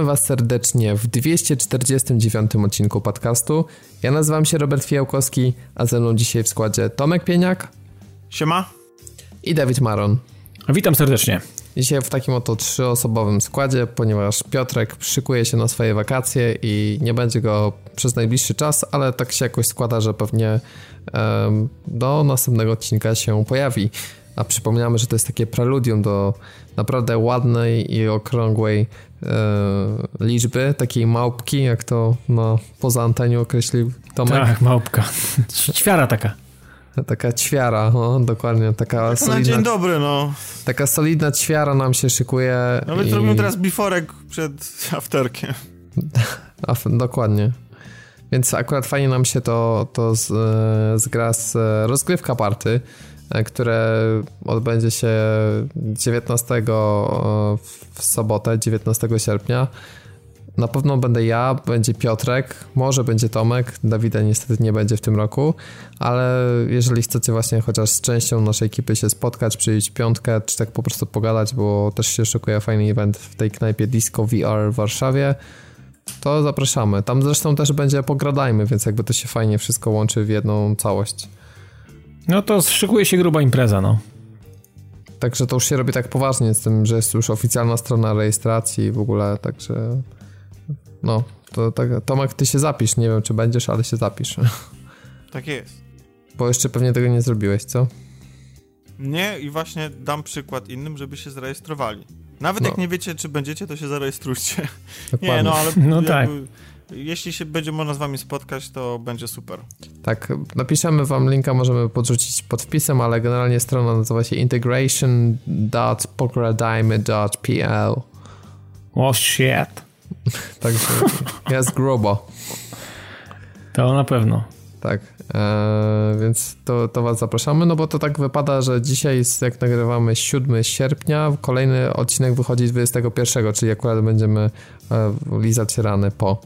Witamy Was serdecznie w 249 odcinku podcastu. Ja nazywam się Robert Fijałkowski, a ze mną dzisiaj w składzie Tomek Pieniak. Siema. I Dawid Maron. Witam serdecznie. Dzisiaj w takim oto trzyosobowym składzie, ponieważ Piotrek szykuje się na swoje wakacje i nie będzie go przez najbliższy czas, ale tak się jakoś składa, że pewnie um, do następnego odcinka się pojawi. A przypominamy, że to jest takie preludium do naprawdę ładnej i okrągłej e, liczby, takiej małpki, jak to no, poza antenią określił Tomek. Tak, małpka. Ćwiara taka. Taka ćwiara, no, dokładnie, taka solidna... Na dzień dobry, no. Taka solidna ćwiara nam się szykuje. Nawet i... robimy teraz biforek przed afterkiem. dokładnie. Więc akurat fajnie nam się to, to z, zgra z rozgrywka party, które odbędzie się 19 w sobotę, 19 sierpnia. Na pewno będę ja, będzie Piotrek, może będzie Tomek, Dawida niestety nie będzie w tym roku, ale jeżeli chcecie właśnie chociaż z częścią naszej ekipy się spotkać, przyjść piątkę, czy tak po prostu pogadać, bo też się szykuje fajny event w tej knajpie Disco VR w Warszawie, to zapraszamy. Tam zresztą też będzie Pogradajmy, więc jakby to się fajnie wszystko łączy w jedną całość. No to szykuje się gruba impreza, no. Także to już się robi tak poważnie z tym, że jest już oficjalna strona rejestracji i w ogóle, także no, to tak, Tomek, ty się zapisz, nie wiem czy będziesz, ale się zapisz. Tak jest. Bo jeszcze pewnie tego nie zrobiłeś, co? Nie i właśnie dam przykład innym, żeby się zarejestrowali. Nawet no. jak nie wiecie, czy będziecie, to się zarejestrujcie. Dokładnie. Nie, no ale no tak. Jeśli się będzie można z wami spotkać, to będzie super. Tak, napiszemy wam linka, możemy podrzucić pod wpisem, ale generalnie strona nazywa się integration.pokradime.pl Oh shit. Także jest grubo. To na pewno. Tak, e, więc to, to was zapraszamy, no bo to tak wypada, że dzisiaj jest, jak nagrywamy 7 sierpnia, kolejny odcinek wychodzi 21, czyli akurat będziemy e, lizać rany po,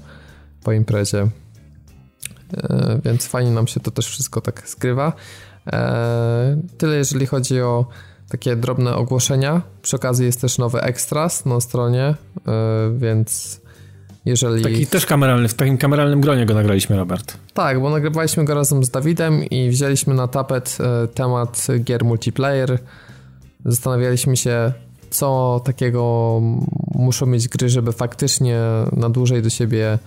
po imprezie. E, więc fajnie nam się to też wszystko tak skrywa. E, tyle jeżeli chodzi o takie drobne ogłoszenia. Przy okazji jest też nowy ekstras na stronie, e, więc jeżeli... Taki też kameralny, w takim kameralnym gronie go nagraliśmy, Robert. Tak, bo nagrywaliśmy go razem z Dawidem i wzięliśmy na tapet temat gier multiplayer. Zastanawialiśmy się, co takiego muszą mieć gry, żeby faktycznie na dłużej do siebie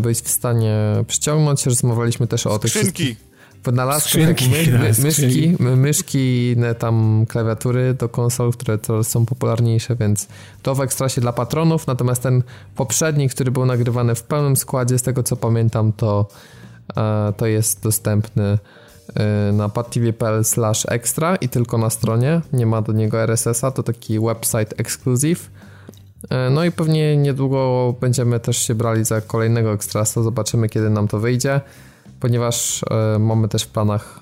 być w stanie przyciągnąć. Rozmawialiśmy też o tych wszystkich wynalazków, jak my, my, myszki, my, myszki, inne tam klawiatury do konsol, które coraz są popularniejsze, więc to w ekstrasie dla patronów, natomiast ten poprzedni, który był nagrywany w pełnym składzie, z tego co pamiętam, to, e, to jest dostępny e, na padtv.pl slash extra i tylko na stronie, nie ma do niego RSS-a, to taki website exclusive. E, no i pewnie niedługo będziemy też się brali za kolejnego ekstrasa, zobaczymy kiedy nam to wyjdzie ponieważ e, mamy też w planach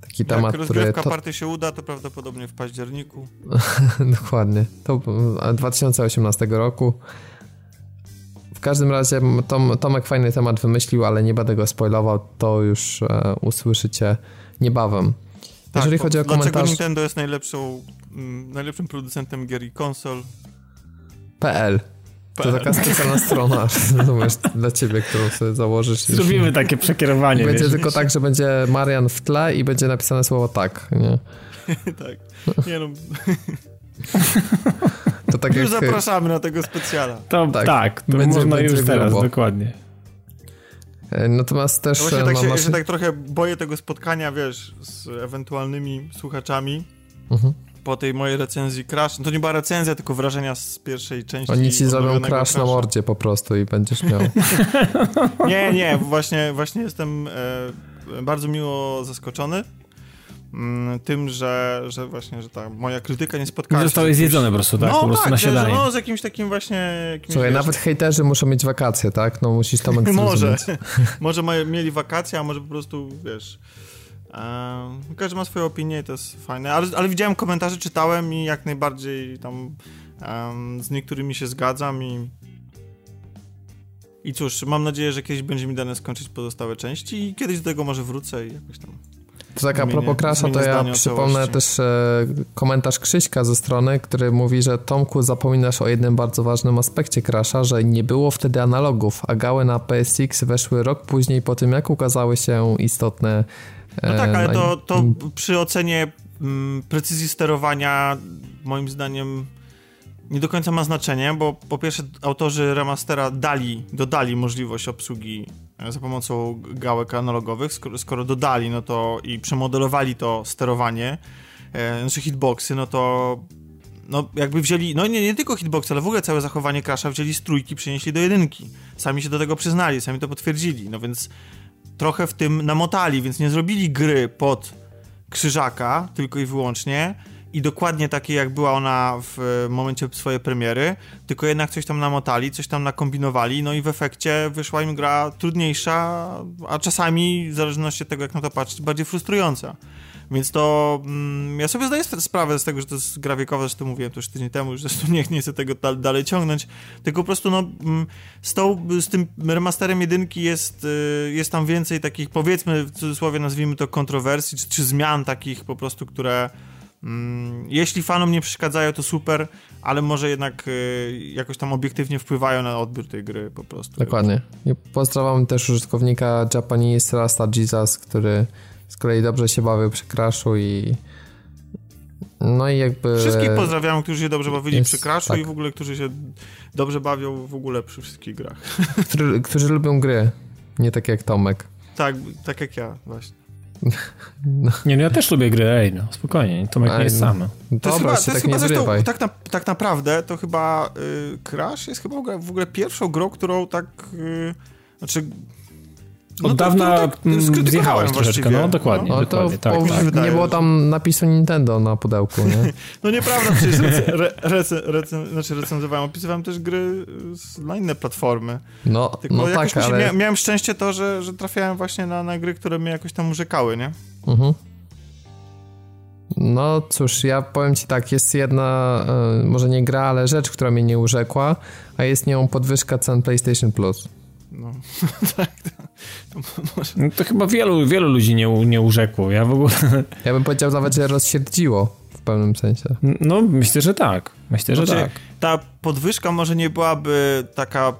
taki temat, który... Jak rozgrywka party się uda, to prawdopodobnie w październiku. Dokładnie. To 2018 roku. W każdym razie Tom, Tomek fajny temat wymyślił, ale nie będę go spoilował, to już e, usłyszycie niebawem. Tak, Jeżeli chodzi o komentarz... Dlaczego Nintendo jest najlepszą, mm, najlepszym producentem gier i konsol? PL. To taka specjalna strona, rozumiesz, dla ciebie, którą sobie założysz. Zrobimy takie przekierowanie. Będzie wiesz, tylko tak, że będzie Marian w tle i będzie napisane słowo tak, nie? tak. Nie no. To tak już jak... zapraszamy na tego specjala. To, tak, tak to będzie, można będzie już teraz, dokładnie. E, natomiast też... No właśnie tak się, masz... tak trochę boję tego spotkania, wiesz, z ewentualnymi słuchaczami. Mhm po tej mojej recenzji Crash, no to nie była recenzja, tylko wrażenia z pierwszej części. Oni ci zrobią Crash na mordzie po prostu i będziesz miał. nie, nie, właśnie, właśnie jestem e, bardzo miło zaskoczony mm, tym, że, że właśnie, że ta moja krytyka nie spotkała się... Zostały zjedzone po prostu, tak? No, po prostu tak, na śniadanie. No, z jakimś takim właśnie... Jakimś, Słuchaj, wiesz, nawet hejterzy muszą mieć wakacje, tak? No musisz tam Może, może mieli wakacje, a może po prostu, wiesz każdy ma swoją opinię i to jest fajne, ale, ale widziałem komentarze, czytałem i jak najbardziej tam um, z niektórymi się zgadzam i i cóż, mam nadzieję, że kiedyś będzie mi dane skończyć pozostałe części i kiedyś do tego może wrócę i jakoś tam To tak a propos Crasha, to ja przypomnę też e, komentarz Krzyśka ze strony, który mówi, że Tomku zapominasz o jednym bardzo ważnym aspekcie Crasha, że nie było wtedy analogów, a gały na PSX weszły rok później po tym, jak ukazały się istotne... E, no tak, ale to, to przy ocenie mm, precyzji sterowania moim zdaniem nie do końca ma znaczenie, bo po pierwsze autorzy remastera dali, dodali możliwość obsługi e, za pomocą gałek analogowych, skoro, skoro dodali, no to i przemodelowali to sterowanie, e, znaczy hitboxy, no to no jakby wzięli, no nie, nie tylko hitboxy, ale w ogóle całe zachowanie Crasha wzięli z trójki, przenieśli do jedynki. Sami się do tego przyznali, sami to potwierdzili, no więc trochę w tym namotali, więc nie zrobili gry pod krzyżaka tylko i wyłącznie, i dokładnie takie jak była ona w momencie swojej premiery, tylko jednak coś tam namotali, coś tam nakombinowali, no i w efekcie wyszła im gra trudniejsza, a czasami, w zależności od tego jak na to patrzeć, bardziej frustrująca. Więc to mm, ja sobie zdaję sprawę z tego, że to jest gra wiekowa, zresztą mówiłem to już tydzień temu, już zresztą nie, nie chcę tego da dalej ciągnąć, tylko po prostu no, mm, z, tą, z tym remasterem jedynki jest, y, jest tam więcej takich, powiedzmy w cudzysłowie nazwijmy to kontrowersji, czy, czy zmian takich po prostu, które Mm, jeśli fanom nie przeszkadzają, to super, ale może jednak y, jakoś tam obiektywnie wpływają na odbiór tej gry po prostu. Dokładnie. I pozdrawiam też użytkownika Japanese Rasta Jesus, który z kolei dobrze się bawił przy Crashu i no i jakby... Wszystkich pozdrawiam, którzy się dobrze bawili jest, przy Crashu tak. i w ogóle, którzy się dobrze bawią w ogóle przy wszystkich grach. Którzy, którzy lubią gry, nie tak jak Tomek. Tak, tak jak ja właśnie. No. Nie, no ja też lubię gry, ej, no spokojnie, Tomek nie jest sam. To jest chyba, to jest tak chyba zresztą, tak, na, tak naprawdę, to chyba y, Crash jest chyba w ogóle pierwszą grą, którą tak, y, znaczy no Od dawna tak zjechałeś troszeczkę, no dokładnie. No, dokładnie to tak, tak. Nie było tam napisu Nintendo na pudełku, nie? no nieprawda, przecież re, rece, rece, znaczy recenzowałem, opisywałem też gry na inne platformy. No, Tylko no tak, ale... Mia, miałem szczęście to, że, że trafiałem właśnie na, na gry, które mnie jakoś tam urzekały, nie? Mhm. No cóż, ja powiem ci tak, jest jedna, y, może nie gra, ale rzecz, która mnie nie urzekła, a jest nią podwyżka cen PlayStation Plus. No, tak, to, to, może... no to chyba wielu, wielu ludzi nie, nie urzekło. Ja w ogóle. Ja bym powiedział nawet, że rozsierdziło w pewnym sensie. No, myślę, że tak. Myślę, że znaczy, tak. Ta podwyżka może nie byłaby taka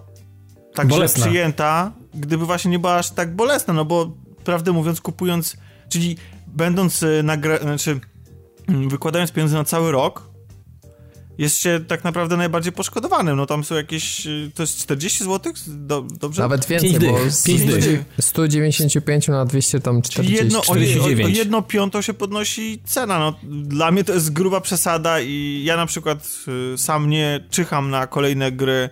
tak bolesna. przyjęta, gdyby właśnie nie była aż tak bolesna, no bo prawdę mówiąc, kupując, czyli będąc y, nagra... znaczy mm, wykładając pieniądze na cały rok, jest się tak naprawdę najbardziej poszkodowanym. No tam są jakieś, to jest 40 zł? Do, dobrze? Nawet więcej, bo z 195 na 200 tam 40. Jedno, o, o, o jedno piąto się podnosi cena. No, dla mnie to jest gruba przesada i ja na przykład y, sam nie czyham na kolejne gry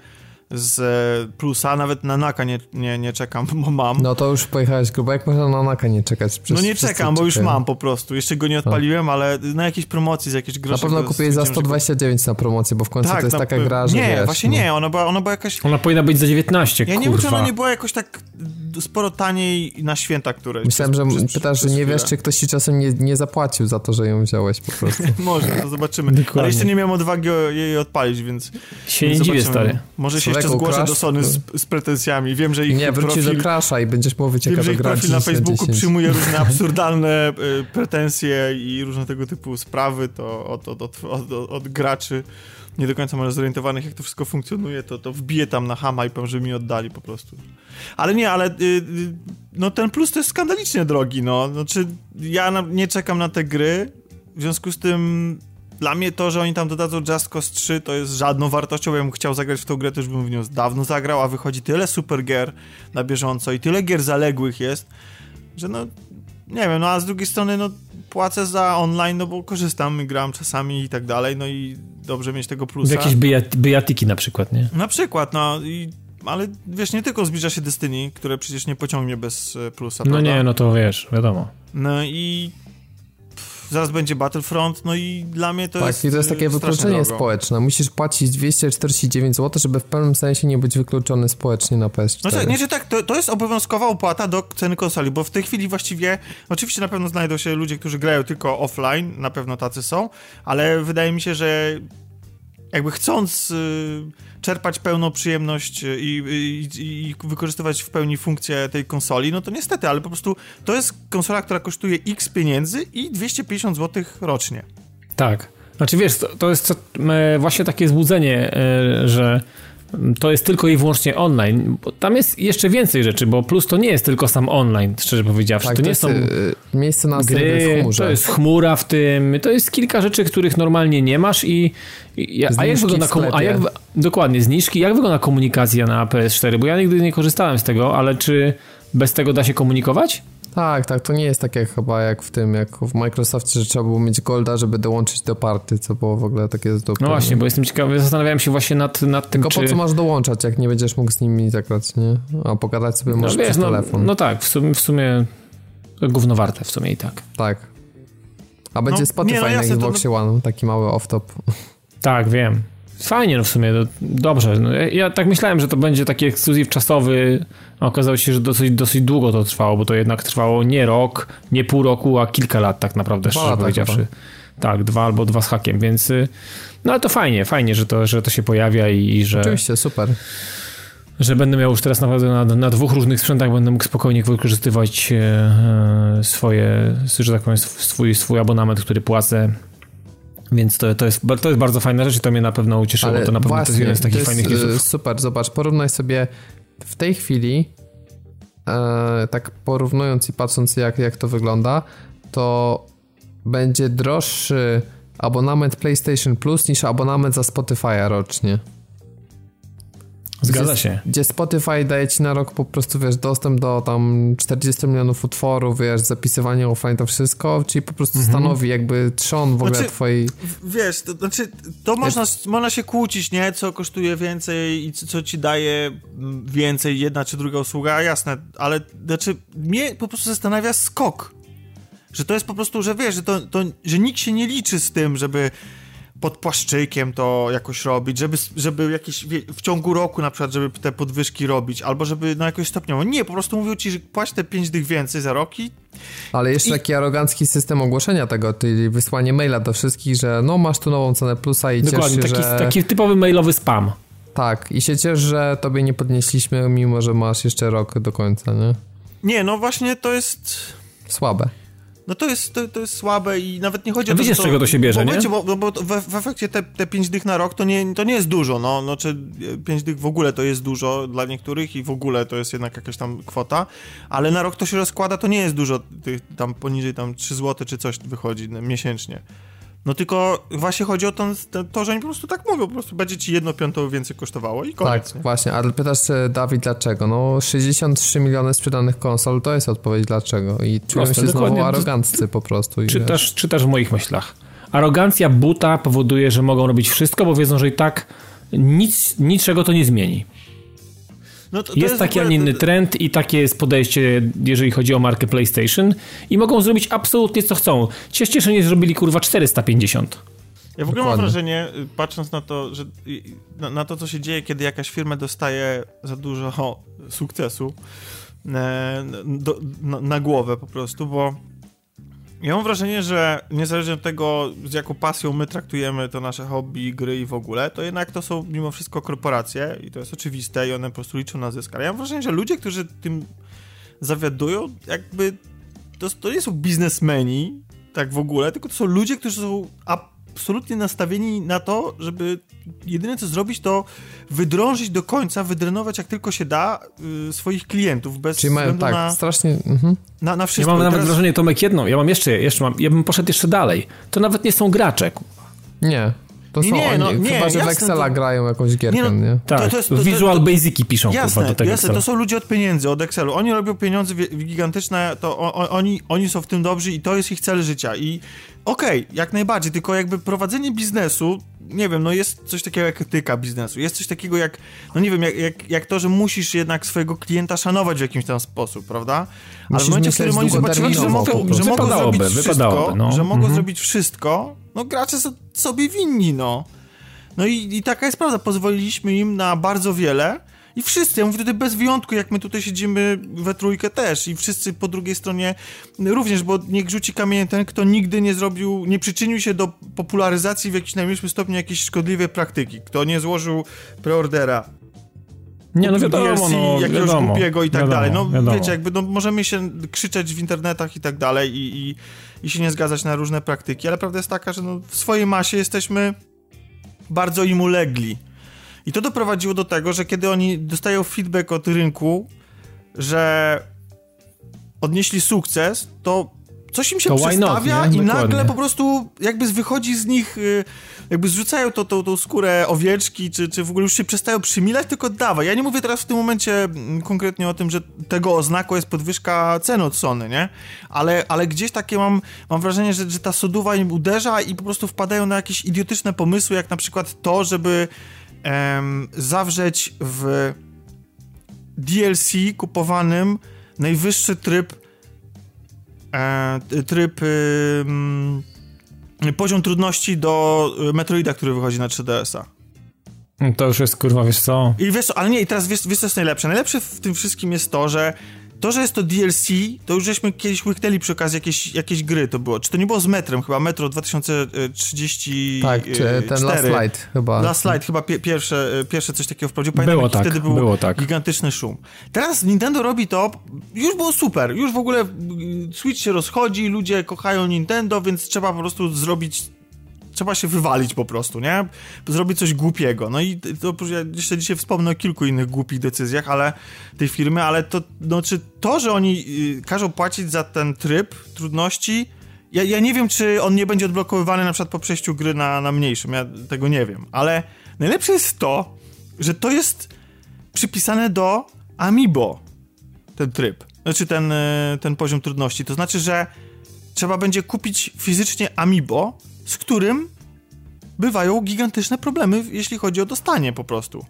z plusa, nawet na Naka nie, nie, nie czekam, bo mam. No to już pojechałeś grubo, jak można na Naka nie czekać? Przez, no nie czekam, bo już mam po prostu, jeszcze go nie odpaliłem, ale na jakieś promocji z jakiejś groszy. Na pewno kupiłeś za 129 na promocję, bo w końcu tak, to jest taka gra, że Nie, wiesz, właśnie no. nie, ona była, ona była jakaś... Ona powinna być za 19, Ja kurwa. nie wiem, czy ona nie była jakoś tak sporo taniej na święta któreś. Myślałem, że przez, pytasz, że nie wiesz, czy ktoś ci czasem nie, nie zapłacił za to, że ją wziąłeś po prostu. Może, to zobaczymy. Dokładnie. Ale jeszcze nie miałem odwagi jej odpalić, więc... Się nie dziwię, stary. Może się jeszcze zgłoszę do Sony z, z, pretensjami. Wiem, że ich Nie, wrócisz profil, do Crasha i będziesz mówić, jaka Wiem, że profil na Facebooku przyjmuje różne absurdalne y, pretensje i różne tego typu sprawy to od, od, od, od, od graczy nie do końca może zorientowanych, jak to wszystko funkcjonuje, to, to wbije tam na hama i powiem, że mi oddali po prostu. Ale nie, ale y, y, no ten plus to jest skandalicznie drogi, no. Znaczy, ja na, nie czekam na te gry, w związku z tym dla mnie to, że oni tam dodadzą Just Cause 3 to jest żadną wartością, ja bym chciał zagrać w tą grę, to już bym w nią dawno zagrał, a wychodzi tyle super gier na bieżąco i tyle gier zaległych jest, że no, nie wiem, no a z drugiej strony, no płacę za online, no bo korzystam, gram czasami i tak dalej, no i dobrze mieć tego plusa. Jakieś bijatyki na przykład, nie? Na przykład, no i ale wiesz, nie tylko zbliża się Destiny, które przecież nie pociągnie bez e, plusa, No prawda? nie, no to wiesz, wiadomo. No i zaraz będzie Battlefront, no i dla mnie to tak, jest Tak, i to jest takie wykluczenie drogo. społeczne. Musisz płacić 249 zł, żeby w pewnym sensie nie być wykluczony społecznie na PS4. No tak, nie, że tak, to, to jest obowiązkowa opłata do ceny konsoli, bo w tej chwili właściwie, oczywiście na pewno znajdą się ludzie, którzy grają tylko offline, na pewno tacy są, ale wydaje mi się, że jakby chcąc y, czerpać pełną przyjemność y, i, i, i, wykorzystywać w pełni funkcję tej konsoli, no to niestety, ale po prostu to jest konsola, która kosztuje x pieniędzy i 250 zł rocznie. Tak. Znaczy wiesz, to, to jest właśnie takie złudzenie, e, że to jest tylko i wyłącznie online. Bo tam jest jeszcze więcej rzeczy, bo plus to nie jest tylko sam online, szczerze powiedziawszy. Tak, to, to nie są y, miejsce na gry, w chmurze. to jest chmura w tym, to jest kilka rzeczy, których normalnie nie masz i, i a jak wygląda a jak, dokładnie, zniżki, jak wygląda komunikacja na PS4, bo ja nigdy nie korzystałem z tego, ale czy bez tego da się komunikować? Tak, tak, to nie jest takie chyba jak w tym, jak w Microsoftie, że trzeba było mieć Golda, żeby dołączyć do party, co było w ogóle takie z No właśnie, bo jestem ciekawy, zastanawiałem się właśnie nad, nad tym, Tylko czy... po co masz dołączać, jak nie będziesz mógł z nimi zagrać, nie? A pogadać sobie możesz no, wiesz, przez no, telefon. No tak, w sumie, w sumie gówno warte w sumie i tak. Tak. A będzie no, Spotify nie, no, na Xboxie to... One, taki mały off-top. Tak, wiem. Fajnie, no w sumie, no, dobrze. No, ja, ja, tak myślałem, że to będzie taki ekskluzyw czasowy, a okazało się, że dosyć, dosyć długo to trwało, bo to jednak trwało nie rok, nie pół roku, a kilka lat tak naprawdę, dwa szczerze powiedziawszy. Chyba. Tak, dwa albo dwa z hakiem, więc y, no ale to fajnie, fajnie, że to, że to się pojawia i, i że... Oczywiście, super że będę miał już teraz naprawdę na, na dwóch różnych sprzętach będę mógł spokojnie wykorzystywać e, swoje, że tak powiem, swój, swój abonament, który płacę więc to, to, jest, to jest bardzo fajna rzecz i to mnie na pewno ucieszyło. Ale to na pewno właśnie, to jest jeden z takich jest, fajnych newsów. Super, zobacz, porównaj sobie w tej chwili, e, tak porównując i patrząc jak, jak to wygląda, to będzie droższy abonament PlayStation Plus niż abonament za Spotify'a rocznie. Zgadza się. Gdzie Spotify daje ci na rok po prostu, wiesz, dostęp do tam 40 milionów utworów, wiesz, zapisywanie offline, to wszystko, czyli po prostu mhm. stanowi jakby trzon w ogóle znaczy, twojej... Wiesz, to znaczy, to można, można się kłócić, nie? Co kosztuje więcej i co ci daje więcej jedna czy druga usługa, jasne, ale znaczy, mnie po prostu zastanawia skok. Że to jest po prostu, że wiesz, że, to, to, że nikt się nie liczy z tym, żeby pod płaszczykiem to jakoś robić, żeby, żeby jakieś w ciągu roku na przykład, żeby te podwyżki robić, albo żeby na jakoś stopniowo. Nie, po prostu mówił ci, że płać te 5 dych więcej za rok i ale jeszcze I... taki arogancki system ogłoszenia tego, czyli wysłanie maila do wszystkich, że no masz tu nową cenę plusa i Dokładnie, ciesz się, taki, że... taki typowy mailowy spam. Tak, i się ciesz, że tobie nie podnieśliśmy, mimo że masz jeszcze rok do końca, nie? Nie, no właśnie to jest... Słabe. No to jest, to, to jest słabe i nawet nie chodzi o to, Wiecie, z czego to się bierze, bo, nie? Bo, bo w, w, efekcie te, te 5 dych na rok to nie, to nie jest dużo, no, no czy 5 dych w ogóle to jest dużo dla niektórych i w ogóle to jest jednak jakaś tam kwota, ale na rok to się rozkłada, to nie jest dużo, tam poniżej tam 3 zł czy coś wychodzi miesięcznie. No tylko właśnie chodzi o to, to, że oni po prostu tak mówią, po prostu będzie ci jedno piątą więcej kosztowało i koniec. Tak, nie? właśnie, ale pytasz Dawid dlaczego? No 63 miliony sprzedanych konsol to jest odpowiedź dlaczego i czują się znowu dokładnie. aroganccy po prostu. Czytasz, czytasz w moich myślach. Arogancja buta powoduje, że mogą robić wszystko, bo wiedzą, że i tak nic, niczego to nie zmieni. No to, to jest, jest, taki, a nie inny trend i takie jest podejście, jeżeli chodzi o markę PlayStation i mogą zrobić absolutnie co chcą. Cieszcie się, nie zrobili kurwa 450. Ja w ogóle Dokładnie. mam wrażenie, patrząc na to, że na, na, to, co się dzieje, kiedy jakaś firma dostaje za dużo sukcesu e, do, na, na głowę po prostu, bo ja mam wrażenie, że niezależnie od tego, z jaką pasją my traktujemy to nasze hobby, gry i w ogóle, to jednak to są mimo wszystko korporacje i to jest oczywiste i one po prostu liczą na zysk. Ale ja mam wrażenie, że ludzie, którzy tym zawiadują, jakby to, to nie są biznesmeni, tak w ogóle, tylko to są ludzie, którzy są absolutnie nastawieni na to, żeby jedyne co zrobić, to wydrążyć do końca, wydrenować jak tylko się da y, swoich klientów, bez Czyli mają, tak, na, strasznie... Mhm. Na, na wszystko. Ja mam nawet teraz... wrażenie, Tomek, jedną, ja mam jeszcze, jeszcze mam, ja bym poszedł jeszcze dalej. To nawet nie są gracze. Nie. To nie, są nie, oni, no, nie, chyba, że jasne, w Excela to... grają jakąś gierkę, nie? No, nie? Tak, to, to jest, to, Visual Basic'i piszą jasne, do tego jasne, to są ludzie od pieniędzy, od Excelu. Oni robią pieniądze gigantyczne, to o, oni, oni są w tym dobrzy i to jest ich cel życia. I okej, okay, jak najbardziej, tylko jakby prowadzenie biznesu, nie wiem, no jest coś takiego jak etyka biznesu, jest coś takiego jak, no nie wiem, jak, jak, jak to, że musisz jednak swojego klienta szanować w jakimś tam sposób, prawda? Ale w momencie, w którym oni zobaczyli, że mogą, że mogą zrobić wszystko, no. że mogą mhm. zrobić wszystko, no gracze są sobie winni, no. No i, i taka jest prawda, pozwoliliśmy im na bardzo wiele I wszyscy, ja mówię tutaj bez wyjątku, jak my tutaj siedzimy we trójkę też i wszyscy po drugiej stronie również, bo niech rzuci kamień ten, kto nigdy nie zrobił, nie przyczynił się do popularyzacji w jakimś najmniejszym stopniu jakiejś szkodliwej praktyki, kto nie złożył preordera, nie, no wiadomo, DLC, no, jakiegoś wiadomo, głupiego i tak wiadomo, dalej. No wiadomo. wiecie, jakby no, możemy się krzyczeć w internetach i tak dalej i, i, i się nie zgadzać na różne praktyki, ale prawda jest taka, że no, w swojej masie jesteśmy bardzo im ulegli. I to doprowadziło do tego, że kiedy oni dostają feedback od rynku, że odnieśli sukces, to coś im się To not, przestawia nie? i nagle Dokładnie. po prostu jakby wychodzi z nich, y, jakby zrzucają to, tą, tą skórę owieczki, czy, czy w ogóle już się przestają przymilać, tylko dawaj. Ja nie mówię teraz w tym momencie mm, konkretnie o tym, że tego oznaku jest podwyżka ceny od Sony, nie? Ale, ale gdzieś takie mam, mam wrażenie, że, że ta soduwa im uderza i po prostu wpadają na jakieś idiotyczne pomysły, jak na przykład to, żeby em, zawrzeć w DLC kupowanym najwyższy tryb e, tryb ym, poziom trudności do Metroida, który wychodzi na 3DS-a. To już jest kurwa, wiesz co? I wiesz co, ale nie, i teraz wiesz, wiesz co jest najlepsze? Najlepsze w tym wszystkim jest to, że to, że jest to DLC, to już żeśmy kiedyś łyknęli przy okazji jakieś, jakieś gry to było. Czy to nie było z Metrem chyba? Metro 2030 Tak, czy ten Last Light chyba. Last Light chyba pie, pierwsze, pierwsze coś takiego wprowadził. Pamiętam, Było tak, wtedy był było tak. gigantyczny szum. Teraz Nintendo robi to, już było super, już w ogóle y, Switch się rozchodzi, ludzie kochają Nintendo, więc trzeba po prostu zrobić trzeba się wywalić po prostu, nie? Zrobić coś głupiego. No i to ja jeszcze dzisiaj wspomnę o kilku innych głupich decyzjach, ale tej firmy, ale to, no czy to, że oni y, każą płacić za ten tryb trudności, ja, ja nie wiem, czy on nie będzie odblokowywany na przykład po przejściu gry na, na mniejszym, ja tego nie wiem, ale najlepsze jest to, że to jest przypisane do Amiibo, ten tryb, znaczy ten, y, ten poziom trudności, to znaczy, że trzeba będzie kupić fizycznie Amiibo, z którym bywają gigantyczne problemy, jeśli chodzi o dostanie po prostu.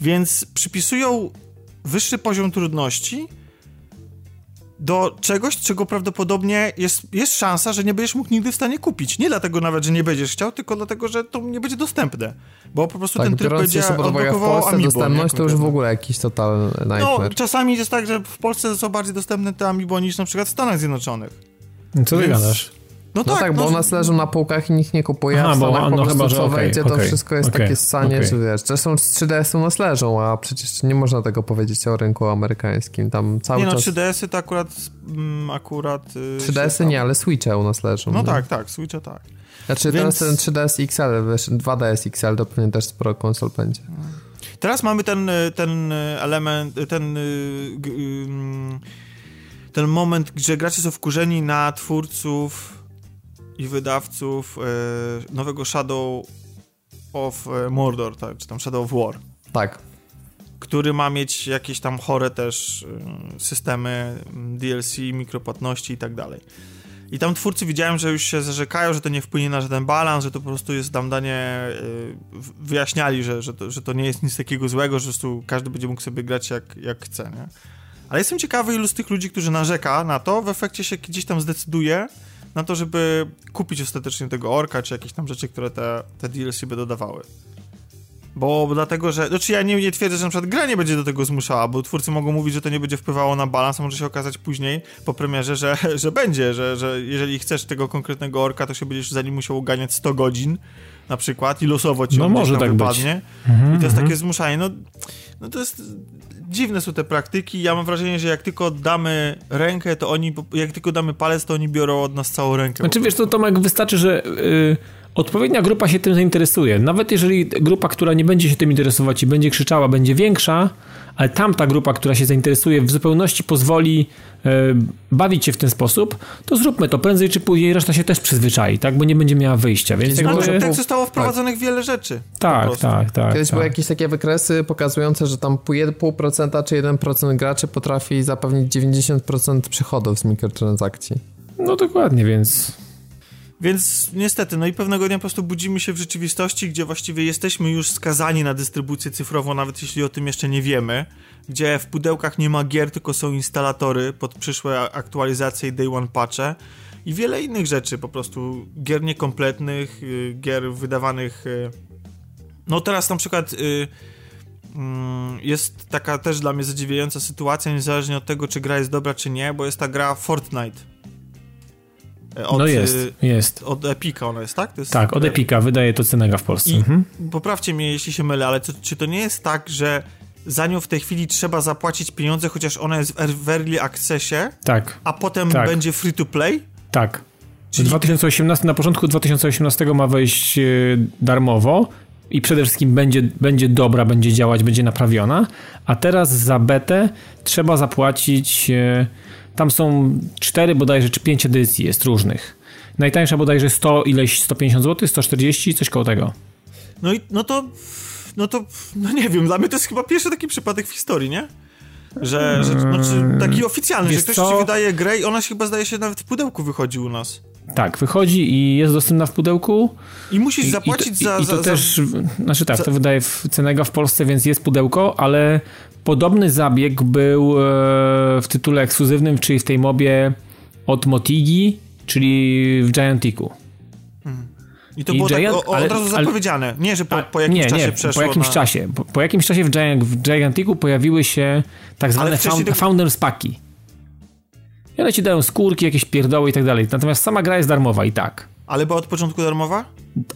Więc przypisują wyższy poziom trudności do czegoś, czego prawdopodobnie jest, jest szansa, że nie będziesz mógł nigdy w stanie kupić. Nie dlatego nawet, że nie będziesz chciał, tylko dlatego, że to nie będzie dostępne. Bo po prostu Tak, ten tryb będzie odblokował Polsce Amiibo, dostępność, to już w ogóle jakiś total No, nightmare. czasami jest tak, że w Polsce są bardziej dostępne te Amiibo niż na przykład w Stanach Zjednoczonych. Co ty Więc- gadasz? No, No tak, bo one leżą na półkach i nikt nie kupuje, Aha, a w bo- no po prostu chyba, że co okej, wejdzie, to okej, wszystko jest okej, takie ssanie, okej. czy wiesz, zresztą 3DS-y u nas leżą, a przecież nie można tego powiedzieć o rynku amerykańskim, tam cały Nie no, czas... 3DS-y to akurat, mm, akurat... y, 3DS-y się nie, ale Switche u nas leżą. No nie? tak, tak, Switcha tak. Znaczy Więc- teraz ten 3DS XL, wiesz, 2DS XL to pewnie też sporo konsol będzie. Teraz mamy ten, y, ten y, element, y, ten y, g- ym, ten moment, gdzie gracze są wkurzeni na twórców i wydawców y, nowego Shadow of y, Mordor, tak, czy tam Shadow of War, Tak, który ma mieć jakieś tam chore też y, systemy DLC, mikropłatności i tak dalej. I tam twórcy widziałem, że już się zarzekają, że to nie wpłynie na żaden balans, że to po prostu jest tam danie. w- wyjaśniali, że, że, to, że to nie jest nic takiego złego, że po prostu każdy będzie mógł sobie grać jak, jak chce, nie? Ale jestem ciekawy, ilu z tych ludzi, którzy narzeka na to, w efekcie się gdzieś tam zdecyduje na to, żeby kupić ostatecznie tego orka, czy jakieś tam rzeczy, które te, te DLC by dodawały. Bo dlatego, że. Znaczy ja nie, nie twierdzę, że na przykład gra nie będzie do tego zmuszała, bo twórcy mogą mówić, że to nie będzie wpływało na balans, a może się okazać później po premierze, że, że będzie, że, że jeżeli chcesz tego konkretnego orka, to się będziesz za nim musiał ganiać 100 godzin na przykład i losowo ci No może tak być. wypadnie. Mhm, I to jest mhm. takie zmuszanie. No, no to jest. Dziwne są te praktyki. Ja mam wrażenie, że jak tylko damy rękę, to oni. Jak tylko damy palec, to oni biorą od nas całą rękę. Znaczy wiesz, to Tomek, wystarczy, że y, odpowiednia grupa się tym zainteresuje. Nawet jeżeli grupa, która nie będzie się tym interesować i będzie krzyczała, będzie większa, ale tamta grupa, która się zainteresuje, w zupełności pozwoli y, bawić się w ten sposób, to zróbmy to prędzej czy później, reszta się też przyzwyczai, tak? Bo nie będzie miała wyjścia. Więc Kiedyś jakby... tak zostało wprowadzonych wiele rzeczy. Tak, tak, tak. Kiedyś tak. były jakieś takie wykresy pokazujące, że tam pół 1,5% czy 1% graczy potrafi zapewnić 90% przychodów z mikrotransakcji. No dokładnie, więc... Więc niestety, no i pewnego dnia po prostu budzimy się w rzeczywistości, gdzie właściwie jesteśmy już skazani na dystrybucję cyfrową, nawet jeśli o tym jeszcze nie wiemy, gdzie w pudełkach nie ma gier, tylko są instalatory pod przyszłe aktualizacje i day one patche i wiele innych rzeczy, po prostu gier niekompletnych, y, gier wydawanych... y, No teraz na przykład... y, mm, jest taka też dla mnie zadziwiająca sytuacja, niezależnie od tego, czy gra jest dobra, czy nie, bo jest ta gra Fortnite. E, od, no jest, jest. Od Epika ona jest, tak? Jest tak, od Epika, wydaje to Cenega w Polsce. I mhm. Poprawcie mnie, jeśli się mylę, ale to, czy to nie jest tak, że za nią w tej chwili trzeba zapłacić pieniądze, chociaż ona jest w early accessie, tak. a potem tak. będzie free to play? Tak. Czyli... 2018, na początku 2018 ma wejść e, darmowo i przede wszystkim będzie, będzie dobra, będzie działać, będzie naprawiona, a teraz za betę trzeba zapłacić, e, tam są cztery bodajże, czy pięć edycji jest różnych. Najtańsza bodajże 100 ileś, 150 zł, 140, coś koło tego. No i no to no to, no nie wiem, dla mnie to jest chyba pierwszy taki przypadek w historii, nie? Że, że znaczy, taki oficjalny, Wiesz że ktoś co? ci wydaje grę i ona się chyba zdaje się nawet w pudełku wychodzi u nas. Tak, wychodzi i jest dostępna w pudełku. I musisz zapłacić i, za, i, i to za, też, znaczy tak, za... to wydaje w Cenega w Polsce, więc jest pudełko, ale podobny zabieg był e, w tytule ekskluzywnym, czyli w tej mobie od Motigi, czyli w Giantiku. I to I było Giant, tak o, o, ale, od razu zapowiedziane. Ale, nie, że po, po jakimś nie, czasie nie, przeszło. Po jakimś na... czasie. Po, po, jakimś czasie w, Giant, w Giantiku pojawiły się tak zwane found, to... Founders Paki. I one ci dają skórki, jakieś pierdoły i tak dalej. Natomiast sama gra jest darmowa i tak. Ale była od początku darmowa?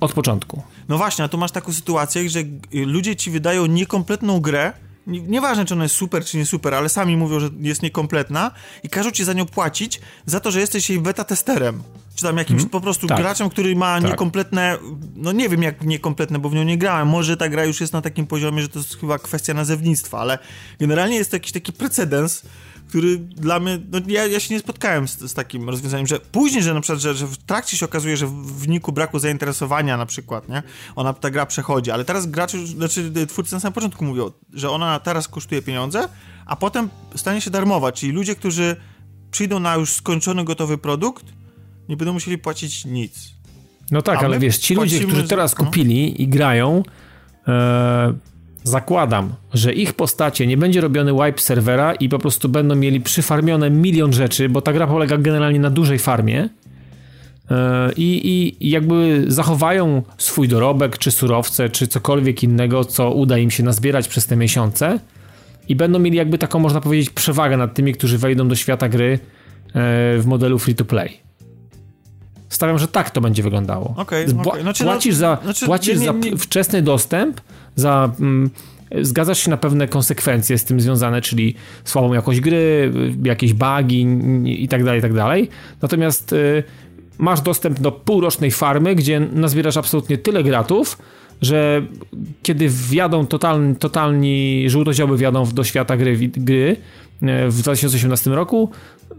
Od początku. No właśnie, a tu masz taką sytuację, że ludzie ci wydają niekompletną grę, nieważne czy ona jest super czy nie super, ale sami mówią, że jest niekompletna i każą ci za nią płacić za to, że jesteś jej beta testerem. Czy tam jakimś mm, po prostu tak. graczem, który ma tak. niekompletne, no nie wiem jak niekompletne, bo w nią nie grałem. Może ta gra już jest na takim poziomie, że to jest chyba kwestia nazewnictwa, ale generalnie jest to jakiś taki precedens, który dla mnie, no ja, ja się nie spotkałem z, z, takim rozwiązaniem, że później, że na przykład, że, że w trakcie się okazuje, że w wyniku braku zainteresowania na przykład, nie, ona, ta gra przechodzi, ale teraz gracze, znaczy twórcy na samym początku mówią, że ona teraz kosztuje pieniądze, a potem stanie się darmowa, czyli ludzie, którzy przyjdą na już skończony, gotowy produkt, nie będą musieli płacić nic. No tak, ale wiesz, ci ludzie, którzy teraz no. kupili i grają, e, zakładam, że ich postacie nie będzie robiony wipe serwera i po prostu będą mieli przyfarmione milion rzeczy, bo ta gra polega generalnie na dużej farmie. E, I, I jakby zachowają swój dorobek, czy surowce, czy cokolwiek innego, co uda im się nazbierać przez te miesiące, i będą mieli jakby taką, można powiedzieć, przewagę nad tymi, którzy wejdą do świata gry e, w modelu free to play. Stawiam, że tak to będzie wyglądało. Okay, okay. Znaczy, płacisz no, za, znaczy, płacisz nie, nie, nie. za wczesny dostęp, za. Mm, zgadzasz się na pewne konsekwencje z tym związane, czyli słabą jakość gry, jakieś bugi i tak dalej, i tak dalej. Natomiast y, masz dostęp do półrocznej farmy, gdzie nazbierasz absolutnie tyle gratów, że kiedy wjadą totalni, totalni wjadą do świata gry, gry e, w 2018 roku,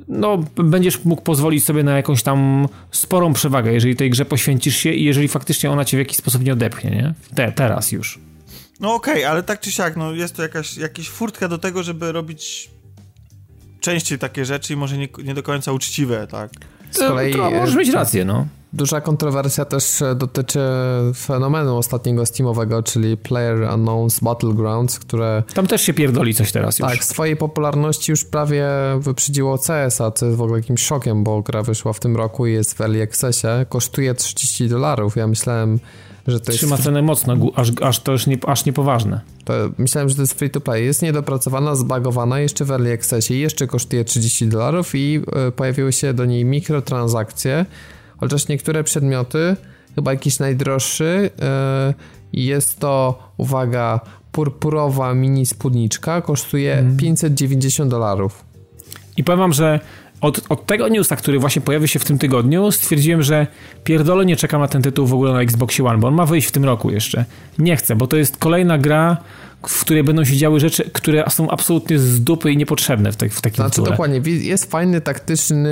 no będziesz mógł pozwolić sobie na jakąś tam sporą przewagę, jeżeli tej grze poświęcisz się i jeżeli faktycznie ona cię w jakiś sposób nie odepchnie, nie? Te, teraz już. No okej, okay, ale tak czy siak, no jest to jakaś, jakaś furtka do tego, żeby robić częściej takie rzeczy i może nie, nie do końca uczciwe, tak? Z kolei... To, możesz mieć rację, no. Duża kontrowersja też e, dotyczy fenomenu ostatniego Steamowego, czyli Player Unknown's Battlegrounds, które... Tam też się pierdoli coś teraz już. Tak, swojej popularności już prawie wyprzedziło CS-a, co jest w ogóle jakimś szokiem, bo gra wyszła w tym roku i jest w Early Accessie. Kosztuje 30 dolarów. Ja myślałem, że to Trzyma jest... cenę mocno, aż, aż to już nie, aż niepoważne. To myślałem, że to jest free to play. Jest niedopracowana, zbagowana, jeszcze w Early Accessie, jeszcze kosztuje 30 dolarów i y, pojawiły się do niej mikrotransakcje, chociaż niektóre przedmioty, chyba jakiś najdroższy, e, jest to, uwaga, purpurowa mini spódniczka, kosztuje mm. 590 dolarów. I powiem wam, że od, od tego newsa, który właśnie pojawił się w tym tygodniu, stwierdziłem, że pierdolę nie czekam na ten tytuł w ogóle na Xbox One, bo on ma wyjść w tym roku jeszcze. Nie chcę, bo to jest kolejna gra, w której będą się działy rzeczy, które są absolutnie z dupy i niepotrzebne w, te, w takim Znaczy tytule. dokładnie, jest fajny, taktyczny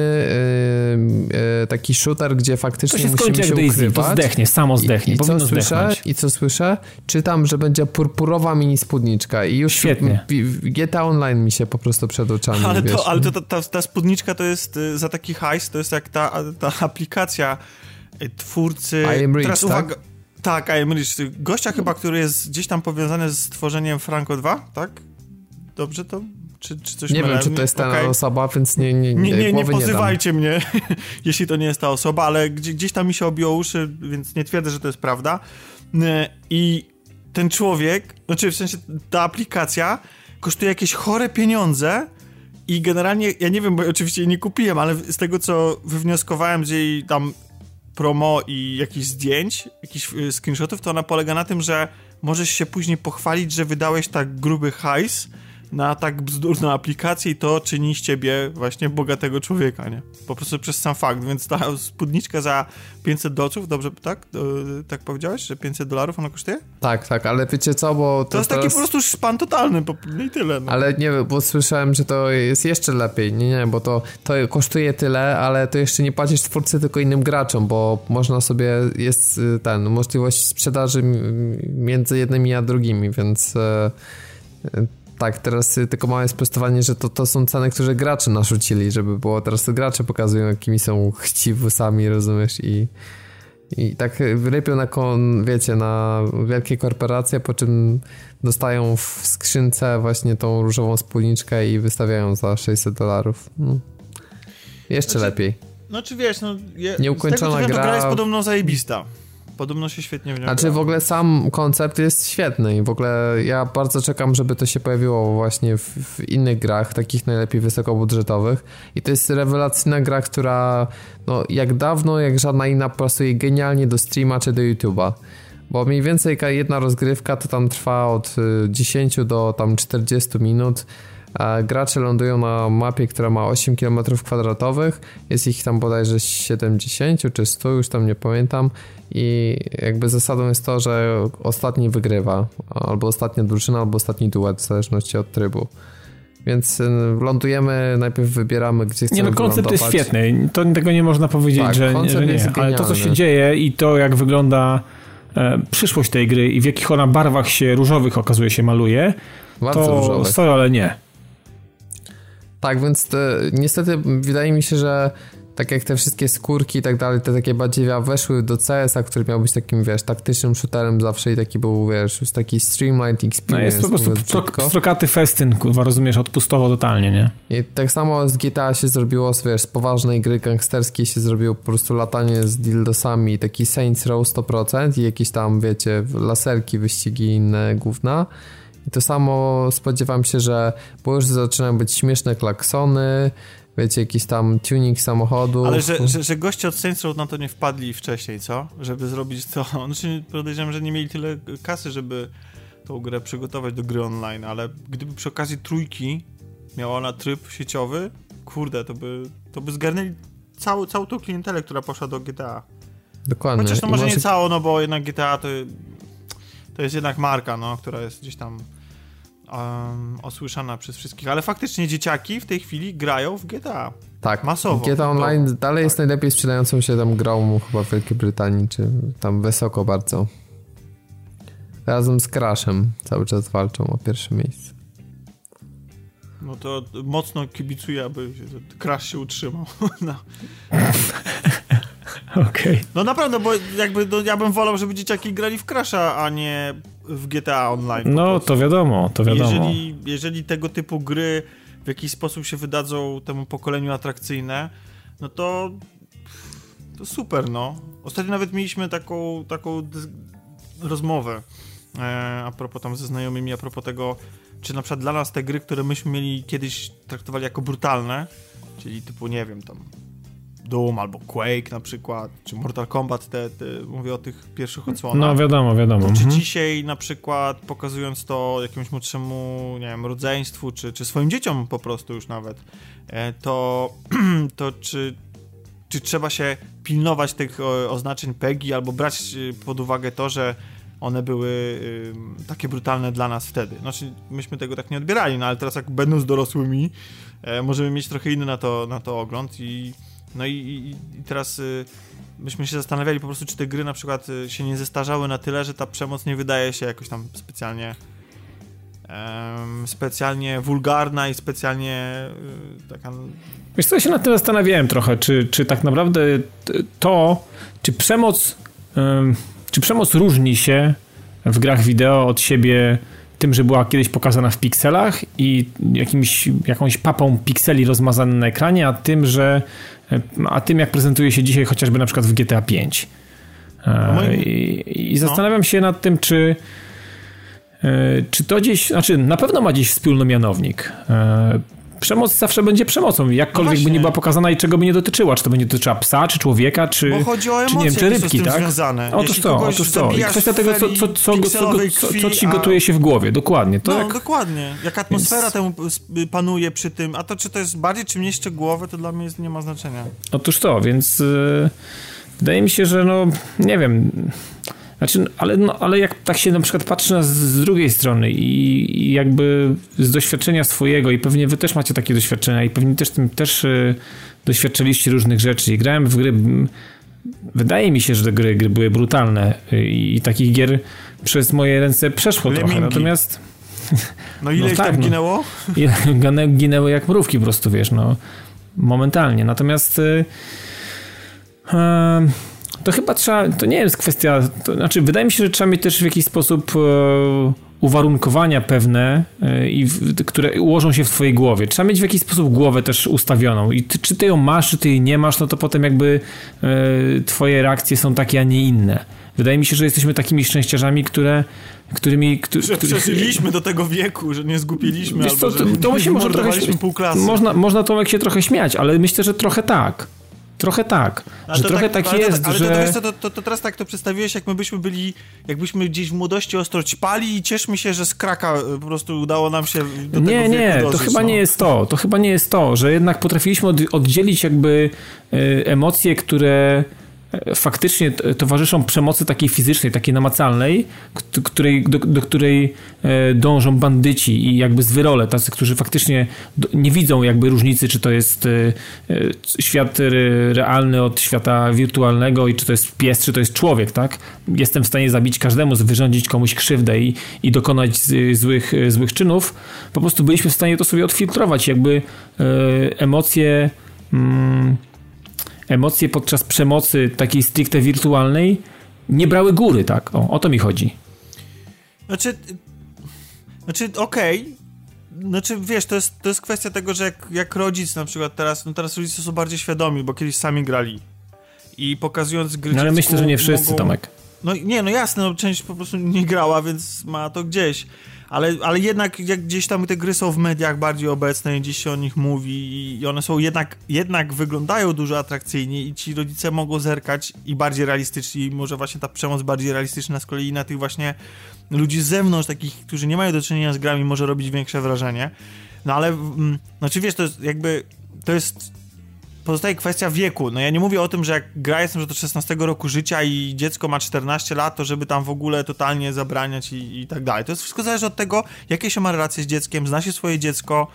yy, yy, taki shooter, gdzie faktycznie to się skończy jak Daisy, ukrywać. to zdechnie, samo zdechnie, I, i co słyszę, I co słyszę? Czytam, że będzie purpurowa mini spódniczka i już Świetnie. GTA Online mi się po prostu przed oczami, Ale, wiesz, to, ale to, ta, ta spódniczka to jest y, za taki hajs, to jest jak ta, ta aplikacja y, twórcy... I am rich, Teraz tak? uwaga, tak, I am Rich. Gościa chyba, który jest gdzieś tam powiązany z tworzeniem Franco 2, tak? Dobrze to? Czy, czy coś Nie wiem, czy to jest ta okay. osoba, więc nie Nie, nie, nie, nie pozywajcie nie mnie, jeśli to nie jest ta osoba, ale gdzieś, gdzieś tam mi się obiło uszy, więc nie twierdzę, że to jest prawda. I ten człowiek, znaczy w sensie ta aplikacja kosztuje jakieś chore pieniądze i generalnie, ja nie wiem, bo oczywiście jej nie kupiłem, ale z tego co wywnioskowałem z jej tam promo i jakichś zdjęć, jakichś y, screenshotów, to ona polega na tym, że możesz się później pochwalić, że wydałeś tak gruby hajs, na tak bzdurną aplikację i to czyni z ciebie właśnie bogatego człowieka, nie? Po prostu przez sam fakt, więc ta spódniczka za 500 dolców, dobrze, tak? tak powiedziałeś, że 500 dolarów ona kosztuje? Tak, tak, ale wiecie co, bo... To, to jest teraz... taki po prostu szpan totalny, no i tyle. No. Ale nie, bo słyszałem, że to jest jeszcze lepiej, nie, nie, bo to, to kosztuje tyle, ale to jeszcze nie płacisz twórcy, tylko innym graczom, bo można sobie, jest y, ten, możliwość sprzedaży między jednymi a drugimi, więc... Tak, teraz y, tylko małe sprostowanie, że to, to są ceny, które gracze narzucili, żeby było, teraz gracze pokazują, jakimi są chciwusami, rozumiesz, i, i tak rypią na, kon, wiecie, na wielkie korporacje, po czym dostają w skrzynce właśnie tą różową spódniczkę i wystawiają za 600 dolarów. No. Jeszcze znaczy, lepiej. No czy wiesz, no... Je, Nieukończona z tego, gra... gra jest podobno zajebista. Podobno się świetnie w nią Znaczy w ogóle sam koncept jest świetny i w ogóle ja bardzo czekam, żeby to się pojawiło właśnie w, w, innych grach, takich najlepiej wysokobudżetowych. I to jest rewelacyjna gra, która no jak dawno, jak żadna inna pasuje genialnie do streama czy do YouTube'a. Bo mniej więcej jedna rozgrywka to tam trwa od 10 y, do tam 40 minut gracze lądują na mapie, która ma 8 km kwadratowych. Jest ich tam bodajże 70 czy 100, już tam nie pamiętam. I jakby zasadą jest to, że ostatni wygrywa. Albo ostatnia drużyna, albo ostatni duet, w zależności od trybu. Więc y, lądujemy, najpierw wybieramy, gdzie chcemy Nie no, koncept jest świetny. To, tego nie można powiedzieć, tak, że, że nie. Ale to, co się dzieje i to, jak wygląda e, przyszłość tej gry i w jakich ona barwach się różowych okazuje się maluje, Bardzo to różowych. sorry, ale nie. Tak, więc niestety wydaje mi się, że tak jak te wszystkie skórki i tak dalej, te takie bardziej weszły do CS-a, który miał być takim, wiesz, taktycznym shooterem zawsze i taki był, wiesz, już taki streamlined experience. No jest po prostu pstrokaty festyn, kurwa, rozumiesz, odpustowo totalnie, nie? I tak samo z GTA się zrobiło, wiesz, z poważnej gry gangsterskiej się zrobiło po prostu latanie z dildosami, taki Saints Row 100% i jakieś tam, wiecie, laserki, wyścigi inne gówna. I to samo spodziewam się, że bo już zaczynają być śmieszne klaksony, wiecie, jakiś tam tuning samochodu. Ale że, że, że goście od Saints Row na to nie wpadli wcześniej, co? Żeby zrobić to. Znaczy, podejrzewam, że nie mieli tyle kasy, żeby tą grę przygotować do gry online, ale gdyby przy okazji trójki miała ona tryb sieciowy, kurde, to by, to by zgarnęli całą, całą tą klientelę, która poszła do GTA. Dokładnie. Chociaż to może, może nie całą, no bo jednak GTA to, to jest jednak marka, no, która jest gdzieś tam um, osłyszana przez wszystkich, ale faktycznie dzieciaki w tej chwili grają w GTA. Tak, masowo. GTA Online to, dalej tak. jest najlepiej sprzedającą się tam grą chyba w Wielkiej Brytanii, czy tam wysoko bardzo. Razem z Crashem cały czas walczą o pierwsze miejsce. No to mocno kibicuję, aby Crash się utrzymał. No. Okay. No naprawdę, bo jakby no, ja bym wolał, żeby dzieciaki grali w Crasha, a nie w GTA Online. No, to wiadomo, to wiadomo. Jeżeli, jeżeli tego typu gry w jakiś sposób się wydadzą temu pokoleniu atrakcyjne, no to to super, no. Ostatnio nawet mieliśmy taką, taką rozmowę e, a propos tam ze znajomymi, a propos tego, czy na przykład dla nas te gry, które myśmy mieli kiedyś traktowali jako brutalne, czyli typu, nie wiem, tam Doom albo Quake na przykład, czy Mortal Kombat, te, te mówię o tych pierwszych odsłonach. No wiadomo, wiadomo. To czy mhm. dzisiaj na przykład pokazując to jakiemuś młodszemu, nie wiem, rodzeństwu, czy, czy swoim dzieciom po prostu już nawet, e, to, to czy, czy trzeba się pilnować tych oznaczeń PEGI albo brać e, pod uwagę to, że one były takie brutalne dla nas wtedy. Znaczy, myśmy tego tak nie odbierali, no ale teraz jak będąc dorosłymi, e, możemy mieć trochę inny na to, na to ogląd i no i, i, i teraz y, myśmy się zastanawiali po prostu, czy te gry na przykład y, się nie zestarzały na tyle, że ta przemoc nie wydaje się jakoś tam specjalnie specjalnie wulgarna i specjalnie y, taka... Wiesz co, ja się nad tym zastanawiałem trochę, czy, czy tak naprawdę to, czy przemoc czy przemoc różni się w grach wideo od siebie tym, że była kiedyś pokazana w pikselach i jakimś, jakąś papą pikseli rozmazane na ekranie, a tym, że a tym jak prezentuje się dzisiaj chociażby na przykład w GTA 5. E, I, i zastanawiam no. się nad tym, czy czy to gdzieś, znaczy na pewno ma gdzieś wspólny mianownik. Przemoc zawsze będzie przemocą, jakkolwiek no by nie była pokazana i czego by nie dotyczyła. Czy to będzie dotyczyła psa, czy człowieka, czy, Bo chodzi o emocje, czy, nie wiem, czy rybki, tak? Związane. Otóż to, otóż to. I kwestia tego, co, co, co, co, co ci gotuje się w głowie, dokładnie. To no, jak... dokładnie. Jak atmosfera temu panuje przy tym, a to czy to jest bardziej czy mniej szczegółowe, to dla mnie jest, nie ma znaczenia. Otóż to, więc yy, wydaje mi się, że no, nie wiem... Znaczy, ale, no, ale jak tak się na przykład patrzy na z, z drugiej strony i, i, jakby z doświadczenia swojego i pewnie wy też macie takie doświadczenia i pewnie też tym też y, doświadczyliście różnych rzeczy i grałem w gry wydaje mi się, że te gry, gry były brutalne y, i, i takich gier przez moje ręce przeszło Lemingi. trochę, natomiast no ile no tak, tam no. ginęło? No, ginęły jak mrówki po prostu, wiesz, no momentalnie, natomiast y, to chyba trzeba, to nie jest kwestia, to znaczy wydaje mi się, że trzeba mieć też w jakiś sposób e, uwarunkowania pewne, e, i w, które ułożą się w twojej głowie. Trzeba mieć w jakiś sposób głowę też ustawioną i ty, czy ty ją masz, czy ty jej nie masz, no to potem jakby e, twoje reakcje są takie, a nie inne. Wydaje mi się, że jesteśmy takimi szczęściarzami, które którymi... Któ, że przeżyliśmy do tego wieku, że nie zgupiliśmy, Wiesz, albo to, to, to się może trochę, pół klasy. Można, można Tomek się trochę śmiać, ale myślę, że trochę tak. Trochę tak. że trochę tak, tak jest, ale że... Ale to, to, to, teraz tak to przedstawiłeś, jak my byśmy byli, jakbyśmy gdzieś w młodości ostro ćpali i cieszmy się, że z kraka e, po prostu udało nam się do Nie, tego nie, dożyć, to chyba no. nie jest to. To chyba nie jest to, że jednak potrafiliśmy oddzielić jakby e, emocje, które faktycznie towarzyszą przemocy takiej fizycznej, takiej namacalnej, której, do, do, której e, dążą bandyci i jakby zwyrole, tacy, którzy faktycznie nie widzą jakby różnicy, czy to jest e, e, świat realny od świata wirtualnego i czy to jest pies, czy to jest człowiek, tak? Jestem w stanie zabić każdemu, wyrządzić komuś krzywdę i, i dokonać złych, złych czynów. Po prostu byliśmy w stanie to sobie odfiltrować, jakby emocje... Mm, emocje podczas przemocy takiej stricte wirtualnej nie brały góry, tak? O, o to mi chodzi. Znaczy, znaczy okej, okay. Znaczy, wiesz, to jest, to jest kwestia tego, że jak, jak rodzic na przykład teraz, no teraz rodzice są bardziej świadomi, bo kiedyś sami grali. I pokazując gry No ale myślę, że nie wszyscy, mogą... Tomek. No nie, no jasne, no część po prostu nie grała, więc ma to gdzieś ale, ale jednak jak gdzieś tam te gry są w mediach bardziej obecne gdzieś się o nich mówi i one są jednak, jednak wyglądają dużo atrakcyjniej i ci rodzice mogą zerkać i bardziej realistycznie może właśnie ta przemoc bardziej realistyczna z kolei na tych właśnie ludzi z zewnątrz, takich, którzy nie mają do czynienia z grami może robić większe wrażenie. No ale, mm, znaczy wiesz, to jest jakby, to jest pozostaje kwestia wieku. No ja nie mówię o tym, że jak gra jestem że do 16 roku życia i dziecko ma 14 lat, to żeby tam w ogóle totalnie zabraniać i, i tak dalej. To jest wszystko zależy od tego, jakie się ma relacje z dzieckiem, zna się swoje dziecko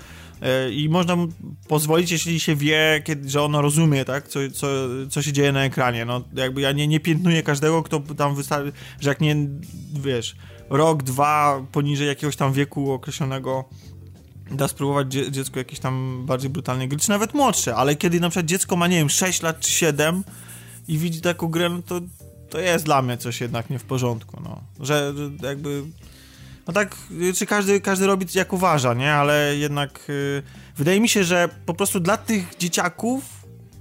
yy, i można mu pozwolić, jeśli się wie, kiedy, że ono rozumie, tak, co, co, co się dzieje na ekranie. No jakby ja nie, nie piętnuję każdego, kto tam wystarczy, że jak nie, wiesz, rok, dwa poniżej jakiegoś tam wieku określonego da spróbować dzie dziecku jakieś tam bardziej brutalnej gry, czy nawet młodsze, ale kiedy na przykład dziecko ma, nie wiem, 6 lat czy 7 i widzi taką grę, no to, to jest dla mnie coś jednak nie w porządku, no. Że, że jakby... No tak, czy każdy, każdy robi jak uważa, nie? Ale jednak yy, wydaje mi się, że po prostu dla tych dzieciaków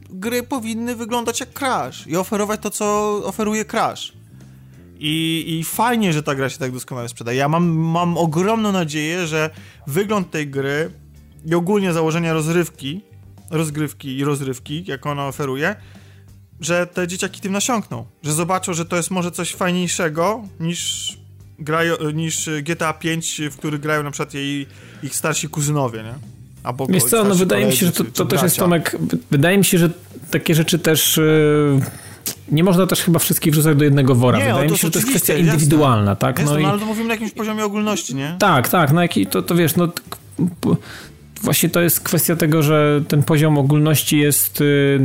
gry powinny wyglądać jak Crash i oferować to, co oferuje Crash. I, I fajnie, że ta gra się tak doskonale sprzedaje. Ja mam, mam ogromną nadzieję, że wygląd tej gry i ogólnie założenia rozrywki, rozgrywki i rozrywki, jak ona oferuje, że te dzieciaki tym nasiąkną. Że zobaczą, że to jest może coś fajniejszego niż, grają, niż GTA 5, w których grają na przykład jej, ich starsi kuzynowie, nie? Albo Wiesz co, no wydaje mi się, że to, to też jest Tomek, wydaje mi się, że takie rzeczy też... Yy nie można też chyba wszystkich wrzucać do jednego wora. Nie, Wydaje mi się, że to jest kwestia indywidualna, tak? Jasne, no, i... no ale to mówimy na jakimś poziomie ogólności, nie? Tak, tak, na jaki to, to wiesz, no właśnie to jest kwestia tego, że ten poziom ogólności jest y,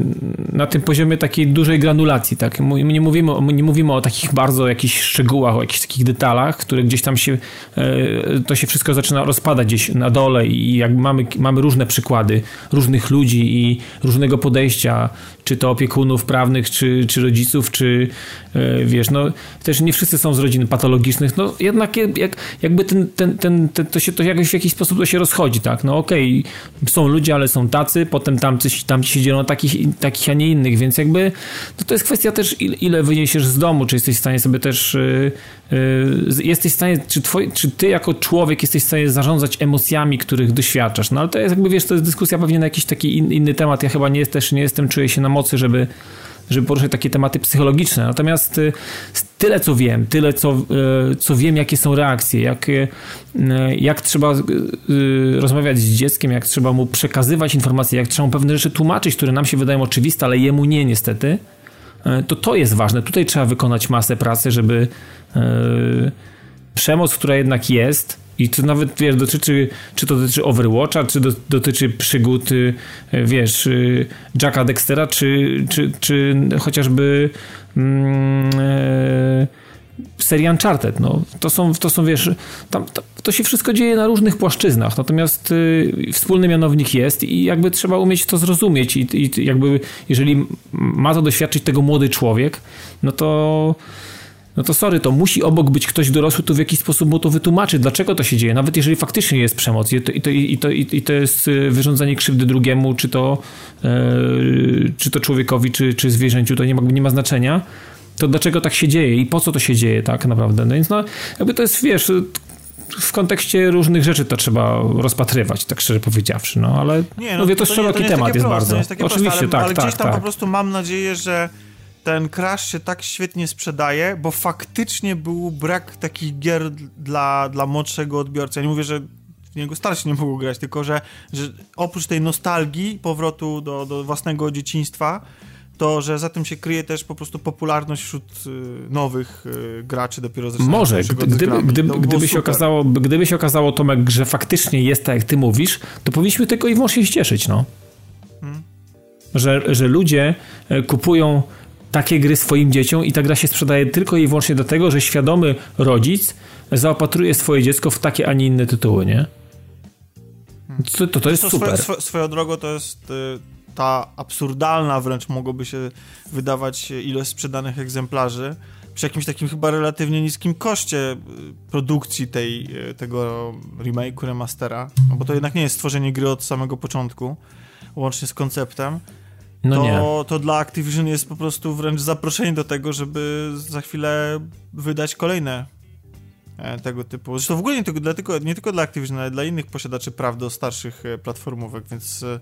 na tym poziomie takiej dużej granulacji, tak? My nie mówimy, nie mówimy o takich bardzo jakichś szczegółach, o jakichś takich detalach, które gdzieś tam się, y, to się wszystko zaczyna rozpadać gdzieś na dole i jak mamy, mamy różne przykłady różnych ludzi i różnego podejścia, czy to opiekunów prawnych, czy, czy rodziców, czy y, wiesz, no też nie wszyscy są z rodzin patologicznych, no jednak jak, jakby ten, ten, ten, ten, to się to jakoś w jakiś sposób to się rozchodzi, tak? No okej, są ludzie, ale są tacy, potem tamci, tamci się dzielą takich, takich, a nie innych, więc jakby to, to jest kwestia też ile wyniesiesz z domu, czy jesteś w stanie sobie też yy, yy, jesteś w stanie, czy, twoi, czy ty jako człowiek jesteś w stanie zarządzać emocjami, których doświadczasz, no ale to jest jakby, wiesz, to jest dyskusja pewnie na jakiś taki in, inny temat, ja chyba nie jest, też nie jestem, czuję się na mocy, żeby żeby poruszać takie tematy psychologiczne. Natomiast y, tyle, co wiem, tyle, co, y, co wiem, jakie są reakcje, jak, y, jak trzeba rozmawiać z dzieckiem, jak trzeba mu przekazywać informacje, jak trzeba mu pewne rzeczy tłumaczyć, które nam się wydają oczywiste, ale jemu nie niestety, to to jest ważne. Tutaj trzeba wykonać masę pracy, żeby przemoc, która jednak jest, i to nawet, wiesz, dotyczy, czy to dotyczy Overwatcha, czy do, dotyczy przygód, y, wiesz, y, Jacka Dextera, czy, czy, czy chociażby mm, e, serii Uncharted, no. To są, to są wiesz, tam, to, to się wszystko dzieje na różnych płaszczyznach, natomiast y, wspólny mianownik jest i jakby trzeba umieć to zrozumieć i, i jakby, jeżeli ma to doświadczyć tego młody człowiek, no to no to sorry, to musi obok być ktoś dorosły, to w jakiś sposób mu to wytłumaczy, dlaczego to się dzieje, nawet jeżeli faktycznie jest przemoc i to, i to, i to, i to jest y, wyrządzanie krzywdy drugiemu, czy to, yy, czy to człowiekowi, czy, czy zwierzęciu, to nie ma, nie ma znaczenia, to dlaczego tak się dzieje i po co to się dzieje tak naprawdę. No więc no, jakby to jest, wiesz, w kontekście różnych rzeczy to trzeba rozpatrywać, tak szczerze powiedziawszy, no ale nie, no, mówię, to, to szeroki nie, to temat jest, jest bardzo. Oczywiście, proste, ale, tak, ale tak, gdzieś tam tak. po prostu mam nadzieję, że ten Crash się tak świetnie sprzedaje, bo faktycznie był brak takich gier dla, dla młodszego odbiorcy. Ja nie mówię, że w niego starsi nie mogą grać, tylko że, że oprócz tej nostalgii, powrotu do, do własnego dzieciństwa, to, że za tym się kryje też po prostu popularność wśród y, nowych y, graczy dopiero ze Może, gdy, gdyby, gdyby, gdyby, się okazało, gdyby się okazało, Tomek, że faktycznie jest tak, jak ty mówisz, to powinniśmy tylko i wyłącznie się cieszyć, no. Hmm. Że, że ludzie e, kupują takie gry swoim dzieciom i ta gra się sprzedaje tylko i wyłącznie dlatego, że świadomy rodzic zaopatruje swoje dziecko w takie, a nie inne tytuły, nie? To, to, to jest to super. Swoją, swoją drogą to jest y, ta absurdalna wręcz mogłoby się wydawać ilość sprzedanych egzemplarzy przy jakimś takim chyba relatywnie niskim koszcie y, produkcji tej, y, tego remake'u, remastera, no bo to jednak nie jest stworzenie gry od samego początku, łącznie z konceptem, no to, nie. to dla Activision jest po prostu wręcz zaproszenie do tego, żeby za chwilę wydać kolejne e, tego typu. Zresztą w ogóle nie tylko, dla, tylko, nie tylko dla Activision, ale dla innych posiadaczy praw do starszych e, platformówek, więc e,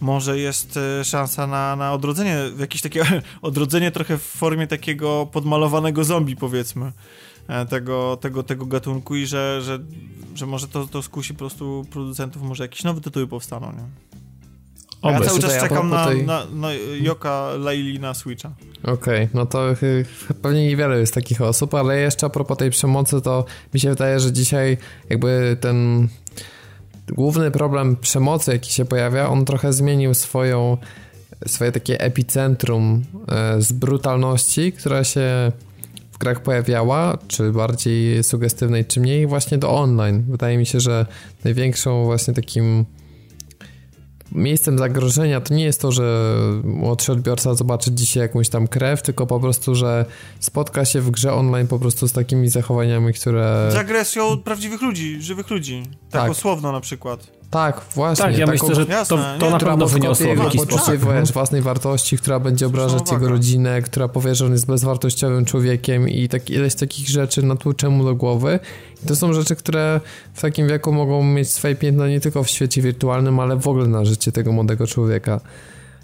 może jest szansa na, na odrodzenie, jakieś takie odrodzenie trochę w formie takiego podmalowanego zombie, powiedzmy, tego, tego, tego gatunku i że, że, że może to, to skusi po prostu producentów, może jakieś nowe tytuły powstaną, nie? Ja cały czas czekam na, tej... na, na Joka Laili na Switcha. Okej, okay, no to pewnie niewiele jest takich osób, ale jeszcze a propos tej przemocy, to mi się wydaje, że dzisiaj jakby ten główny problem przemocy, jaki się pojawia, on trochę zmienił swoją, swoje takie epicentrum e, z brutalności, która się w grach pojawiała, czy bardziej sugestywnej, czy mniej, właśnie do online. Wydaje mi się, że największą właśnie takim miejscem zagrożenia to nie jest to, że młodszy odbiorca zobaczy dzisiaj jakąś tam krew, tylko po prostu, że spotka się w grze online po prostu z takimi zachowaniami, które... Z agresją prawdziwych ludzi, żywych ludzi. Tak, tak. na przykład. Tak, właśnie. Tak, ja taką, myślę, że to, to na pewno wyniosło jego poczucie tak. własnej wartości, która będzie obrażać jego rodzinę, która powie, że on jest bezwartościowym człowiekiem i tak, ileś takich rzeczy natłucze mu do głowy. I to są rzeczy, które w takim wieku mogą mieć swoje piętno nie tylko w świecie wirtualnym, ale w ogóle na życie tego młodego człowieka.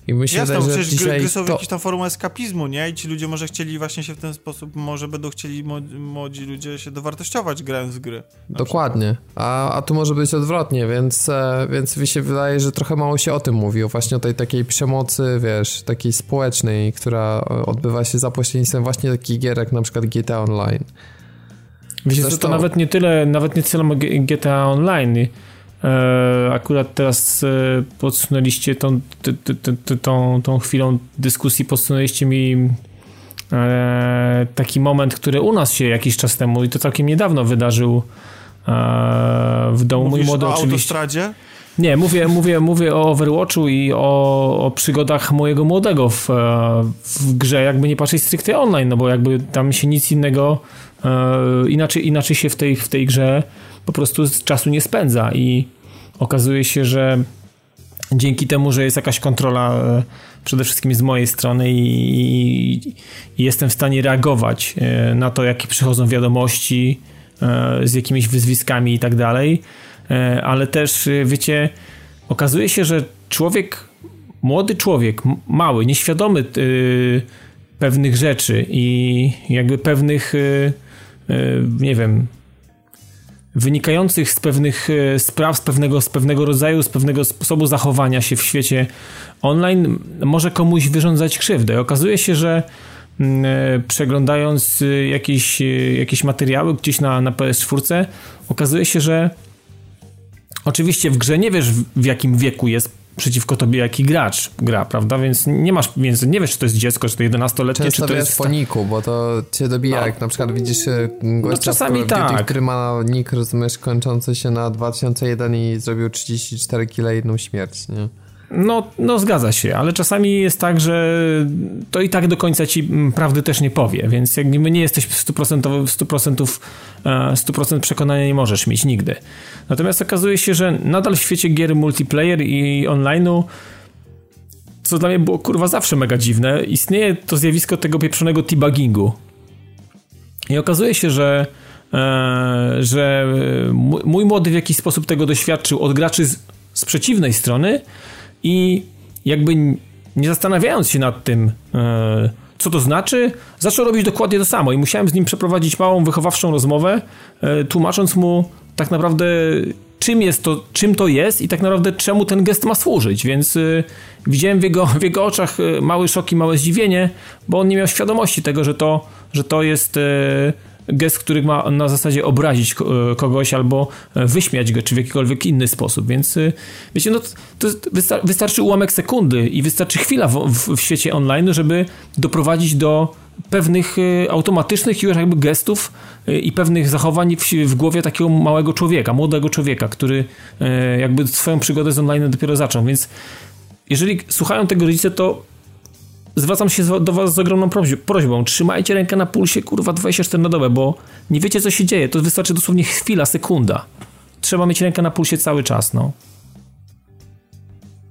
I myślę, Jasne, że przecież dzisiaj gry, są to... jakąś tam formą eskapizmu, nie? I ci ludzie może chcieli właśnie się w ten sposób, może będą chcieli młodzi ludzie się dowartościować grając w gry. Dokładnie. A, a tu może być odwrotnie, więc, e, więc mi się wydaje, że trochę mało się o tym mówi, właśnie o tej takiej przemocy, wiesz, takiej społecznej, która odbywa się za pośrednictwem właśnie takich gier jak na przykład GTA Online. Wiecie, Zresztą... to nawet nie tyle, nawet nie tyle GTA Online, E, akurat teraz e, podsunęliście tą, tą, tą chwilą dyskusji, podsunęliście mi e, taki moment, który u nas się jakiś czas temu i to całkiem niedawno wydarzył w domu. Mówisz Mój młody o oczywiście. autostradzie? Nie, mówię, mówię, mówię o Overwatchu i o, o przygodach mojego młodego w, w grze, jakby nie patrzeć stricte online, no bo jakby tam się nic innego, inaczej, inaczej się w tej, w tej grze po prostu czasu nie spędza. I okazuje się, że dzięki temu, że jest jakaś kontrola e, przede wszystkim z mojej strony i, i jestem w stanie reagować e, na to, jakie przychodzą wiadomości e, z jakimiś wyzwiskami i tak dalej, ale też wiecie, okazuje się, że człowiek, młody człowiek, mały, nieświadomy pewnych rzeczy i jakby pewnych, nie wiem, wynikających z pewnych e, spraw, z pewnego, z pewnego rodzaju, z pewnego sposobu zachowania się w świecie online może komuś wyrządzać krzywdę. I okazuje się, że mm, e, przeglądając e, jakieś, jakieś materiały gdzieś na, na PS4, okazuje się, że oczywiście w grze nie wiesz w jakim wieku jest przeciwko tobie jaki gracz gra, prawda? Więc nie masz, więc nie wiesz, czy to jest dziecko, czy to 11-letnie, czy to jest... po niku, bo to cię dobija, no. jak na przykład widzisz e, gościa, no, czasami tak. który ma nick, rozumiesz, kończący się na 2001 i zrobił 34 kg jedną śmierć, nie? No, no zgadza się, ale czasami jest tak, że to i tak do końca ci mm, prawdy też nie powie, więc jak my nie jesteś w 100%, w 100%, 100% e, przekonania nie możesz mieć nigdy. Natomiast okazuje się, że nadal w świecie gier multiplayer i online'u co dla mnie było kurwa zawsze mega dziwne, istnieje to zjawisko tego pieprzonego debuggingu. I okazuje się, że e, że mój młody w jakiś sposób tego doświadczył od graczy z, z przeciwnej strony, i jakby nie zastanawiając się nad tym, e, co to znaczy, zaczął robić dokładnie to samo. I musiałem z nim przeprowadzić małą wychowawczą rozmowę, e, tłumacząc mu tak naprawdę czym jest to, czym to jest i tak naprawdę czemu ten gest ma służyć, więc e, widziałem w jego, w jego oczach mały szok i małe zdziwienie, bo on nie miał świadomości tego, że to, że to jest gest, który ma na zasadzie obrazić e, kogoś albo e, wyśmiać go, czy w jakikolwiek inny sposób. Więc e, wiecie, no to wystarczy ułamek sekundy i wystarczy chwila w, w, w świecie online, żeby doprowadzić do pewnych automatycznych już jakby gestów i pewnych zachowań w, w, głowie takiego małego człowieka, młodego człowieka, który jakby swoją przygodę z online dopiero zaczął. Więc jeżeli słuchają tego rodzice, to zwracam się do was z ogromną prośbą. Trzymajcie rękę na pulsie, kurwa, 24 na dobę, bo nie wiecie, co się dzieje. To wystarczy dosłownie chwila, sekunda. Trzeba mieć rękę na pulsie cały czas, no.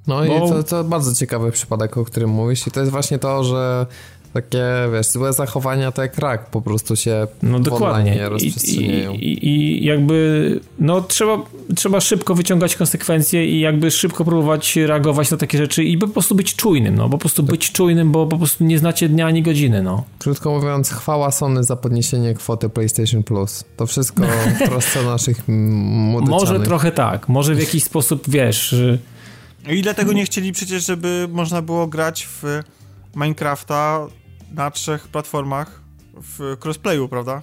No bo... i to, to bardzo ciekawy przypadek, o którym mówisz i to jest właśnie to, że takie, wiesz, złe zachowania to jak rak po prostu się no, dokładnie. rozprzestrzeniają. I, i, I, jakby, no trzeba, trzeba szybko wyciągać konsekwencje i jakby szybko próbować reagować na takie rzeczy i po prostu być czujnym, no, po prostu być czujnym, bo po prostu nie znacie dnia ani godziny, no. Krótko mówiąc, chwała Sony za podniesienie kwoty PlayStation Plus. To wszystko w trosce naszych młodych. Może trochę tak, może w jakiś sposób, wiesz... I dlatego nie chcieli przecież, żeby można było grać w Minecrafta na trzech platformach w crossplayu, prawda?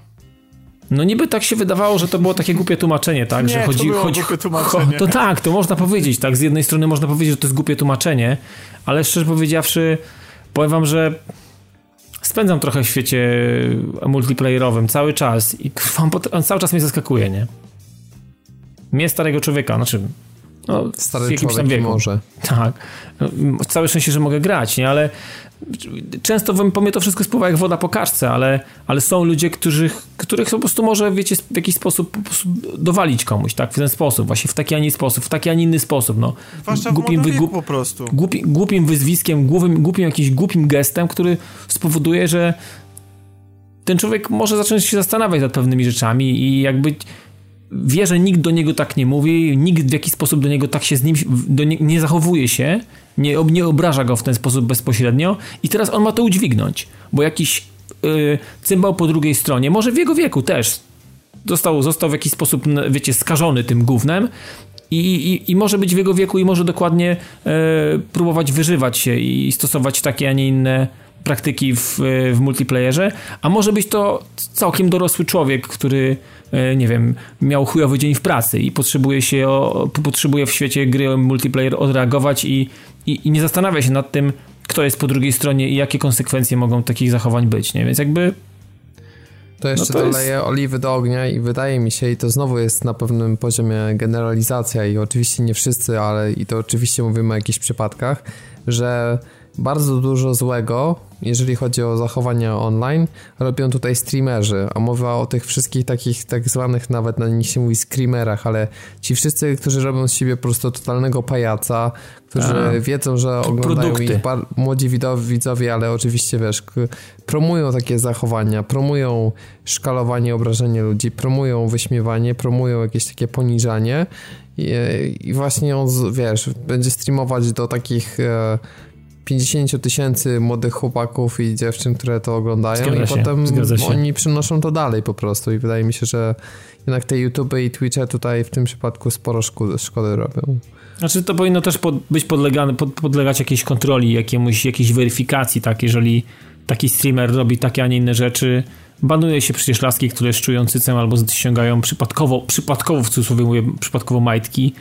No niby tak się wydawało, że to było takie głupie tłumaczenie, tak? Nie, że chodzi, to było chodzi, głupie tłumaczenie. To tak, to można powiedzieć, tak? Z jednej strony można powiedzieć, że to jest głupie tłumaczenie, ale szczerze powiedziawszy, powiem wam, że spędzam trochę w świecie multiplayerowym cały czas i on cały czas mnie zaskakuje, nie? Mnie starego człowieka, znaczy no, Stary w jakimś tam wieku. może. Tak. No, całe szczęście, że mogę grać, nie? Ale często po mnie to wszystko spływa jak woda po kaczce, ale, ale są ludzie, którzy, których po prostu może, wiecie, w jakiś sposób po prostu dowalić komuś, tak? W ten sposób, właśnie w taki, a nie sposób, w taki, a nie inny sposób, no. Zwłaszcza głupim, wy, głup, po prostu. Głupi, głupim wyzwiskiem, głupim, głupim jakimś głupim gestem, który spowoduje, że ten człowiek może zacząć się zastanawiać nad pewnymi rzeczami i jakby wie, że nikt do niego tak nie mówi, nikt w jakiś sposób do niego tak się z nim nie, nie, zachowuje się, nie, nie obraża go w ten sposób bezpośrednio i teraz on ma to udźwignąć, bo jakiś yy, cymbał po drugiej stronie, może w jego wieku też, został, został w jakiś sposób, wiecie, skażony tym gównem i, i, i może być w jego wieku i może dokładnie yy, próbować wyżywać się i stosować takie, a nie inne praktyki w, w multiplayerze, a może być to całkiem dorosły człowiek, który E, nie wiem, miał chujowy dzień w pracy i potrzebuje się, o, potrzebuje w świecie gry multiplayer odreagować i, i, i nie zastanawia się nad tym, kto jest po drugiej stronie i jakie konsekwencje mogą takich zachowań być, nie? Więc jakby to jeszcze no to doleję jest... oliwy do ognia i wydaje mi się, i to znowu jest na pewnym poziomie generalizacja i oczywiście nie wszyscy, ale i to oczywiście mówimy o jakichś przypadkach, że bardzo dużo złego, jeżeli chodzi o zachowania online, robią tutaj streamerzy, a mowa o tych wszystkich takich tak zwanych, nawet na nich się mówi screamerach, ale ci wszyscy, którzy robią z siebie po prostu totalnego pajaca, którzy a, wiedzą, że oglądają produkty. ich młodzi widzowie, ale oczywiście wiesz, promują takie zachowania, promują szkalowanie, obrażenie ludzi, promują wyśmiewanie, promują jakieś takie poniżanie. I, i właśnie on, wiesz, będzie streamować do takich e, 50 tysięcy młodych chłopaków i dziewczyn, które to oglądają Zgadza i się, potem oni przynoszą to dalej po prostu i wydaje mi się, że jednak te YouTube i Twitche tutaj w tym przypadku sporo szkody, szkody robią. Znaczy to powinno też pod, być podlegane, pod, podlegać jakiejś kontroli, jakiemuś, jakiejś weryfikacji, tak, jeżeli taki streamer robi takie, a nie inne rzeczy, banuje się przecież laski, które szczują cycem albo ściągają przypadkowo, przypadkowo w cudzysłowie mówię, przypadkowo majtki,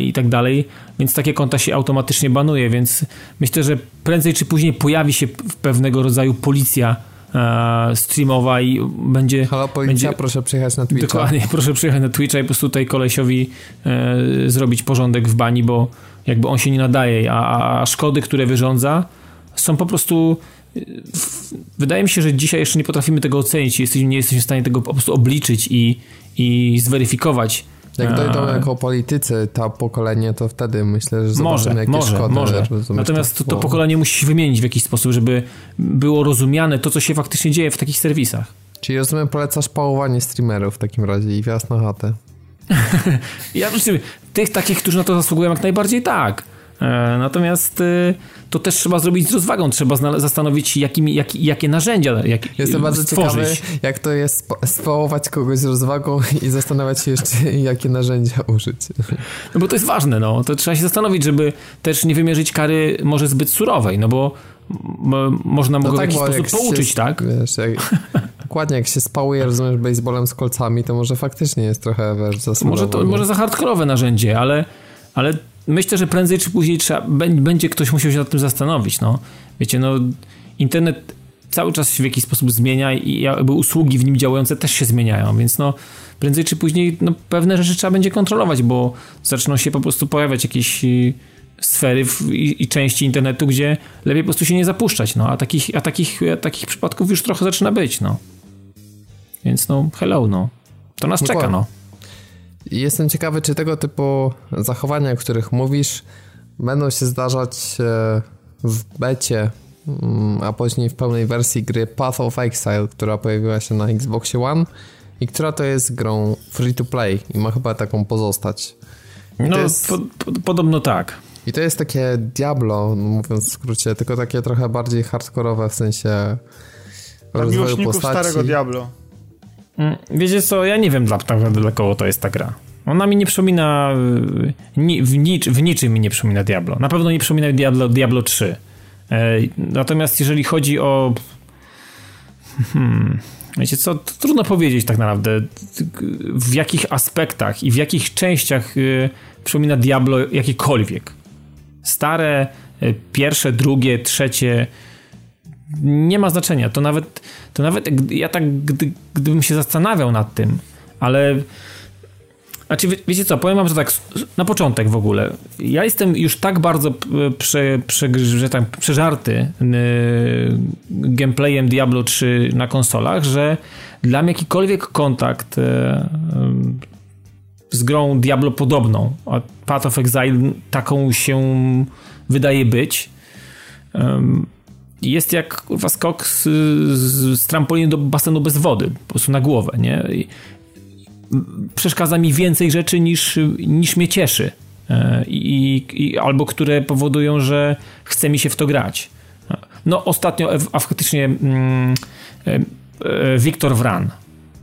i tak dalej, więc takie konta się automatycznie banuje, więc myślę, że prędzej czy później pojawi się pewnego rodzaju policja e, streamowa i będzie... Halo policja, będzie, proszę przyjechać na Twitcha. Dokładnie, proszę przyjechać na Twitcha i po prostu tutaj kolesiowi e, zrobić porządek w bani, bo jakby on się nie nadaje, a, a szkody, które wyrządza są po prostu wydaje mi się, że dzisiaj jeszcze nie potrafimy tego ocenić, jesteśmy, nie jesteśmy w stanie tego po prostu obliczyć i, i zweryfikować jak dojdą jako politycy to pokolenie, to wtedy myślę, że może, jakieś może, szkody. Może. Natomiast to, to pokolenie musi się wymienić w jakiś sposób, żeby było rozumiane to, co się faktycznie dzieje w takich serwisach. Czyli rozumiem, polecasz pałowanie streamerów w takim razie i wjazd na chatę. ja myślę, tych takich, którzy na to zasługują, jak najbardziej tak. E, natomiast e, to też trzeba zrobić z rozwagą, trzeba zastanowić się, jakimi, jak, jakie narzędzia jak, Jestem bardzo stworzyć. ciekawy, jak to jest spałować kogoś z rozwagą i zastanawiać się jeszcze, jakie narzędzia użyć. No bo to jest ważne, no. To trzeba się zastanowić, żeby też nie wymierzyć kary może zbyt surowej, no bo można no go tak, w jakiś sposób pouczyć, się, tak? Wiesz, jak, dokładnie, jak się spałuje, rozumiesz, baseballem z kolcami, to może faktycznie jest trochę, wiesz, za Może to może za hardkorowe narzędzie, ale, ale myślę, że prędzej czy później trzeba, będzie ktoś musiał się nad tym zastanowić. No. Wiecie, no, internet cały czas się w jakiś sposób zmienia i jakby usługi w nim działające też się zmieniają, więc no prędzej czy później no, pewne rzeczy trzeba będzie kontrolować, bo zaczną się po prostu pojawiać jakieś y, sfery w, i, i, części internetu, gdzie lepiej po prostu się nie zapuszczać, no, a takich, a takich, a takich przypadków już trochę zaczyna być, no. Więc no, hello, no. To nas czeka, no. Jestem ciekawy, czy tego typu zachowania, o których mówisz, będą się zdarzać e, w becie, mm, a później w pełnej wersji gry Path of Exile, która pojawiła się na Xboxie One i która to jest grą free to play i ma chyba taką pozostać. I no, jest... po, po, podobno tak. I to jest takie Diablo, mówiąc w skrócie, tylko takie trochę bardziej hardkorowe w sensie Dla rozwoju postaci. starego Diablo. Mm, wiecie co, ja nie wiem tak naprawdę dla kogo to jest ta gra. Ona mi nie przypomina, ni, w, w niczym mi nie przypomina Diablo. Na pewno nie przypomina Diablo, Diablo 3. E, natomiast jeżeli chodzi o... Hmm, wiecie co, trudno powiedzieć tak naprawdę w jakich aspektach i w jakich częściach y, przypomina Diablo jakikolwiek. Stare, y, pierwsze, drugie, trzecie nie ma znaczenia. To nawet, to nawet ja tak, gdy, gdybym się zastanawiał nad tym, ale znaczy, wie, wiecie co, powiem wam, że tak na początek w ogóle. Ja jestem już tak bardzo prze, prze, że tak, przeżarty yy, gameplayem Diablo 3 na konsolach, że dla mnie jakikolwiek kontakt yy, z grą Diablo podobną, a Path of Exile taką się wydaje być, yy, jest jak kurwa skok z, z, z trampoliny do basenu bez wody, po prostu na głowę, nie? I przeszkadza mi więcej rzeczy niż, niż mnie cieszy. E, I, i, albo które powodują, że chce mi się w to grać. No ostatnio, a faktycznie mm, Wiktor Wran.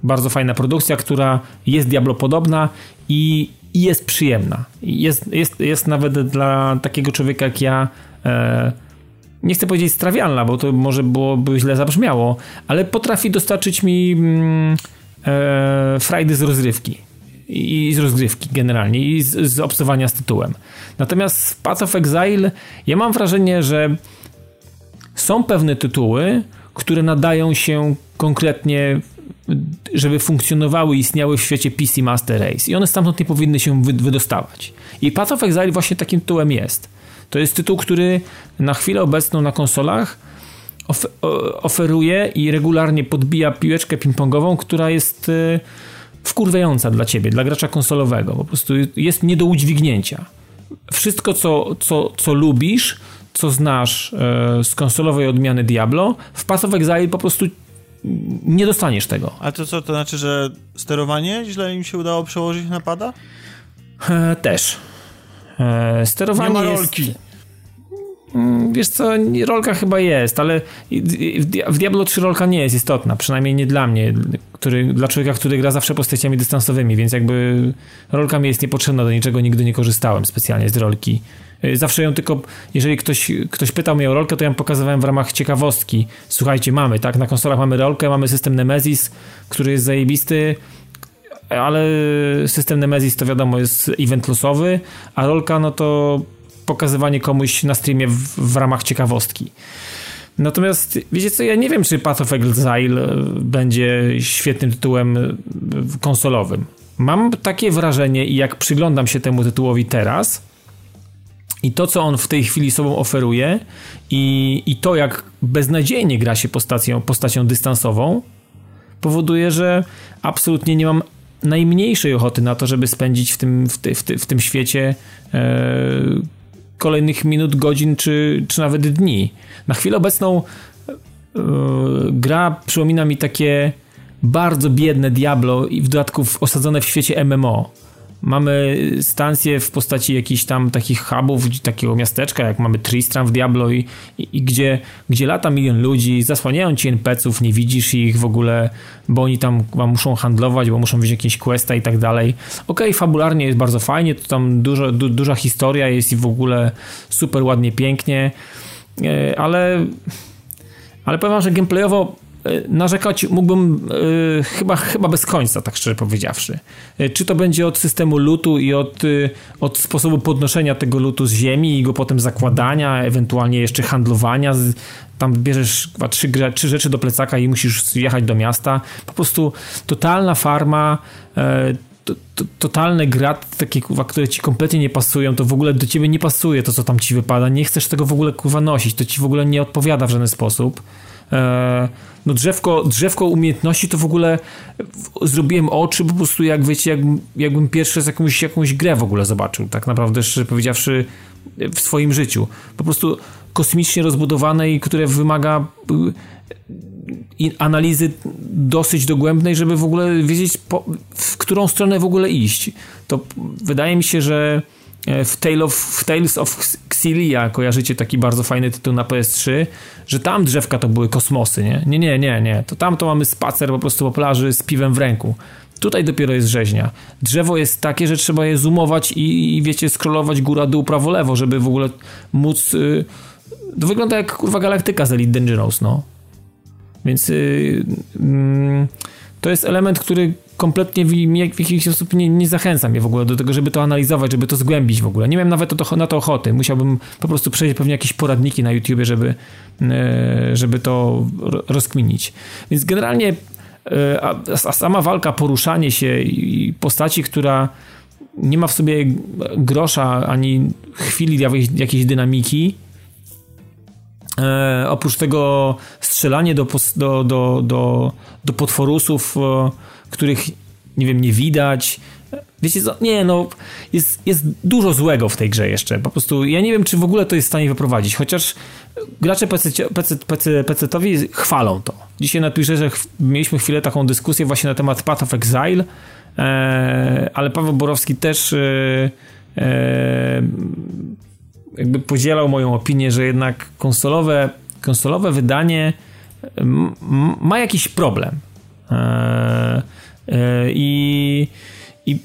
Bardzo fajna produkcja, która jest Diablo podobna i, i jest przyjemna. Jest, jest, jest nawet dla takiego człowieka jak ja e, nie chcę powiedzieć strawialna, bo to może byłoby źle zabrzmiało, ale potrafi dostarczyć mi mm, e, frajdy z rozrywki i z rozgrywki generalnie i z, z z tytułem. Natomiast w Path of Exile ja mam wrażenie, że są pewne tytuły, które nadają się konkretnie żeby funkcjonowały istniały w świecie PC Master Race i one stamtąd nie powinny się wydostawać. I Path of Exile właśnie takim tytułem jest. To jest tytuł, który na chwilę obecną na konsolach oferuje i regularnie podbija piłeczkę ping-pongową, która jest e, wkurwiająca dla ciebie, dla gracza konsolowego. Po prostu jest nie do udźwignięcia. Wszystko, co, co, co lubisz, co znasz e, z konsolowej odmiany Diablo, w Path of Exile po prostu nie dostaniesz tego. A to co, to znaczy, że sterowanie źle im się udało przełożyć na pada? E, też. E, sterowanie nie ma rolki. Jest... Mm, wiesz co, rolka chyba jest, ale w Diablo 3 rolka nie jest istotna, przynajmniej nie dla mnie, który, dla człowieka, który gra zawsze postaciami dystansowymi, więc jakby rolka mi jest niepotrzebna do niczego, nigdy nie korzystałem specjalnie z rolki. Y, zawsze ją tylko, jeżeli ktoś, ktoś pytał mnie o rolkę, to ja ją pokazywałem w ramach ciekawostki. Słuchajcie, mamy, tak, na konsolach mamy rolkę, mamy system Nemesis, który jest zajebisty, ale system Nemesis to wiadomo jest event losowy, a rolka no to pokazywanie komuś na streamie w, w ramach ciekawostki. Natomiast wiecie co, ja nie wiem, czy Path of Exile e, będzie świetnym tytułem e, konsolowym. Mam takie wrażenie i jak przyglądam się temu tytułowi teraz i to, co on w tej chwili sobą oferuje i, i to, jak beznadziejnie gra się postacią, postacią dystansową, powoduje, że absolutnie nie mam najmniejszej ochoty na to, żeby spędzić w tym, w, ty, w, ty, w tym świecie e, kolejnych minut, godzin czy, czy nawet dni. Na chwilę obecną yy, gra przypomina mi takie bardzo biedne Diablo i w dodatku osadzone w świecie MMO. Mamy stacje w postaci jakichś tam takich hubów, takiego miasteczka, jak mamy Tristram w Diablo i, i, i, gdzie, gdzie lata milion ludzi, zasłaniają ci NPC-ów, nie widzisz ich w ogóle, bo oni tam muszą handlować, bo muszą mieć jakieś questa i tak dalej. Okej, okay, fabularnie jest bardzo fajnie, to tam dużo, du, duża historia jest i w ogóle super ładnie, pięknie, e, ale ale powiem wam, że gameplayowo narzekać mógłbym e, chyba, chyba bez końca, tak szczerze powiedziawszy. E, czy to będzie od systemu lutu i od, od sposobu podnoszenia tego lutu z ziemi i go potem zakładania, ewentualnie jeszcze handlowania. Tam bierzesz chyba trzy, trzy rzeczy do plecaka i musisz jechać do miasta. Po prostu totalna farma, to, to, totalne grat, takie kurwa, które ci kompletnie nie pasują, to w ogóle do ciebie nie pasuje to, co tam ci wypada, nie chcesz tego w ogóle kurwa nosić, to ci w ogóle nie odpowiada w żaden sposób. Eee, no drzewko, drzewko umiejętności to w ogóle zrobiłem oczy po prostu jak wiecie, jak, jakbym pierwszy raz jakąś, jakąś grę w ogóle zobaczył, tak naprawdę szczerze powiedziawszy w swoim życiu. Po prostu kosmicznie rozbudowane i które wymaga y, analizy dosyć dogłębnej, żeby w ogóle wiedzieć po, w którą stronę w ogóle iść. To wydaje mi się, że E, w, Tale of, w Tales of Xillia kojarzycie taki bardzo fajny tytuł na PS3, że tam drzewka to były kosmosy, nie? Nie, nie, nie, nie. To tam to mamy spacer po prostu po plaży z piwem w ręku. Tutaj dopiero jest rzeźnia. Drzewo jest takie, że trzeba je zoomować i, i wiecie, scrollować góra, dół, prawo, lewo, żeby w ogóle móc... Yy, to wygląda jak kurwa galaktyka z Elite Dangerous, no. Więc yy, yy, to jest element, który kompletnie w, w jakiś sposób nie, nie zachęca mnie w ogóle do tego, żeby to analizować, żeby to zgłębić w ogóle. Nie miałem nawet to, na to ochoty. Musiałbym po prostu przejść pewnie jakieś poradniki na YouTubie, żeby, e, żeby to rozkminić. Więc generalnie e, a, sama walka, poruszanie się i postaci, która nie ma w sobie grosza ani chwili jakiejś dynamiki, E, oprócz tego strzelanie do, do, do, do, do potworusów, e, których nie wiem, nie widać. Wiecie co? Nie, no, jest, jest dużo złego w tej grze jeszcze. Po prostu ja nie wiem, czy w ogóle to jest w stanie wyprowadzić, chociaż gracze PC, PC, PC, PC-towi chwalą to. Dzisiaj na Twitterze mieliśmy chwilę taką dyskusję właśnie na temat Path of Exile, e, ale Paweł Borowski też e, e, jakby podzielał moją opinię, że jednak konsolowe, konsolowe wydanie ma jakiś problem. E, I, i,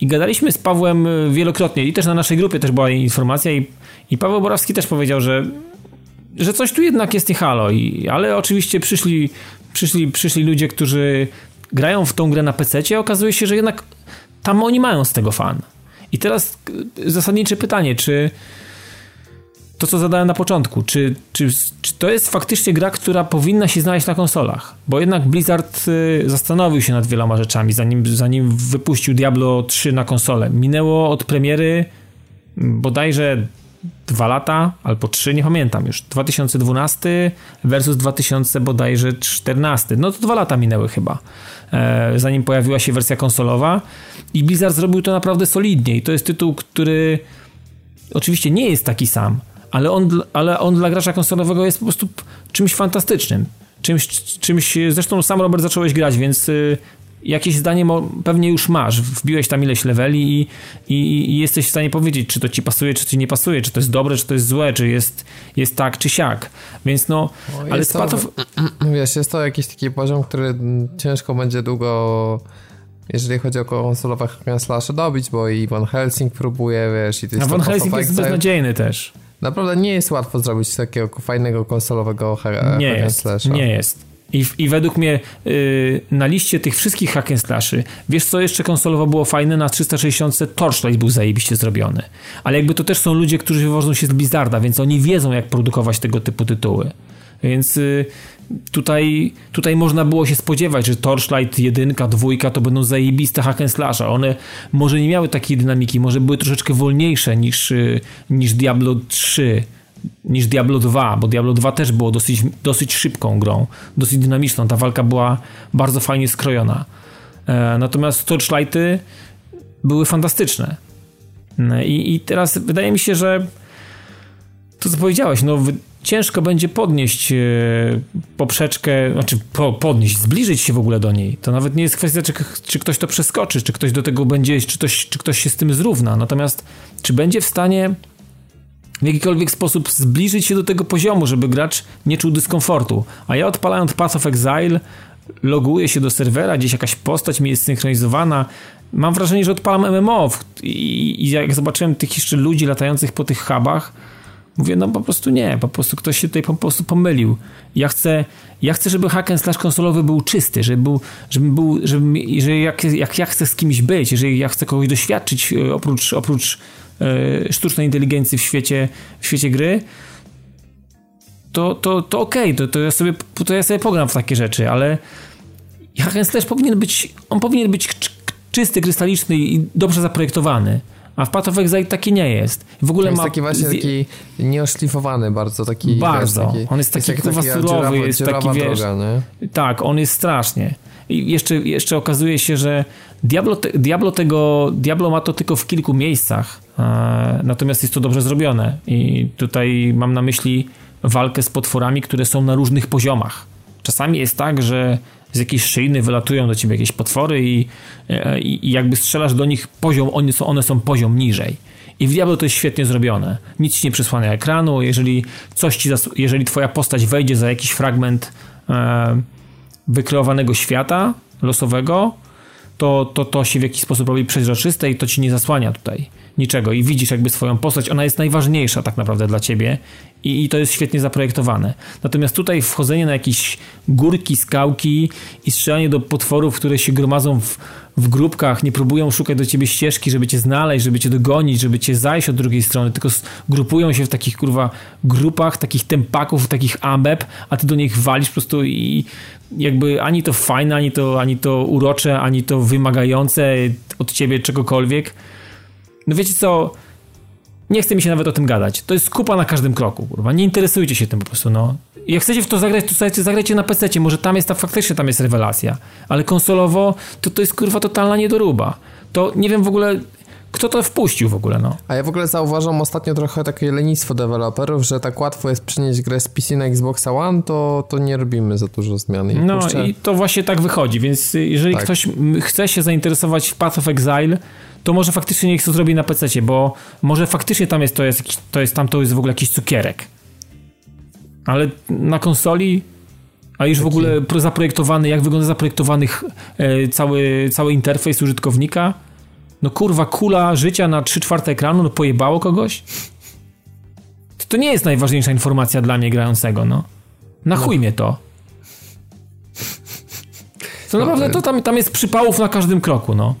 I gadaliśmy z Pawłem wielokrotnie i też na naszej grupie też była informacja i, i Paweł Borowski też powiedział, że, że coś tu jednak jest nie halo. I, ale oczywiście przyszli, przyszli, przyszli ludzie, którzy grają w tą grę na PC, okazuje się, że jednak tam oni mają z tego fan. I teraz zasadnicze pytanie, czy to, co zadałem na początku, czy, czy, czy to jest faktycznie gra, która powinna się znaleźć na konsolach? Bo jednak Blizzard y, zastanowił się nad wieloma rzeczami, zanim, zanim wypuścił Diablo 3 na konsolę. Minęło od premiery bodajże dwa lata albo trzy, nie pamiętam już. 2012 versus 2000 bodajże 14. No to dwa lata minęły chyba, e, zanim pojawiła się wersja konsolowa i Blizzard zrobił to naprawdę solidnie i to jest tytuł, który oczywiście nie jest taki sam, ale on, ale on dla gracza konsolowego jest po prostu czymś fantastycznym. Czymś, czymś, zresztą sam Robert zacząłeś grać, więc y, jakieś zdanie pewnie już masz. Wbiłeś tam ileś leveli i, i, i, jesteś w stanie powiedzieć, czy to ci pasuje, czy ci nie pasuje, czy to jest dobre, czy to jest złe, czy jest, jest tak, czy siak. Więc no, no ale spatów... Wiesz, jest to jakiś taki poziom, który ciężko będzie długo jeżeli chodzi o konsolowe hack dobić, bo i Van Helsing próbuje, wiesz, i to jest A Van Helsing jest beznadziejny też. Naprawdę nie jest łatwo zrobić takiego fajnego konsolowego hack Nie jest, nie jest. I, I według mnie yy, na liście tych wszystkich hack and slashy, wiesz co jeszcze konsolowo było fajne? Na 360 Torchlight był zajebiście zrobiony. Ale jakby to też są ludzie, którzy wywożą się z Blizzarda, więc oni wiedzą jak produkować tego typu tytuły. Więc yy, tutaj, tutaj można było się spodziewać, że Torchlight 1, 2 to będą zajebiste hack and slashe. One może nie miały takiej dynamiki, może były troszeczkę wolniejsze niż, yy, niż Diablo 3 niż Diablo 2, bo Diablo 2 też było dosyć, dosyć szybką grą, dosyć dynamiczną. Ta walka była bardzo fajnie skrojona. E, natomiast Torchlighty były fantastyczne. E, I, I teraz wydaje mi się, że to co powiedziałeś, no ciężko będzie podnieść e, poprzeczkę, znaczy po, podnieść, zbliżyć się w ogóle do niej. To nawet nie jest kwestia, czy, czy ktoś to przeskoczy, czy ktoś do tego będzie, czy ktoś, czy ktoś się z tym zrówna. Natomiast czy będzie w stanie w jakikolwiek sposób zbliżyć się do tego poziomu, żeby gracz nie czuł dyskomfortu. A ja odpalając Path of Exile, loguję się do serwera, gdzieś jakaś postać mi jest synchronizowana. Mam wrażenie, że odpalam MMO i, i jak zobaczyłem tych jeszcze ludzi latających po tych hubach, mówię, no po prostu nie, po prostu ktoś się tutaj po prostu pomylił. Ja chcę, ja chcę żeby hack and slash konsolowy był czysty, żeby był, żeby był, żeby, jeżeli jak, jak ja chcę z kimś być, jeżeli ja chcę kogoś doświadczyć e, oprócz, oprócz E, sztucznej inteligencji w świecie, w świecie gry, to, to, to okej, okay, to, to, ja sobie, to ja sobie pogram w takie rzeczy, ale hack and slash powinien być, on powinien być czysty, krystaliczny i dobrze zaprojektowany. A w Path of Exile taki nie jest. W ogóle jest ma... taki właśnie taki nieoszlifowany bardzo, taki... Bardzo. Wiesz, taki, on jest taki, jest kurwa surowy, jest taki, wiesz... Droga, tak, on jest strasznie. I jeszcze, jeszcze okazuje się, że Diablo, te, Diablo, tego, Diablo ma to tylko w kilku miejscach, e, natomiast jest to dobrze zrobione. I tutaj mam na myśli walkę z potworami, które są na różnych poziomach. Czasami jest tak, że z jakiejś szyjny wylatują do ciebie jakieś potwory i, e, i, i jakby strzelasz do nich poziom, one są, one są poziom niżej. I w Diablo to jest świetnie zrobione. Nic ci nie przysłania ekranu, jeżeli coś ci, jeżeli twoja postać wejdzie za jakiś fragment e, wykreowanego świata losowego, to, to to się w jakiś sposób robi przeźroczyste i to ci nie zasłania tutaj niczego i widzisz jakby swoją postać, ona jest najważniejsza tak naprawdę dla ciebie i, i, to jest świetnie zaprojektowane. Natomiast tutaj wchodzenie na jakieś górki, skałki i strzelanie do potworów, które się gromadzą w, w grupkach, nie próbują szukać do ciebie ścieżki, żeby cię znaleźć, żeby cię dogonić, żeby cię zajść od drugiej strony, tylko grupują się w takich kurwa grupach, takich tempaków, takich ambeb, a ty do nich walisz po prostu i jakby ani to fajne, ani to, ani to urocze, ani to wymagające od ciebie czegokolwiek. No wiecie co, nie chce mi się nawet o tym gadać. To jest kupa na każdym kroku, kurwa. Nie interesujcie się tym po prostu, no. Jak chcecie w to zagrać, to słuchajcie, zagrajcie na PC, może tam jest ta faktycznie tam jest rewelacja. Ale konsolowo to to jest kurwa totalna niedoruba. To nie wiem w ogóle kto to wpuścił w ogóle, no. A ja w ogóle zauważam ostatnio trochę takie lenistwo deweloperów, że tak łatwo jest przenieść grę z PC na Xbox One, to, to nie robimy za dużo zmian. I no puszczę... i to właśnie tak wychodzi, więc jeżeli tak. ktoś chce się zainteresować Path of Exile, to może faktycznie niech to zrobi na PC, bo może faktycznie tam jest to jest, to jest tam to jest w ogóle jakiś cukierek. Ale na konsoli a już Taki... w ogóle zaprojektowany, jak wygląda zaprojektowany e, cały, cały interfejs użytkownika, no kurwa, kula życia na 3 czwarte ekranu, no pojebało kogoś? To, to nie jest najważniejsza informacja dla mnie grającego, no. Na chuj no. mnie to. To naprawdę to tam, tam jest przypałów na każdym kroku, no.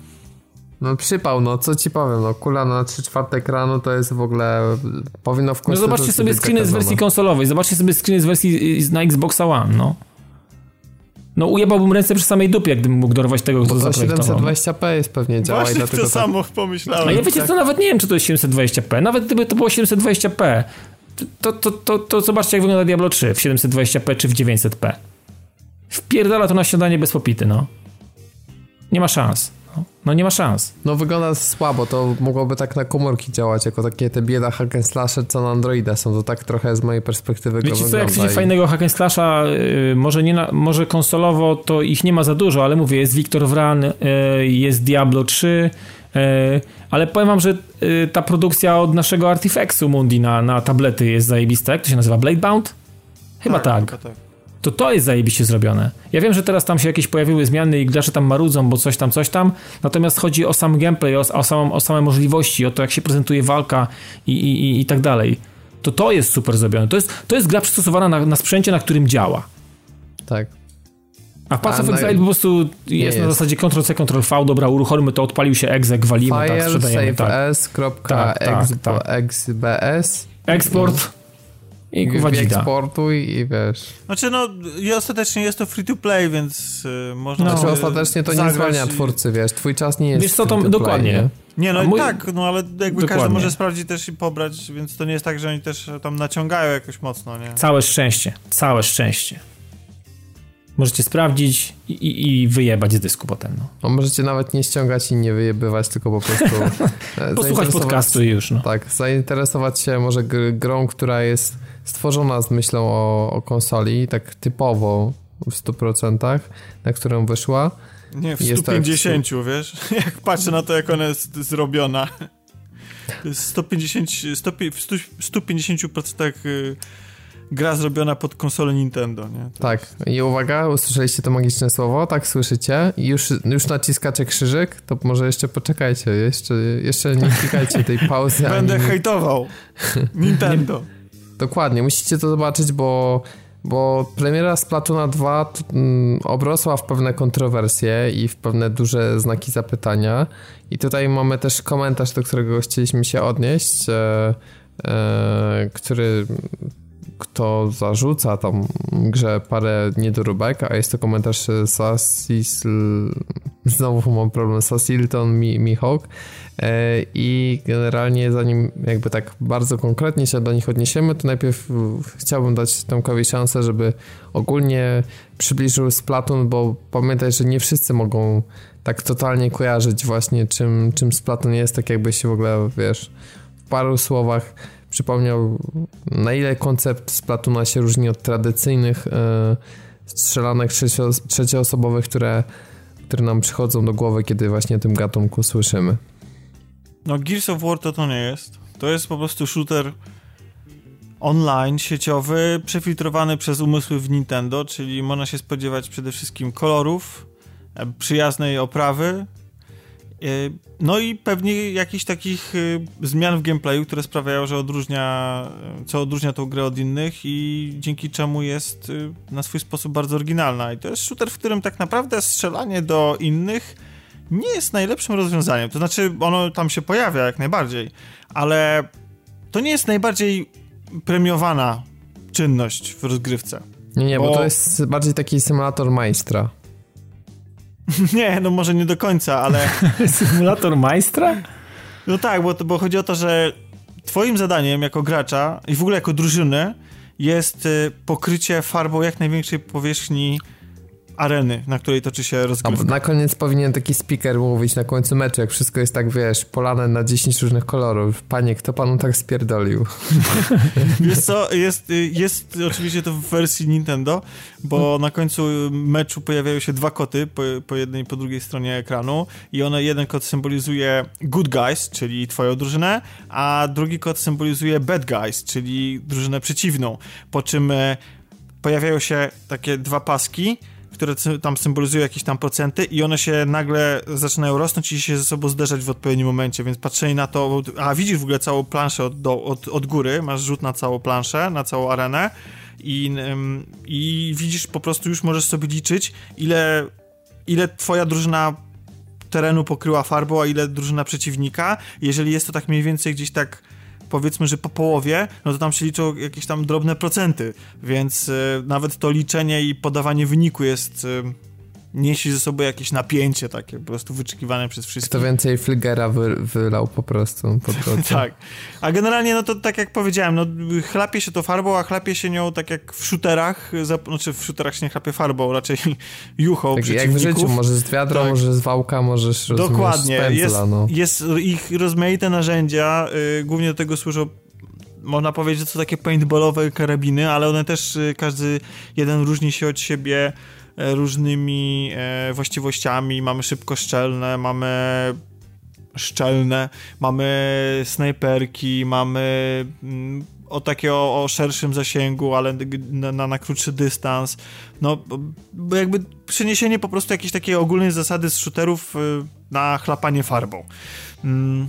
No przypał, no co ci powiem, no kula na 3 czwarte ekranu to jest w ogóle powinno w No zobaczcie sobie screeny z wersji konsolowej, zobaczcie sobie screeny z wersji na Xbox One, no. No ujebałbym ręce przy samej dupie, gdybym mógł dorwać tego, kto to zaprojektował. 720p jest pewnie działa Właśnie i dlatego to tak... samo pomyślałem. A ja wiecie tak. co, nawet nie wiem, czy to jest 720p. Nawet gdyby to było 720p, to, to, to, to zobaczcie, jak wygląda Diablo 3 w 720p czy w 900p. Wpierdala to na śniadanie bez popity, no. Nie ma szans. No, no nie ma szans. No wygląda słabo, to mogłoby tak na komórki działać, jako takie te bieda hack and slasher, co na Androida są, to tak trochę z mojej perspektywy go Wiecie co, jak chcecie i- fajnego hack and slasha, yy, może, nie na, może konsolowo to ich nie ma za dużo, ale mówię, jest Victor Wran, yy, jest Diablo 3, yy, ale powiem wam, że yy, ta produkcja od naszego Artifexu Mundi na, na tablety jest zajebista. Jak to się nazywa? Bladebound? Chyba tak. chyba tak. To to jest zajebiście zrobione. Ja wiem, że teraz tam się jakieś pojawiły zmiany i gracze tam marudzą, bo coś tam, coś tam, natomiast chodzi o sam gameplay, o, o, samą, o same możliwości, o to, jak się prezentuje walka i, i, i, i tak dalej. To to jest super zrobione. To jest, to jest gra przystosowana na, na sprzęcie, na którym działa. Tak. A Path of no Exile po prostu jest, na zasadzie Ctrl-C, Ctrl-V, dobra, uruchomimy to, odpalił się exec, walimy, tak, sprzedajemy, tak. save Tak, tak, s.xbs Eksport i dzida. eksportuj i wiesz. Znaczy no, i ostatecznie jest to free to play, więc y, można No. Znaczy ostatecznie to nie zwalnia i- twórcy, wiesz, twój czas nie jest Wiesz co, to play, dokładnie. nie? Nie, no mój- tak, no ale jakby każdy Dokładnie. może sprawdzić też i pobrać, więc to nie jest tak, że oni też tam naciągają jakoś mocno, nie? Całe szczęście, całe szczęście. Możecie sprawdzić i, i, i wyjebać z dysku potem, no. No, możecie nawet nie ściągać i nie wyjebywać, tylko po prostu e, Posłuchać podcastu i już, no. Tak, zainteresować się może gr grą, która jest stworzona z myślą o, o konsoli, tak typowo w 100%, na którą wyszła. Nie, w Jest tak, 150, wiesz? Jak patrzę na to, jak ona jest zrobiona. To jest 150, 100, w 100 150% y, gra zrobiona pod konsolę Nintendo, nie? To Tak, i uwaga, usłyszeliście to magiczne słowo, tak słyszycie, I już, już naciskacie krzyżyk, to może jeszcze poczekajcie, jeszcze, jeszcze nie klikajcie tej pauzy. Będę ani... hejtował Nintendo. Dokładnie, musicie to zobaczyć, bo, bo premiera Splatuna 2 t- mm, obrosła w pewne kontrowersje i w pewne duże znaki zapytania. I tutaj mamy też komentarz, do którego chcieliśmy się odnieść, e, e, który kto zarzuca tam grze parę niedoróbek, a jest to komentarz Sasis... Znowu mam problem. Sasilton Mi, Mihawk. E, I generalnie zanim jakby tak bardzo konkretnie się do nich odniesiemy, to najpierw chciałbym dać Tomkowi szansę, żeby ogólnie przybliżył Splatoon, bo pamiętaj, że nie wszyscy mogą tak totalnie kojarzyć właśnie czym, czym Splatoon jest, tak jakby się w ogóle, wiesz, w paru słowach przypomniał, na ile koncept Splatuna się różni od tradycyjnych e, strzelanek trzecio- trzecioosobowych, które, które nam przychodzą do głowy, kiedy właśnie o tym gatunku słyszymy. No Gears of War to to nie jest. To jest po prostu shooter online, sieciowy, przefiltrowany przez umysły w Nintendo, czyli można się spodziewać przede wszystkim kolorów, e, przyjaznej oprawy, no i pewnie jakichś takich e, zmian w gameplayu, które sprawiają, że odróżnia, e, co odróżnia tą grę od innych i dzięki czemu jest e, na swój sposób bardzo oryginalna. I to jest shooter, w którym tak naprawdę strzelanie do innych nie jest najlepszym rozwiązaniem. To znaczy, ono tam się pojawia jak najbardziej, ale to nie jest najbardziej premiowana czynność w rozgrywce. Nie, nie, bo, Bo- to jest bardziej taki symulator majstra. nie, no może nie do końca, ale Symulator majstra? no tak, bo, bo chodzi o to, że twoim zadaniem jako gracza i w ogóle jako drużyny jest y, pokrycie farbą jak największej powierzchni areny, na której toczy się A rozgrywka. na koniec powinien taki speaker mówić na końcu meczu, jak wszystko jest tak, wiesz, polane na 10 różnych kolorów. Panie, kto panu tak spierdolił? Wiesz co, jest, jest oczywiście to w wersji Nintendo, bo na końcu meczu pojawiają się dwa koty po, po jednej i po drugiej stronie ekranu i one, jeden kot symbolizuje good guys, czyli twoją drużynę, a drugi kot symbolizuje bad guys, czyli drużynę przeciwną, po czym e, pojawiają się takie dwa paski, które tam symbolizują jakieś tam procenty i one się nagle zaczynają rosnąć i się ze sobą zderzać w odpowiednim momencie, więc patrzenie na to, a widzisz w ogóle całą planszę od, do, od, od góry, masz rzut na całą planszę, na całą arenę i, i widzisz po prostu już możesz sobie liczyć, ile, ile twoja drużyna terenu pokryła farbą, a ile drużyna przeciwnika. Jeżeli jest to tak mniej więcej gdzieś tak powiedzmy, że po połowie, no to tam się liczą jakieś tam drobne procenty, więc y, nawet to liczenie i podawanie wyniku jest y, niesie ze sobą jakieś napięcie takie, po prostu wyczekiwane przez wszystkich. Kto więcej Fligera wy, wylał po prostu. Po tak. A generalnie, no to tak jak powiedziałem, no chlapie się to farbą, a chlapie się nią tak jak w shooterach, znaczy w shooterach się nie chlapie farbą, raczej juchą tak jak w życiu, może z wiadra, tak. może z wałka, możesz Dokładnie. Pędzla, jest, no. jest ich rozmaite narzędzia, y, głównie do tego służą można powiedzieć, że to takie paintballowe karabiny, ale one też, y, każdy jeden różni się od siebie różnymi e, właściwościami. Mamy szybko szczelne, mamy szczelne, mamy snajperki, mamy mm, o takie o, o, szerszym zasięgu, ale na, na, na, krótszy dystans. No, jakby przeniesienie po prostu jakiejś takiej ogólnej zasady z shooterów y, na chlapanie farbą. Mm.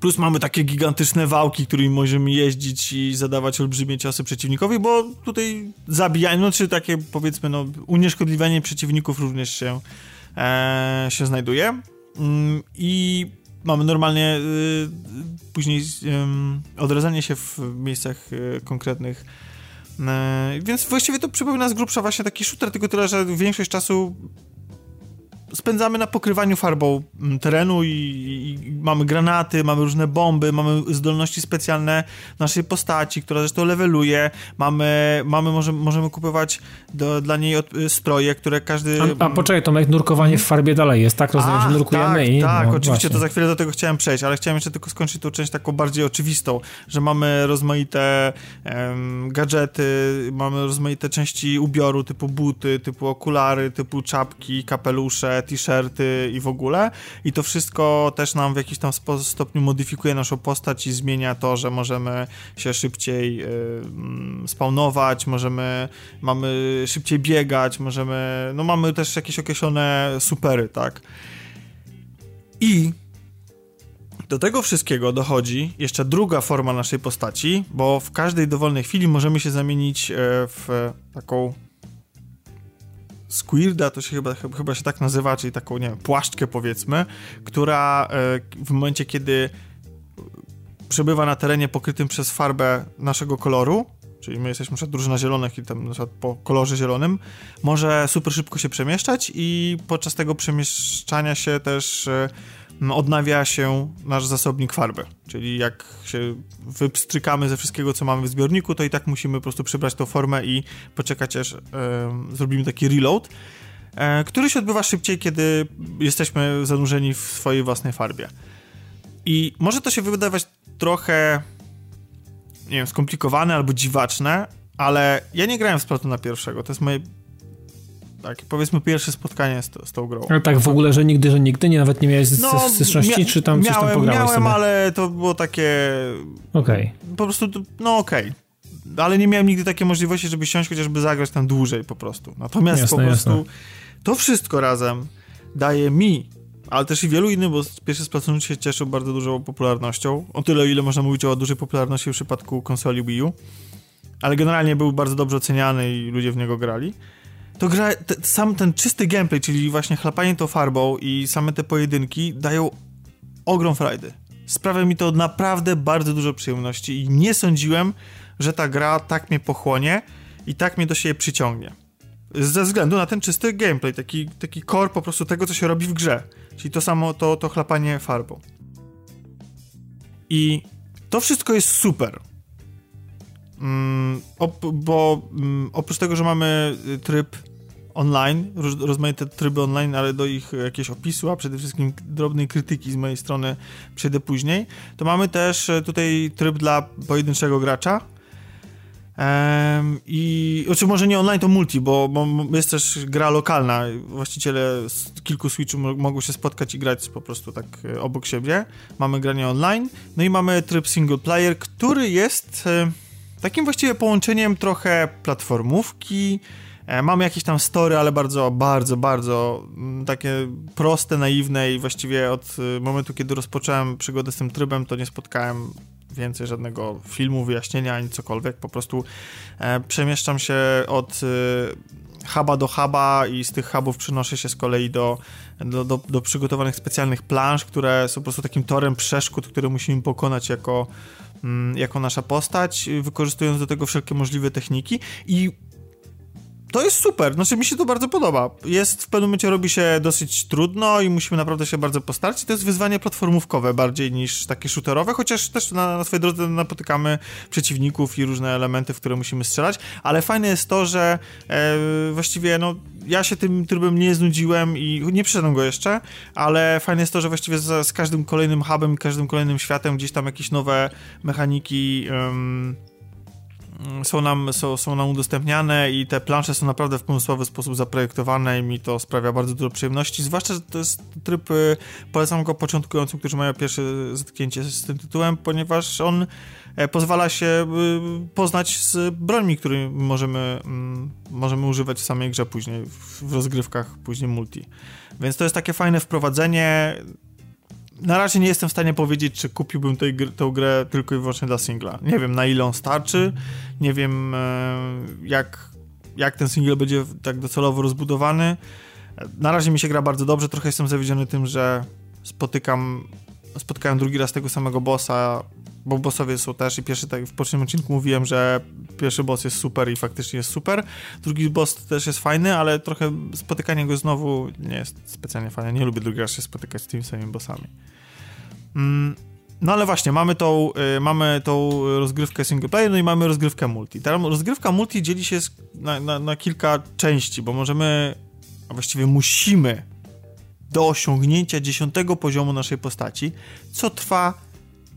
Plus mamy takie gigantyczne wałki, którymi możemy jeździć i zadawać olbrzymie ciosy przeciwnikowi, bo tutaj zabijanie, no czy takie powiedzmy, no unieszkodliwianie przeciwników również się, e, się znajduje. Mm, I mamy normalnie y, później y, odradzanie się w miejscach y, konkretnych. E, więc właściwie to przypomina z grubsza właśnie taki shooter, tylko tyle, że większość czasu spędzamy na pokrywaniu farbą mm, terenu i, i, mamy granaty, mamy różne bomby, mamy zdolności specjalne naszej postaci, która zresztą leveluje, mamy, mamy możemy, możemy kupować do, dla niej od, y, stroje, które każdy... A, a poczekaj, Tomek, nurkowanie w farbie dalej jest, tak? Rozumiem, że nurkujemy tak, i... Tak, no, oczywiście, właśnie. to za chwilę do tego chciałem przejść, ale chciałem jeszcze tylko skończyć tą część taką bardziej oczywistą, że mamy rozmaite um, gadżety, mamy rozmaite części ubioru, typu buty, typu okulary, typu czapki, kapelusze, t-shirty i w ogóle. I to wszystko też nam w jakiś tam stopniu modyfikuje naszą postać i zmienia to, że możemy się szybciej yy, spawnować, możemy, mamy szybciej biegać, możemy, no mamy też jakieś określone supery, tak? I do tego wszystkiego dochodzi jeszcze druga forma naszej postaci, bo w każdej dowolnej chwili możemy się zamienić e, w taką squirda, to się chyba, chyba się tak nazywa, czyli taką, nie wiem, płaszczkę powiedzmy, która e, w momencie, kiedy przebywa na terenie pokrytym przez farbę naszego koloru, czyli my jesteśmy przed drużyna zielonych i tam na po kolorze zielonym, może super szybko się przemieszczać i podczas tego przemieszczania się też e, odnawia się nasz zasobnik farby. Czyli jak się wypstrykamy ze wszystkiego, co mamy w zbiorniku, to i tak musimy po prostu przybrać tą formę i poczekać, aż e, zrobimy taki reload, e, który się odbywa szybciej, kiedy jesteśmy zanurzeni w swojej własnej farbie. I może to się wydawać trochę, nie wiem, skomplikowane albo dziwaczne, ale ja nie grałem w Splatuna pierwszego. To jest moje tak, powiedzmy pierwsze spotkanie z, z tą grą. Ale tak w ogóle, że nigdy, że nigdy nie nawet nie miałeś no, styczności, czy tam miałem, coś tam pograłeś Miałem, sobie? ale to było takie... Okej. Okay. Po prostu, no okej. Okay. Ale nie miałem nigdy takiej możliwości, żeby siąść chociażby zagrać tam dłużej po prostu. Natomiast jasne, po prostu jasne. to wszystko razem daje mi, ale też i wielu innym, bo pierwszy Splatoon się cieszył bardzo dużą popularnością. O tyle, o ile można mówić o dużej popularności w przypadku konsoli Wii U. Ale generalnie był bardzo dobrze oceniany i ludzie w niego grali to gra, te, sam ten czysty gameplay, czyli właśnie chlapanie tą farbą i same te pojedynki dają ogrom frajdy. Sprawia mi to naprawdę bardzo dużo przyjemności i nie sądziłem, że ta gra tak mnie pochłonie i tak mnie do siebie przyciągnie. Ze względu na ten czysty gameplay, taki, taki core po prostu tego, co się robi w grze. Czyli to samo, to, to chlapanie farbą. I to wszystko jest super. Mm, op, bo mm, oprócz tego, że mamy tryb online, rozmaite tryby online, ale do ich jakiegoś opisu, a przede wszystkim drobnej krytyki z mojej strony przejdę później, to mamy też e, tutaj tryb dla pojedynczego gracza. I znaczy może nie online, to multi, bo, bo, jest też gra lokalna. Właściciele z kilku Switchów mogą się spotkać i grać po prostu tak e, obok siebie. Mamy granie online. No i mamy tryb single player, który jest e, takim właściwie połączeniem trochę platformówki, E, mamy jakieś tam story, ale bardzo, bardzo, bardzo mm, takie proste, naiwne i właściwie od y, momentu, kiedy rozpocząłem przygodę z tym trybem, to nie spotkałem więcej żadnego filmu, wyjaśnienia ani cokolwiek. Po prostu e, przemieszczam się od huba do huba i z tych hubów przenoszę się z kolei do, do, do, do przygotowanych specjalnych plansz, które są po prostu takim torem przeszkód, które musimy pokonać jako, mm, jako nasza postać, wykorzystując do tego wszelkie możliwe techniki i to jest super, znaczy mi się to bardzo podoba. Jest, w pewnym momencie robi się dosyć trudno i musimy naprawdę się bardzo postarać. To jest wyzwanie platformówkowe bardziej niż takie shooterowe, chociaż też na, na swojej drodze napotykamy przeciwników i różne elementy, w które musimy strzelać, ale fajne jest to, że e, właściwie no, ja się tym trybem nie znudziłem i nie przeszedłem go jeszcze, ale fajne jest to, że właściwie z, z każdym kolejnym hubem, każdym kolejnym światem gdzieś tam jakieś nowe mechaniki są nam, są, są nam udostępniane i te plansze są naprawdę w pomysłowy sposób zaprojektowane i mi to sprawia bardzo dużo przyjemności, zwłaszcza, że to jest tryb, y, polecam go początkującym, którzy mają pierwsze zetknięcie z tym tytułem, ponieważ on e, pozwala się y, poznać z brońmi, które możemy, mm, możemy używać w samej grze później, w rozgrywkach później multi. Więc to jest takie fajne wprowadzenie, na razie nie jestem w stanie powiedzieć, czy kupiłbym tej, tę grę tylko i wyłącznie dla singla. Nie wiem, na ile on starczy, nie wiem, e, jak, jak ten single będzie tak docelowo rozbudowany. Na razie mi się gra bardzo dobrze, trochę jestem zawiedziony tym, że spotykam, spotkałem drugi raz tego samego bossa, bo bossowie są też i pierwszy, tak w poprzednim odcinku mówiłem, że pierwszy boss jest super i faktycznie jest super, drugi boss też jest fajny, ale trochę spotykanie go znowu nie jest specjalnie fajne, nie lubię drugi raz się spotykać z tymi samymi bossami. No ale właśnie, mamy tą, y, mamy tą rozgrywkę single player, no i mamy rozgrywkę multi. Ta rozgrywka multi dzieli się na, na, na kilka części, bo możemy, a właściwie musimy do osiągnięcia dziesiątego poziomu naszej postaci, co trwa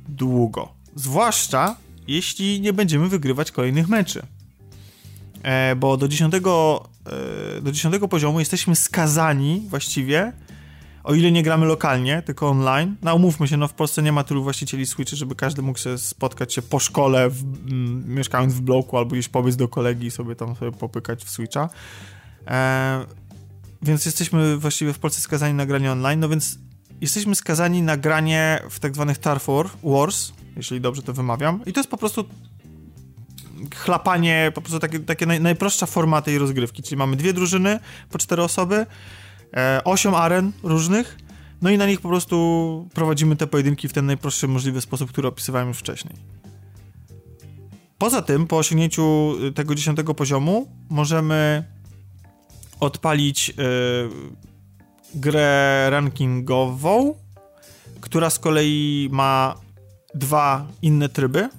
długo. Zwłaszcza jeśli nie będziemy wygrywać kolejnych meczy. E, bo do dziesiątego, e, do dziesiątego poziomu jesteśmy skazani właściwie o ile nie gramy lokalnie, tylko online. No umówmy się, no w Polsce nie ma tylu właścicieli Switchy, żeby każdy mógł się spotkać się po szkole, w, m, mieszkając w bloku, albo gdzieś pobyć do kolegi i sobie tam sobie popykać w Switcha. E, więc jesteśmy właściwie w Polsce skazani na granie online, no więc jesteśmy skazani na granie w tak zwanych Turf Wars, jeśli dobrze to wymawiam. I to jest po prostu chlapanie, po prostu takie, takie naj, najprostsza forma tej rozgrywki, czyli mamy dwie drużyny po cztery osoby, e, osiem aren różnych, no i na nich po prostu prowadzimy te pojedynki w ten najprostszy możliwy sposób, który opisywałem już wcześniej. Poza tym, po osiągnięciu y, tego dziesiątego poziomu, możemy odpalić y, grę rankingową, która z kolei ma dwa inne tryby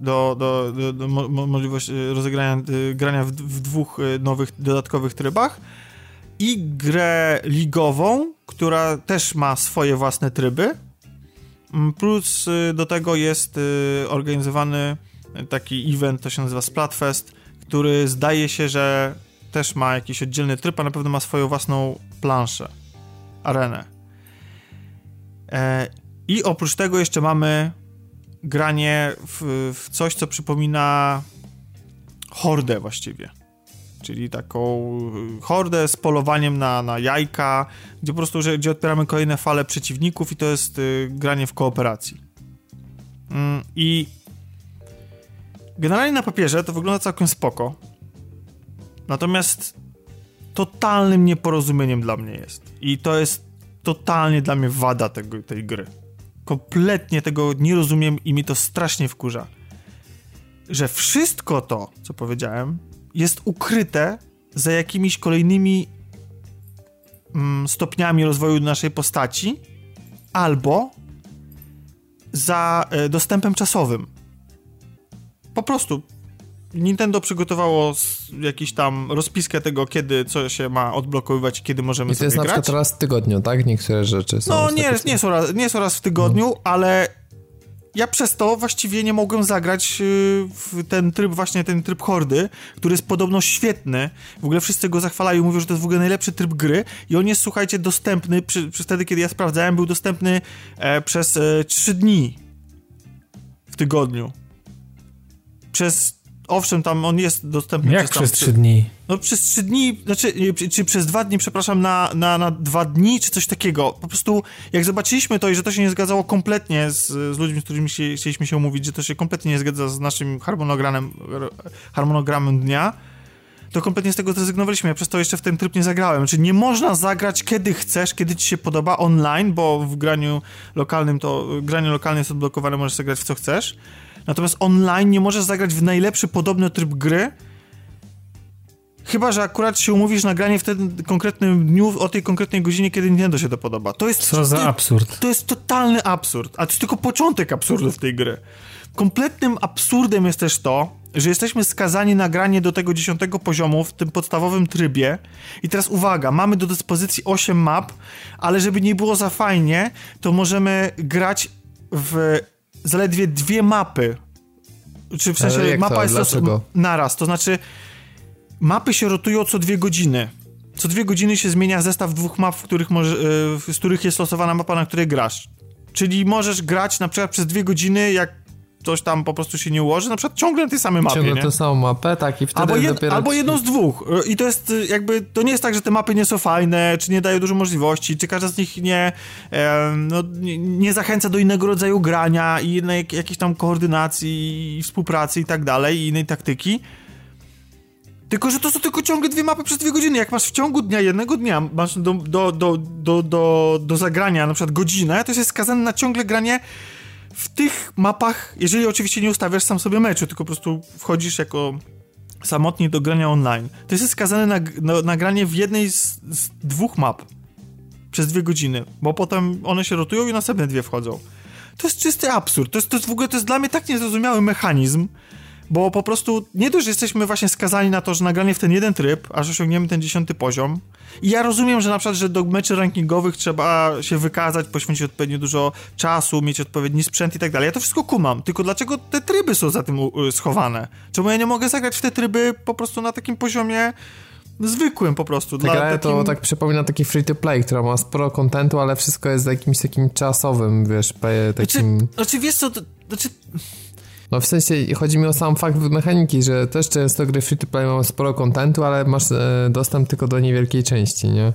do, do, do, do mo możliwość y, rozegrania grania w, w dwóch nowych dodatkowych trybach i grę ligową, która też ma swoje własne tryby. Mm, plus y, do tego jest y, organizowany taki event, to się nazywa Splatfest, który zdaje się, że też ma jakiś oddzielny tryb, a na pewno ma swoją własną planszę, arenę. E, I oprócz tego jeszcze mamy granie w, w coś, co przypomina hordę właściwie czyli taką y, hordę z polowaniem na, na jajka, gdzie po prostu, że, gdzie odpieramy kolejne fale przeciwników i to jest y, granie w kooperacji. Mm, I generalnie na papierze to wygląda całkiem spoko. Natomiast totalnym nieporozumieniem dla mnie jest. I to jest totalnie dla mnie wada tego, tej gry. Kompletnie tego nie rozumiem i mi to strasznie wkurza. Że wszystko to, co powiedziałem, jest ukryte za jakimiś kolejnymi mm, stopniami rozwoju naszej postaci albo za e, dostępem czasowym. Po prostu Nintendo przygotowało jakiś tam rozpiskę tego, kiedy co się ma odblokowywać kiedy możemy I to jest grać. na przykład raz w tygodniu, tak? Niektóre rzeczy są. No nie, nie, są raz, nie są raz w tygodniu, no. ale ja przez to właściwie nie mogłem zagrać y, w ten tryb, właśnie ten tryb hordy, który jest podobno świetny. W ogóle wszyscy go zachwalają, mówią, że to jest w ogóle najlepszy tryb gry i on jest, słuchajcie, dostępny, przy, przy wtedy, kiedy ja sprawdzałem, był dostępny e, przez e, 3 dni w tygodniu. Przez owszem, tam on jest dostępny Jak przez, przez trzy dni? No przez trzy dni, znaczy, czy, czy przez dwa dni, przepraszam, na, na, na dwa dni, czy coś takiego. Po prostu, jak zobaczyliśmy to i że to się nie zgadzało kompletnie z, z ludźmi, z którymi się, chcieliśmy się umówić, że to się kompletnie nie zgadza z naszym harmonogramem, harmonogramem dnia, to kompletnie z tego zrezygnowaliśmy. Ja przez to jeszcze w ten tryb nie zagrałem. Czyli znaczy, nie można zagrać kiedy chcesz, kiedy ci się podoba online, bo w graniu lokalnym to granie lokalne jest odblokowane, możesz zagrać w co chcesz. Natomiast online nie możesz zagrać w najlepszy podobny tryb gry, Chyba, że akurat się umówisz na granie w tym konkretnym dniu, o tej konkretnej godzinie, kiedy Nintendo się to podoba. To jest... Co za absurd. To jest totalny absurd. A to jest tylko początek absurdu w tej gry. Kompletnym absurdem jest też to, że jesteśmy skazani na granie do tego dziesiątego poziomu w tym podstawowym trybie. I teraz uwaga, mamy do dyspozycji 8 map, ale żeby nie było za fajnie, to możemy grać w zaledwie dwie mapy. Czy w sensie mapa to? jest Dlaczego? naraz, to znaczy mapy się rotują co dwie godziny. Co dwie godziny się zmienia zestaw dwóch map, w których może, e, z których jest losowana mapa, na której grasz. Czyli możesz grać na przykład przez dwie godziny, jak coś tam po prostu się nie ułoży, na przykład ciągle na tej samej mapie, Ciągle tę samą mapę, tak, i wtedy Albo, jed, dopiero... albo jedną z dwóch. I to jest y, jakby, to nie jest tak, że te mapy nie są fajne, czy nie dają dużo możliwości, czy każda z nich nie, no, nie, nie, zachęca do innego rodzaju grania i innej, jakiejś tam koordynacji, i współpracy i tak dalej, i innej taktyki. Tylko, że to są tylko ciągle dwie mapy przez dwie godziny. Jak masz w ciągu dnia, jednego dnia, masz do, do, do, do, do, do zagrania na przykład godzinę, to jest skazany na ciągle granie w tych mapach, jeżeli oczywiście nie ustawiasz sam sobie meczu, tylko po prostu wchodzisz jako samotnie do grania online, to jest skazany na, na, na granie w jednej z, z, dwóch map przez dwie godziny, bo potem one się rotują i następne dwie wchodzą. To jest czysty absurd. To jest, to jest w ogóle to jest dla mnie tak niezrozumiały mechanizm, bo po prostu nie dość, że jesteśmy właśnie skazani na to, że nagranie w ten jeden tryb, aż osiągniemy ten dziesiąty poziom. I ja rozumiem, że na przykład, że do meczy rankingowych trzeba się wykazać, poświęcić odpowiednio dużo czasu, mieć odpowiedni sprzęt i tak dalej. Ja to wszystko kumam, tylko dlaczego te tryby są za tym schowane? Czemu ja nie mogę zagrać w te tryby po prostu na takim poziomie zwykłym po prostu. Ta gra takim... to tak przypomina taki free to play, która ma sporo kontentu, ale wszystko jest jakimś takim czasowym, wiesz, takim... Znaczy, znaczy wiesz co, to, znaczy... No w sensie chodzi mi o sam fakt mechaniki, że też często gry free to play mają sporo kontentu, ale masz e, dostęp tylko do niewielkiej części, nie?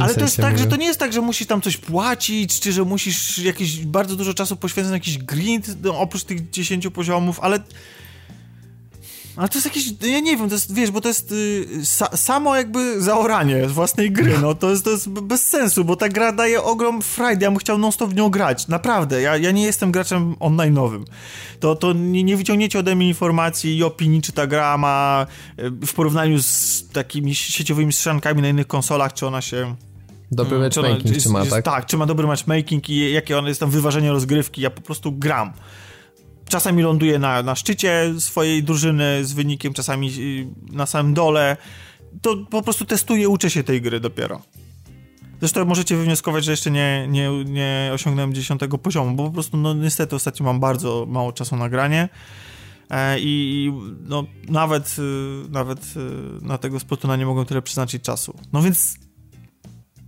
ale to jest tak, mówię. że to nie jest tak, że musisz tam coś płacić, czy że musisz jakieś bardzo dużo czasu poświęcać na jakiś grind no, oprócz tych 10 poziomów, ale ale to jest jakieś, ja nie wiem, to jest, wiesz, bo to jest y, sa, samo jakby zaoranie własnej gry, no to jest, to jest bez sensu, bo ta gra daje ogrom frajdy, ja bym chciał non-stop w nią grać, naprawdę, ja, ja nie jestem graczem online'owym, to, to nie, nie wyciągniecie ode mnie informacji i opinii, czy ta gra ma y, w porównaniu z takimi sieciowymi strzellankami na innych konsolach, czy ona się... Dobry mm, matchmaking, czy, ona, czy ma, jest, tak? Tak, czy ma dobry matchmaking i jakie one jest tam wyważenie rozgrywki, ja po prostu gram czasami ląduje na, na szczycie swojej drużyny z wynikiem, czasami y, na samym dole. To po prostu testuję, uczę się tej gry dopiero. Zresztą możecie wywnioskować, że jeszcze nie, nie, nie osiągnąłem dziesiątego poziomu, bo po prostu no niestety ostatnio mam bardzo mało czasu na granie e, i no, nawet, y, nawet y, na tego Splatoona nie mogłem tyle przeznaczyć czasu. No więc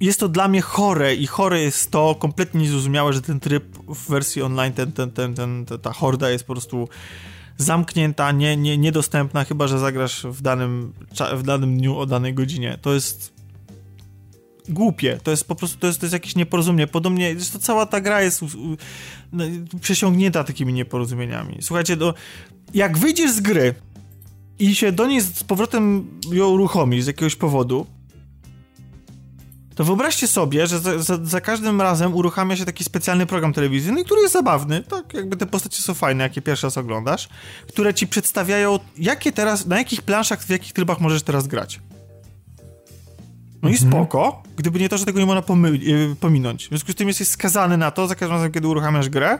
jest to dla mnie chore i chore jest to, kompletnie niezrozumiałe, że ten tryb w wersji online, ten, ten, ten, ten, ta horda jest po prostu zamknięta, nie, nie, niedostępna, chyba że zagrasz w danym, w danym dniu o danej godzinie. To jest głupie, to jest po prostu, to jest, to jest jakieś nieporozumienie. Podobnie, zresztą cała ta gra jest no, przesiągnięta takimi nieporozumieniami. Słuchajcie, do, jak wyjdziesz z gry i się do niej z powrotem ją uruchomisz z jakiegoś powodu, to wyobraźcie sobie, że za, za, za, każdym razem uruchamia się taki specjalny program telewizyjny, który jest zabawny, tak jakby te postacie są fajne, jakie pierwszy raz oglądasz, które ci przedstawiają, jakie teraz, na jakich planszach, w jakich trybach możesz teraz grać. No mhm. i spoko, gdyby nie to, że tego nie można y, pominąć. W związku z tym jesteś skazany na to, za każdym razem, kiedy uruchamiasz grę,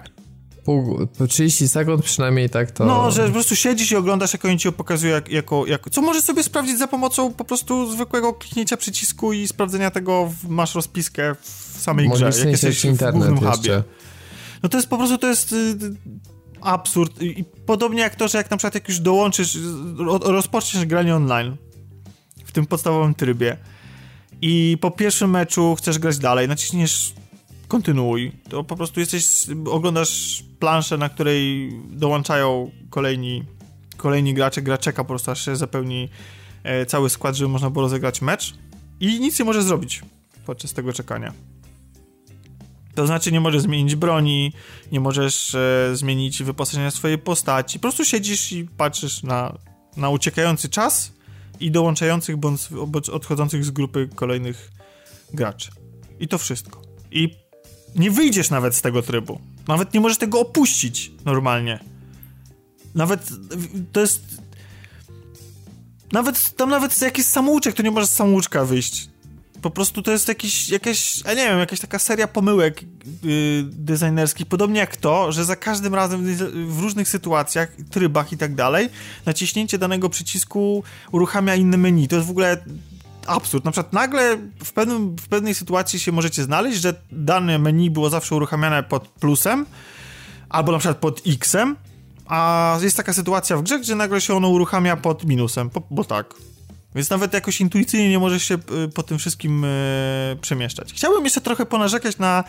pół, 30 sekund przynajmniej tak to... No, że po prostu siedzisz i oglądasz, jak oni ci pokazują, jak, jako, jako... Co możesz sobie sprawdzić za pomocą po prostu zwykłego kliknięcia przycisku i sprawdzenia tego, w, masz rozpiskę w samej grze, jak jesteś internet w głównym hubie. No to jest po prostu, to jest... Y, absurd. I podobnie jak to, że jak na przykład jak już dołączysz, rozpoczniesz granie online w tym podstawowym trybie i po pierwszym meczu chcesz grać dalej, naciśniesz kontynuuj. To po prostu jesteś, oglądasz planszę, na której dołączają kolejni, kolejni gracze, gra czeka po prostu, aż się zapełni e, cały skład, żeby można było rozegrać mecz i nic nie może zrobić podczas tego czekania. To znaczy nie możesz zmienić broni, nie możesz e, zmienić wyposażenia swojej postaci. Po prostu siedzisz i patrzysz na, na uciekający czas i dołączających bądź odchodzących z grupy kolejnych graczy. I to wszystko. I nie wyjdziesz nawet z tego trybu. Nawet nie możesz tego opuścić normalnie. Nawet to jest. Nawet tam nawet jakiś samouczek, to nie możesz z samouczka wyjść. Po prostu to jest jakiś, jakaś, ja nie wiem, jakaś taka seria pomyłek yy, designerskich, podobnie jak to, że za każdym razem w różnych sytuacjach, trybach i tak dalej, naciśnięcie danego przycisku uruchamia inne menu. To jest w ogóle absurd. Na przykład nagle w, pewnym, w pewnej sytuacji się możecie znaleźć, że dane menu było zawsze uruchamiane pod plusem, albo na przykład pod X-em, a jest taka sytuacja w grze, gdzie nagle się ono uruchamia pod minusem, bo, bo tak. Więc nawet jakoś intuicyjnie nie możesz się y, po tym wszystkim y, przemieszczać. Chciałbym jeszcze trochę ponarzekać na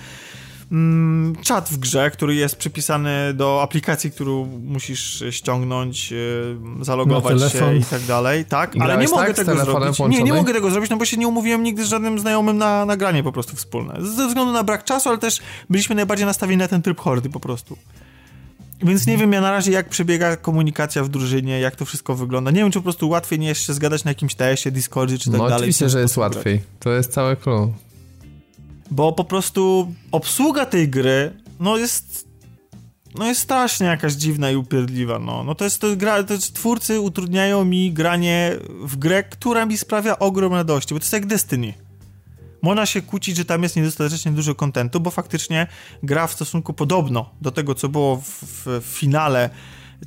mm, czat w grze, który jest przypisany do aplikacji, którą musisz ściągnąć, yy, zalogować się i tak dalej. Tak, ale nie mogę tak, tego zrobić. Nie, nie mogę tego zrobić, no bo się nie umówiłem nigdy z żadnym znajomym na nagranie po prostu wspólne. Ze względu na brak czasu, ale też byliśmy najbardziej nastawieni na ten tryb hordy po prostu. Więc nie wiem ja na razie, jak przebiega komunikacja w drużynie, jak to wszystko wygląda. Nie wiem, czy po prostu łatwiej nie jest się zgadać na jakimś TS-ie, Discordzie, czy tak no, dalej. oczywiście, że jest łatwiej. To jest całe clue. Bo po prostu obsługa tej gry, no jest no jest strasznie jakaś dziwna i upierdliwa, no. No to jest, to gra, to jest, twórcy utrudniają mi granie w grę, która mi sprawia ogrom radości, bo to jest jak Destiny. Można się kłócić, że tam jest niedostatecznie dużo kontentu, bo faktycznie gra w stosunku podobno do tego, co było w, w finale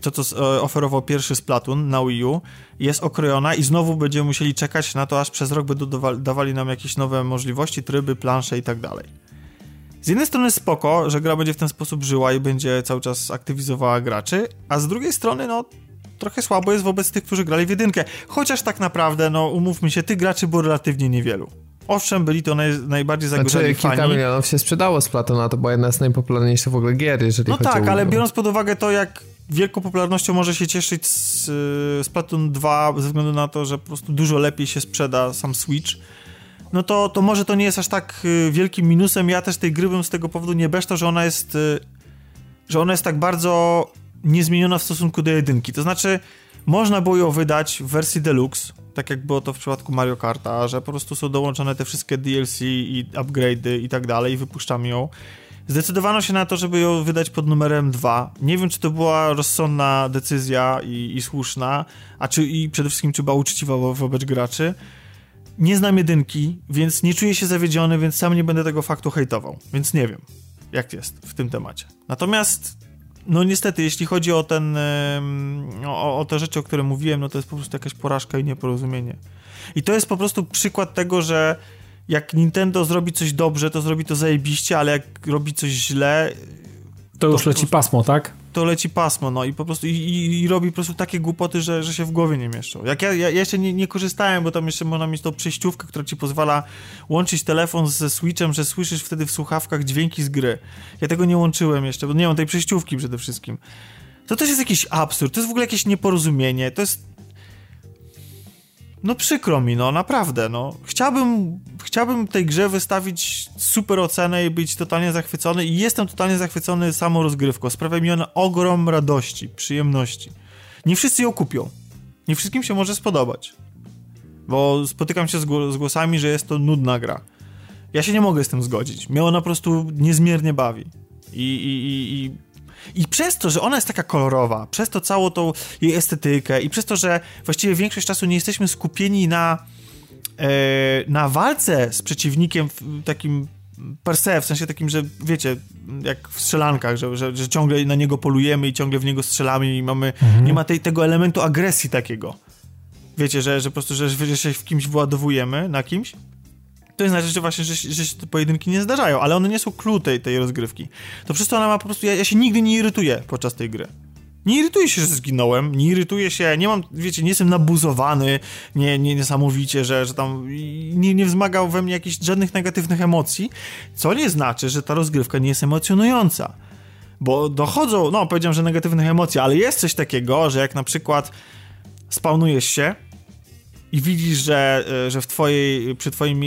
to, co e, oferował pierwszy Splatoon na Wii U, jest okrojona i znowu będziemy musieli czekać na to, aż przez rok będą dawali nam jakieś nowe możliwości, tryby, plansze i tak dalej. Z jednej strony spoko, że gra będzie w ten sposób żyła i będzie cały czas aktywizowała graczy, a z drugiej strony, no, trochę słabo jest wobec tych, którzy grali w jedynkę. Chociaż tak naprawdę, no, umówmy się, tych graczy było relatywnie niewielu. Owszem, byli to naj, najbardziej zagrzani znaczy, kilka fani. milionów się sprzedało z Platona, to była jedna z najpopularniejszych w ogóle gier, jeżeli no chodzi tak, o... ale biorąc pod uwagę to, jak wielką popularnością może się cieszyć z, z Splatoon 2 ze względu na to, że po prostu dużo lepiej się sprzeda sam Switch, no to, to może to nie jest aż tak y, wielkim minusem. Ja też tej gry bym z tego powodu nie beształ, że ona jest y, że ona jest tak bardzo niezmieniona w stosunku do jedynki. To znaczy, można było ją wydać w wersji deluxe, tak jak było to w przypadku Mario Karta, że po prostu są dołączone te wszystkie DLC i upgrade'y i tak dalej i wypuszczamy ją. Zdecydowano się na to, żeby ją wydać pod numerem 2. Nie wiem, czy to była rozsądna decyzja i, i słuszna, a czy i przede wszystkim, czy była uczciwa wo wobec graczy. Nie znam jedynki, więc nie czuję się zawiedziony, więc sam nie będę tego faktu hejtował. Więc nie wiem, jak jest w tym temacie. Natomiast no niestety, jeśli chodzi o ten, o, o te rzeczy, o których mówiłem, no to jest po prostu jakaś porażka i nieporozumienie. I to jest po prostu przykład tego, że jak Nintendo zrobi coś dobrze, to zrobi to zajebiście, ale jak robi coś źle... To już to, leci pasmo, tak? To leci pasmo, no i po prostu i, i, i, robi po prostu takie głupoty, że, że się w głowie nie mieszczą. Jak ja, ja, ja jeszcze nie, nie, korzystałem, bo tam jeszcze można mieć tą przejściówkę, która ci pozwala łączyć telefon ze Switchem, że słyszysz wtedy w słuchawkach dźwięki z gry. Ja tego nie łączyłem jeszcze, bo nie mam tej przejściówki przede wszystkim. To też jest jakiś absurd, to jest w ogóle jakieś nieporozumienie, to jest no przykro mi, no naprawdę, no. Chciałbym, chciałbym tej grze wystawić super ocenę i być totalnie zachwycony i jestem totalnie zachwycony samą rozgrywką. Sprawia mi ona ogrom radości, przyjemności. Nie wszyscy ją kupią. Nie wszystkim się może spodobać. Bo spotykam się z, z głosami, że jest to nudna gra. Ja się nie mogę z tym zgodzić. Mnie ona po prostu niezmiernie bawi. I, i, i, i i przez to, że ona jest taka kolorowa, przez to całą tą jej estetykę i przez to, że właściwie większość czasu nie jesteśmy skupieni na, e, na walce z przeciwnikiem takim per se, w sensie takim, że wiecie, jak w strzelankach, że, że, że ciągle na niego polujemy i ciągle w niego strzelamy i mamy, mhm. nie ma tej, tego elementu agresji takiego. Wiecie, że, że po prostu, że, że się w kimś władowujemy, na kimś, to znaczy, że właśnie, że, że się te pojedynki nie zdarzają, ale one nie są clue tej, tej rozgrywki. To przez to ona ma po prostu, ja, ja się nigdy nie irytuję podczas tej gry. Nie irytuję się, że zginąłem, nie irytuję się, nie mam, wiecie, nie jestem nabuzowany, nie, nie niesamowicie, że, że tam nie, nie wzmagał we mnie jakichś żadnych negatywnych emocji, co nie znaczy, że ta rozgrywka nie jest emocjonująca. Bo dochodzą, no powiedziałem, że negatywnych emocji, ale jest coś takiego, że jak na przykład spawnujesz się i widzisz, że, e, że w twojej, przy twoim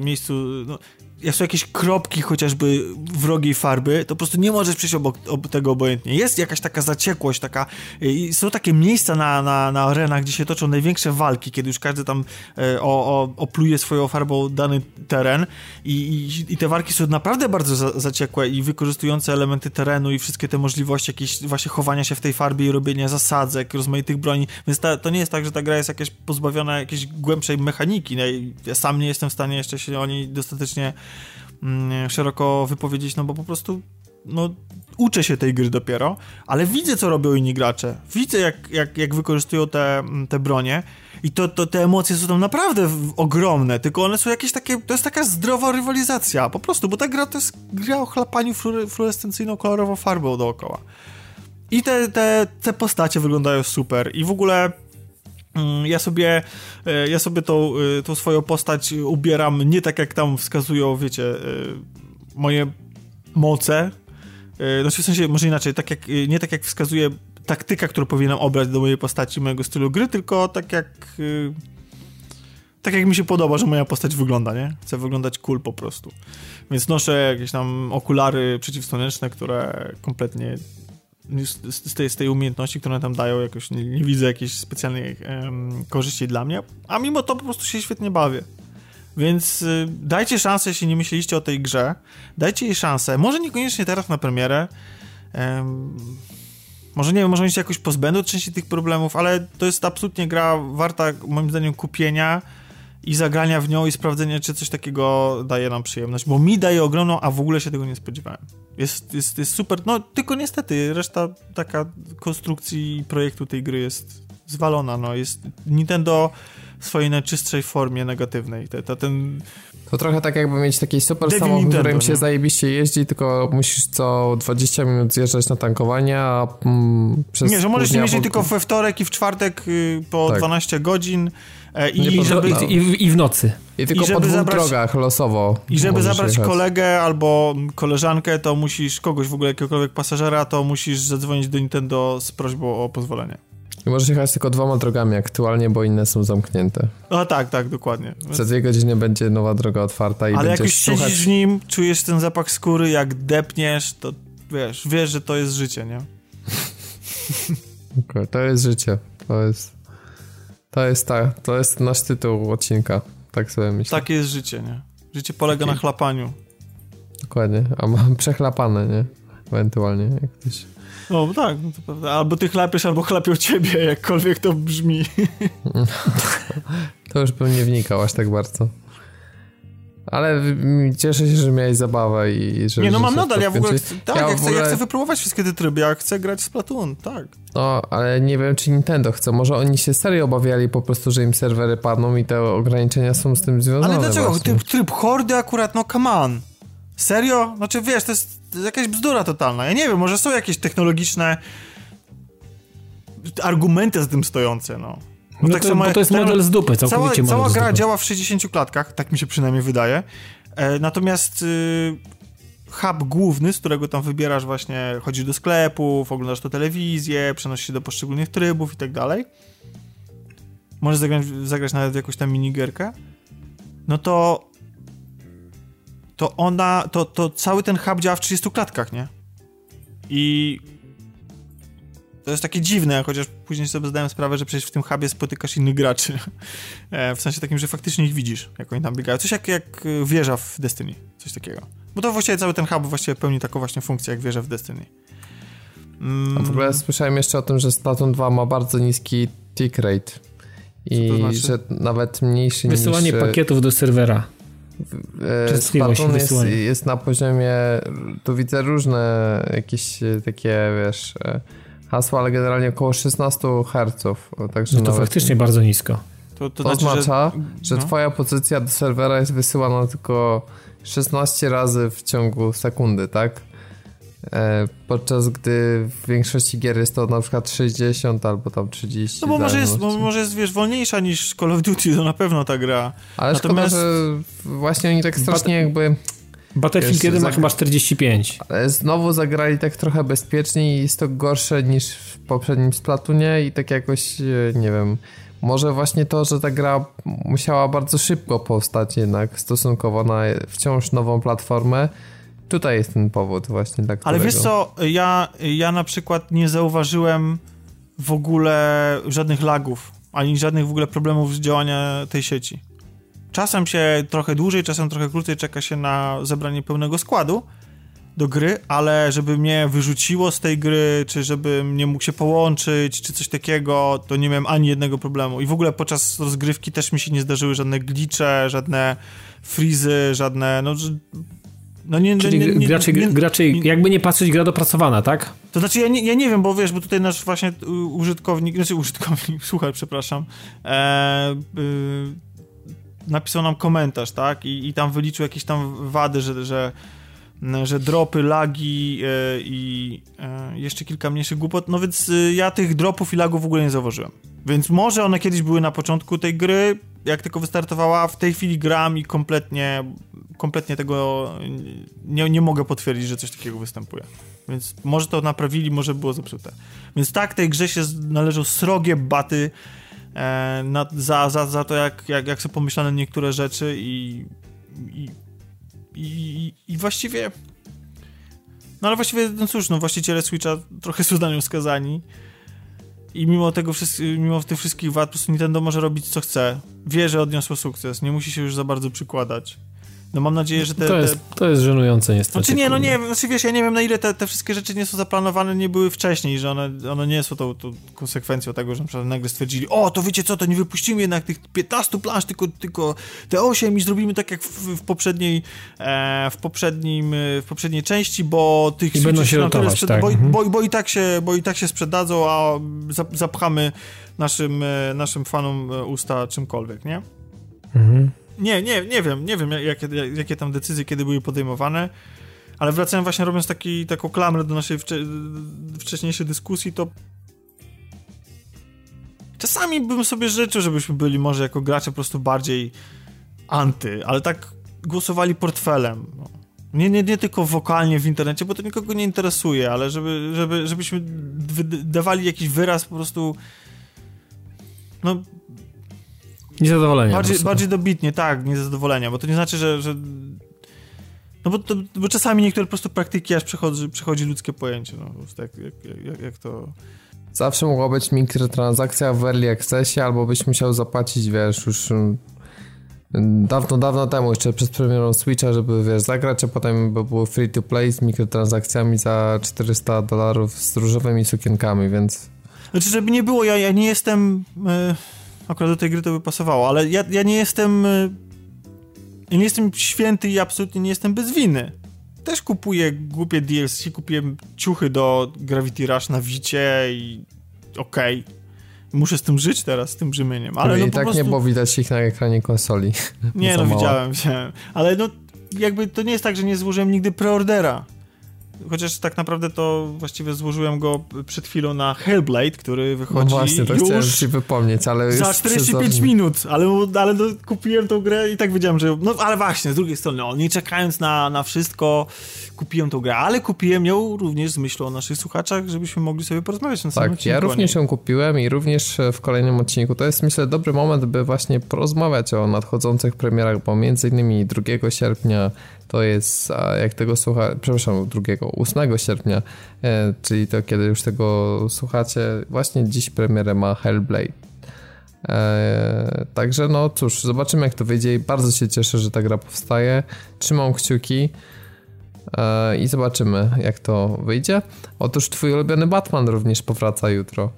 miejscu, no, jak są jakieś kropki chociażby wrogiej farby, to po prostu nie możesz przejść obok, obok tego obojętnie. Jest jakaś taka zaciekłość, taka, i są takie miejsca na, na, na arenach, gdzie się toczą największe walki, kiedy już każdy tam e, o, o, opluje swoją farbą dany teren i, i, i te walki są naprawdę bardzo za, zaciekłe i wykorzystujące elementy terenu i wszystkie te możliwości jakieś właśnie chowania się w tej farbie i robienia zasadzek, rozmaitych broni, więc ta, to nie jest tak, że ta gra jest jakaś pozbawiona jakiejś głębszej mechaniki. No ja sam nie jestem w stanie jeszcze się o niej dostatecznie szeroko wypowiedzieć, no bo po prostu no, uczę się tej gry dopiero, ale widzę, co robią inni gracze. Widzę, jak, jak, jak wykorzystują te, mm, te bronie i to, to te emocje są tam naprawdę ogromne, tylko one są jakieś takie, to jest taka zdrowa rywalizacja, po prostu, bo ta gra to jest gra o chlapaniu fluorescencyjną kolorową farbą dookoła. I te, te, te postacie wyglądają super i w ogóle mm, ja sobie, e, ja sobie tą, e, tą swoją postać ubieram nie tak jak tam wskazują, wiecie, e, moje moce. Znaczy w sensie, może inaczej, tak jak, nie tak jak wskazuje taktyka, którą powinienem obrać do mojej postaci, mojego stylu gry, tylko tak jak tak jak mi się podoba, że moja postać wygląda, nie? Chcę wyglądać cool po prostu. Więc noszę jakieś tam okulary przeciwsłoneczne, które kompletnie z tej, z tej umiejętności, które tam dają, jakoś nie, nie widzę jakiejś specjalnej um, korzyści dla mnie, a mimo to po prostu się świetnie bawię. Więc y, dajcie szansę, jeśli nie myśleliście o tej grze, dajcie jej szansę. Może niekoniecznie teraz na premierę. Um, może nie wiem, może się jakoś pozbędą części tych problemów, ale to jest absolutnie gra warta, moim zdaniem, kupienia i zagrania w nią i sprawdzenia, czy coś takiego daje nam przyjemność, bo mi daje ogromną, a w ogóle się tego nie spodziewałem. Jest, jest, jest super, no tylko niestety reszta taka konstrukcji i projektu tej gry jest zwalona, no jest Nintendo w swojej najczystszej formie negatywnej. To, to, ten... to trochę tak jakby mieć taki super Devil samochód, Nintendo, którym się nie? zajebiście jeździ, tylko musisz co 20 minut zjeżdżać na tankowanie, a mm, przez Nie, że możesz jeździć tylko we wtorek i w czwartek y, po tak. 12 godzin I, żeby, i, i, w nocy. I tylko I po dwóch zabrać, drogach losowo. I żeby zabrać jechać. kolegę albo koleżankę, to musisz, kogoś w ogóle, jakiegokolwiek pasażera, to musisz zadzwonić do Nintendo z prośbą o pozwolenie. I możesz jechać tylko dwoma drogami aktualnie, bo inne są zamknięte. A tak, tak, dokładnie. Za dwie godziny będzie nowa droga otwarta i Ale jak już słuchać... siedzisz w nim, czujesz ten zapach skóry, jak depniesz, to wiesz, wiesz, że to jest życie, nie? okay, to jest życie. To jest... To jest tak, to jest nasz tytuł odcinka, tak sobie myślę. Takie jest życie, nie? Życie polega Taki... na chlapaniu. Dokładnie, a mam przechlapane, nie? Ewentualnie, jak ktoś... No tak, no to prawda. Albo ty chlapiesz, albo chlapią ciebie, jakkolwiek to brzmi. to już bym nie wnikał aż tak bardzo. Ale cieszę się, że miałeś zabawę i że. Nie, no mam nadal, ja w ogóle. Chcę, tak, ja, ja, chcę, ogóle... ja chcę wypróbować wszystkie te tryby, ja chcę grać z Splatoon, tak. No, ale nie wiem, czy Nintendo chce. Może oni się serio obawiali po prostu, że im serwery padną i te ograniczenia są z tym związane. Ale dlaczego? Tryb, tryb hordy akurat, no come on. Serio? Znaczy wiesz, to jest jakaś bzdura totalna. Ja nie wiem, może są jakieś technologiczne argumenty za tym stojące, no. No, no tak to, samo, to jest model z dupy, całkowicie Cała, cała gra działa w 60 klatkach, tak mi się przynajmniej wydaje. E, natomiast y, hub główny, z którego tam wybierasz właśnie, chodzisz do sklepów, oglądasz to telewizję, przenosisz się do poszczególnych trybów i tak dalej. Możesz zagrać, zagrać nawet w jakąś tam minigierkę. No to to ona, to, to cały ten hub działa w 30 klatkach, nie? I to jest takie dziwne, chociaż później sobie zdałem sprawę, że przecież w tym hubie spotykasz innych graczy. E, w sensie takim, że faktycznie ich widzisz, jak oni tam biegają. Coś jak, jak wieża w Destiny. Coś takiego. Bo to właściwie cały ten hub właściwie pełni taką właśnie funkcję, jak wieża w Destiny. Mm. w ogóle słyszałem jeszcze o tym, że Splatoon 2 ma bardzo niski tick rate. I znaczy? że nawet mniejszy Wysyłanie niż... Wysyłanie pakietów do serwera. E, Splatoon jest, jest na poziomie, tu widzę różne jakieś takie, wiesz hasła, ale generalnie około 16 Hz. Także no to faktycznie bardzo nisko. To, to, to znaczy, oznacza, że, że no. twoja pozycja do serwera jest wysyłana tylko 16 razy w ciągu sekundy, tak? E, podczas gdy w większości gier jest to na przykład 60 albo tam 30. No bo może jest, bo może jest, wiesz, wolniejsza niż Call of Duty, to na pewno ta gra. Ale Natomiast... szkoda, że właśnie oni tak strasznie jakby Battlefield 1 ma chyba 45. Ale znowu zagrali tak trochę bezpieczniej i jest to gorsze niż w poprzednim Splatoonie i tak jakoś, e, nie wiem, Może właśnie to, że ta gra musiała bardzo szybko powstać jednak stosunkowo na wciąż nową platformę, tutaj jest ten powód właśnie dla którego... Ale wiesz co, ja, ja na przykład nie zauważyłem w ogóle żadnych lagów, ani żadnych w ogóle problemów z działania tej sieci. Czasem się trochę dłużej, czasem trochę krócej czeka się na zebranie pełnego składu do gry, ale żeby mnie wyrzuciło z tej gry, czy żebym nie mógł się połączyć, czy coś takiego, to nie miałem ani jednego problemu. I w ogóle podczas rozgrywki też mi się nie zdarzyły żadne glicze, żadne frizy, żadne, no no nie, Czyli nie, nie, graczy, nie, graczy, jakby nie patrzeć, gra dopracowana, tak? To znaczy, ja nie, ja nie wiem, bo wiesz, bo tutaj nasz właśnie użytkownik, znaczy użytkownik, słuchaj, przepraszam, e, y, napisał nam komentarz, tak? I, I tam wyliczył jakieś tam wady, że, że, że dropy, lagi e, i e, jeszcze kilka mniejszych głupot. No więc y, ja tych dropów i lagów w ogóle nie zauważyłem. Więc może one kiedyś były na początku tej gry, jak tylko wystartowała, w tej chwili gram i kompletnie, kompletnie tego nie, nie mogę potwierdzić, że coś takiego występuje. Więc może to naprawili, może było zepsute. Więc tak, tej grze się należą srogie baty e, na, za, za, za to, jak, jak, jak są pomyślane niektóre rzeczy i, i, i, i właściwie no ale właściwie, no cóż, no właściciele Switcha trochę są na nią skazani i mimo tego, mimo tych wszystkich wad, po prostu Nintendo może robić co chce. Wie, że odniosło sukces, nie musi się już za bardzo przykładać. No mam nadzieję, że te... To jest, to jest żenujące niestety. Znaczy nie, no nie znaczy wiesz, ja nie wiem na ile te, te wszystkie rzeczy nie są zaplanowane, nie były wcześniej, że one, one nie są tą, tą konsekwencją tego, że na przykład nagle stwierdzili, o, to wiecie co, to nie wypuścimy jednak tych 15 plansz, tylko, tylko te 8 i zrobimy tak jak w, w poprzedniej e, w poprzednim, w poprzedniej części, bo tych I będą się rotować, sprzeda- tak. bo, mhm. bo, bo, i tak się, bo i tak się sprzedadzą, a zapchamy naszym, e, naszym fanom e, usta czymkolwiek, nie? Mhm. Nie, nie, nie wiem, nie wiem jakie, jakie tam decyzje kiedy były podejmowane, ale wracając właśnie robiąc taki, taką klamrę do naszej wcze wcześniejszej dyskusji, to czasami bym sobie życzył, żebyśmy byli może jako gracze po prostu bardziej anty, ale tak głosowali portfelem. No. Nie, nie, nie tylko wokalnie w internecie, bo to nikogo nie interesuje, ale żeby, żeby, żebyśmy dawali jakiś wyraz po prostu no Niezadowolenia. Bardziej, bardziej dobitnie, tak, niezadowolenia, bo to nie znaczy, że... że... No bo, to, bo czasami niektóre po prostu praktyki aż przechodzi, przechodzi ludzkie pojęcie, no, tak, jak, jak, jak to... Zawsze mogła być mikrotransakcja w Early Accessie, albo byś musiał zapłacić, wiesz, już mm, dawno, dawno temu, jeszcze przed premierą Switcha, żeby, wiesz, zagrać, a potem by było free to play z mikrotransakcjami za 400 dolarów z różowymi sukienkami, więc... Znaczy, żeby nie było, ja, ja nie jestem... Yy akurat do tej gry to by pasowało, ale ja, ja nie jestem y, ja nie jestem święty i absolutnie nie jestem bez winy. Też kupuję głupie DLC, kupiłem ciuchy do Gravity Rush na Wicie i okej. Okay. Muszę z tym żyć teraz, z tym brzemieniem. Ale no, I tak prostu... nie było widać ich na ekranie konsoli. Nie, no widziałem, widziałem. Ale no jakby to nie jest tak, że nie złożyłem nigdy preordera. Chociaż tak naprawdę to właściwie złożyłem go przed chwilą na Hellblade, który wychodzi no właśnie, to już chciałem ci wypomnieć, ale za 45 minut, ale, ale no, kupiłem tą grę i tak wiedziałem, że no ale właśnie, z drugiej strony, no, nie czekając na, na wszystko, kupiłem tą grę, ale kupiłem ją również z myślą o naszych słuchaczach, żebyśmy mogli sobie porozmawiać na samym Tak, ja również ją kupiłem i również w kolejnym odcinku. To jest myślę dobry moment, by właśnie porozmawiać o nadchodzących premierach, bo między innymi 2 sierpnia to jest, jak tego słucha, przepraszam, 2, 8 sierpnia, e, czyli to kiedy już tego słuchacie, właśnie dziś premierę ma Hellblade. Eee, także no cóż, zobaczymy jak to wyjdzie i bardzo się cieszę, że ta gra powstaje. Trzymam kciuki eee, i zobaczymy jak to wyjdzie. Otóż twój ulubiony Batman również powraca jutro.